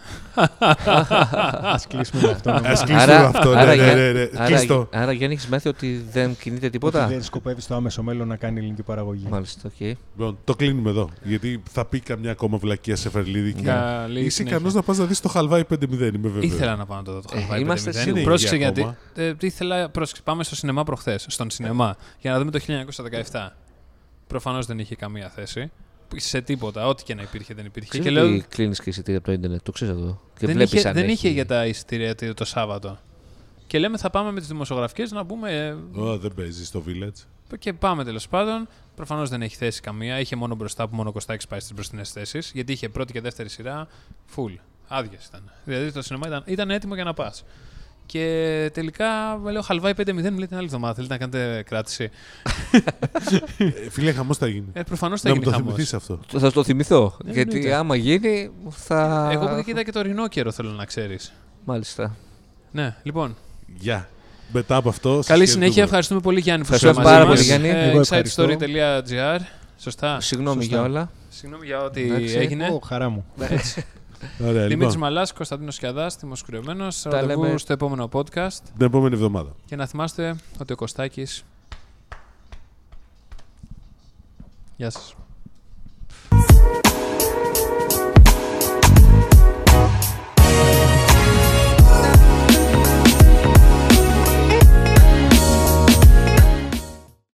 Speaker 4: Ας κλείσουμε με αυτό. νομίζω.
Speaker 1: Ας κλείσουμε με αυτό. Ναι,
Speaker 3: άρα,
Speaker 1: ναι,
Speaker 3: για-
Speaker 1: ναι, ναι.
Speaker 3: άρα,
Speaker 1: Κλείστο.
Speaker 3: άρα Γιάννη, έχεις μάθει ότι δεν κινείται τίποτα;
Speaker 4: Ότι δεν σκοπεύεις στο άμεσο μέλλον να κάνει ελληνική παραγωγή.
Speaker 3: Μάλιστα, οκ.
Speaker 1: Λοιπόν, το κλείνουμε εδώ. Γιατί θα πει καμιά ακόμα βλακία σε Φερλίδη. και-
Speaker 2: Καλή
Speaker 1: Είσαι
Speaker 2: συνέχεια.
Speaker 1: ικανός να πας να δεις το χαλβάι 5-0, είμαι βέβαιο.
Speaker 2: Ήθελα να πάω να το δω το
Speaker 3: Ε,
Speaker 2: Χαλβάι
Speaker 3: είμαστε
Speaker 2: 5-0.
Speaker 3: σίγουροι.
Speaker 2: Πρόσεξε
Speaker 1: Είναι
Speaker 2: γιατί.
Speaker 1: ακόμα.
Speaker 2: Ε, ήθελα, πρόσεξε, πάμε στο σινεμά προχθές. Στον σινεμά. Για να δούμε το 1917. Προφανώς δεν είχε καμία θέση. Σε τίποτα. Ό,τι και να υπήρχε δεν υπήρχε.
Speaker 3: Ξέρεις
Speaker 2: Και λέω,
Speaker 3: ότι κλείνεις και εισιτήρια από το ίντερνετ, το ξέρεις αυτό. Και
Speaker 2: δεν
Speaker 3: βλέπεις
Speaker 2: είχε,
Speaker 3: αν
Speaker 2: δεν
Speaker 3: έχει...
Speaker 2: είχε για τα εισιτήρια το το Σάββατο. Και λέμε θα πάμε με τις δημοσιογραφικές να μπούμε. ε,
Speaker 1: Ω, δεν παίζει στο village.
Speaker 2: Και πάμε τέλος πάντων. Προφανώς δεν έχει θέση καμία. Είχε μόνο μπροστά που μόνο κοστάκι πάει στις μπροστινές θέσεις. Γιατί είχε πρώτη και δεύτερη σειρά full. Άδειε ήταν. Δηλαδή το σινεμά ήταν, ήταν έτοιμο για να πας. Και τελικά με λέω χαλβάει 5-0, μου λέει την άλλη εβδομάδα. Θέλετε να κάνετε κράτηση.
Speaker 1: Ε, φίλε, χαμός θα γίνει.
Speaker 2: Ε, Προφανώς θα
Speaker 1: να μου
Speaker 2: γίνει
Speaker 1: το
Speaker 2: χαμός.
Speaker 1: θυμηθείς αυτό.
Speaker 3: Το- Θα το θυμηθώ.
Speaker 2: Ε,
Speaker 3: γιατί
Speaker 2: εννοείται.
Speaker 3: άμα γίνει θα...
Speaker 2: Εγώ που είδα και το ρινό καιρό θέλω να ξέρεις.
Speaker 3: Μάλιστα.
Speaker 2: Ναι, λοιπόν.
Speaker 1: Γεια. Μετά από αυτό. σας
Speaker 2: Καλή
Speaker 1: χαιρετούμε.
Speaker 2: συνέχεια. Ευχαριστούμε πολύ Γιάννη που
Speaker 3: Ευχαριστώ
Speaker 2: ήσασταν
Speaker 3: πάρα
Speaker 2: μαζί
Speaker 3: πολύ,
Speaker 2: μας.
Speaker 3: Γιάννη.
Speaker 2: Ε,
Speaker 4: Εγώ ευχαριστώ.
Speaker 2: excitestory.gr Σωστά.
Speaker 3: Συγγνώμη
Speaker 4: Σωστά.
Speaker 3: για όλα.
Speaker 2: Συγγνώμη για ό,τι
Speaker 3: Εντάξει.
Speaker 2: έγινε.
Speaker 4: Ω, χαρά μου.
Speaker 2: Έτσι.
Speaker 1: Ωραία,
Speaker 2: Δημήτρης
Speaker 1: λοιπόν,
Speaker 2: Μαλάς, Κωνσταντίνος Κιαδά, δημοσκουρεμένο.
Speaker 3: Τα
Speaker 2: Ραντεβού
Speaker 3: λέμε.
Speaker 2: στο επόμενο podcast.
Speaker 1: την επόμενη εβδομάδα.
Speaker 2: Και να θυμάστε ότι ο Κωστάκης... Γεια σας.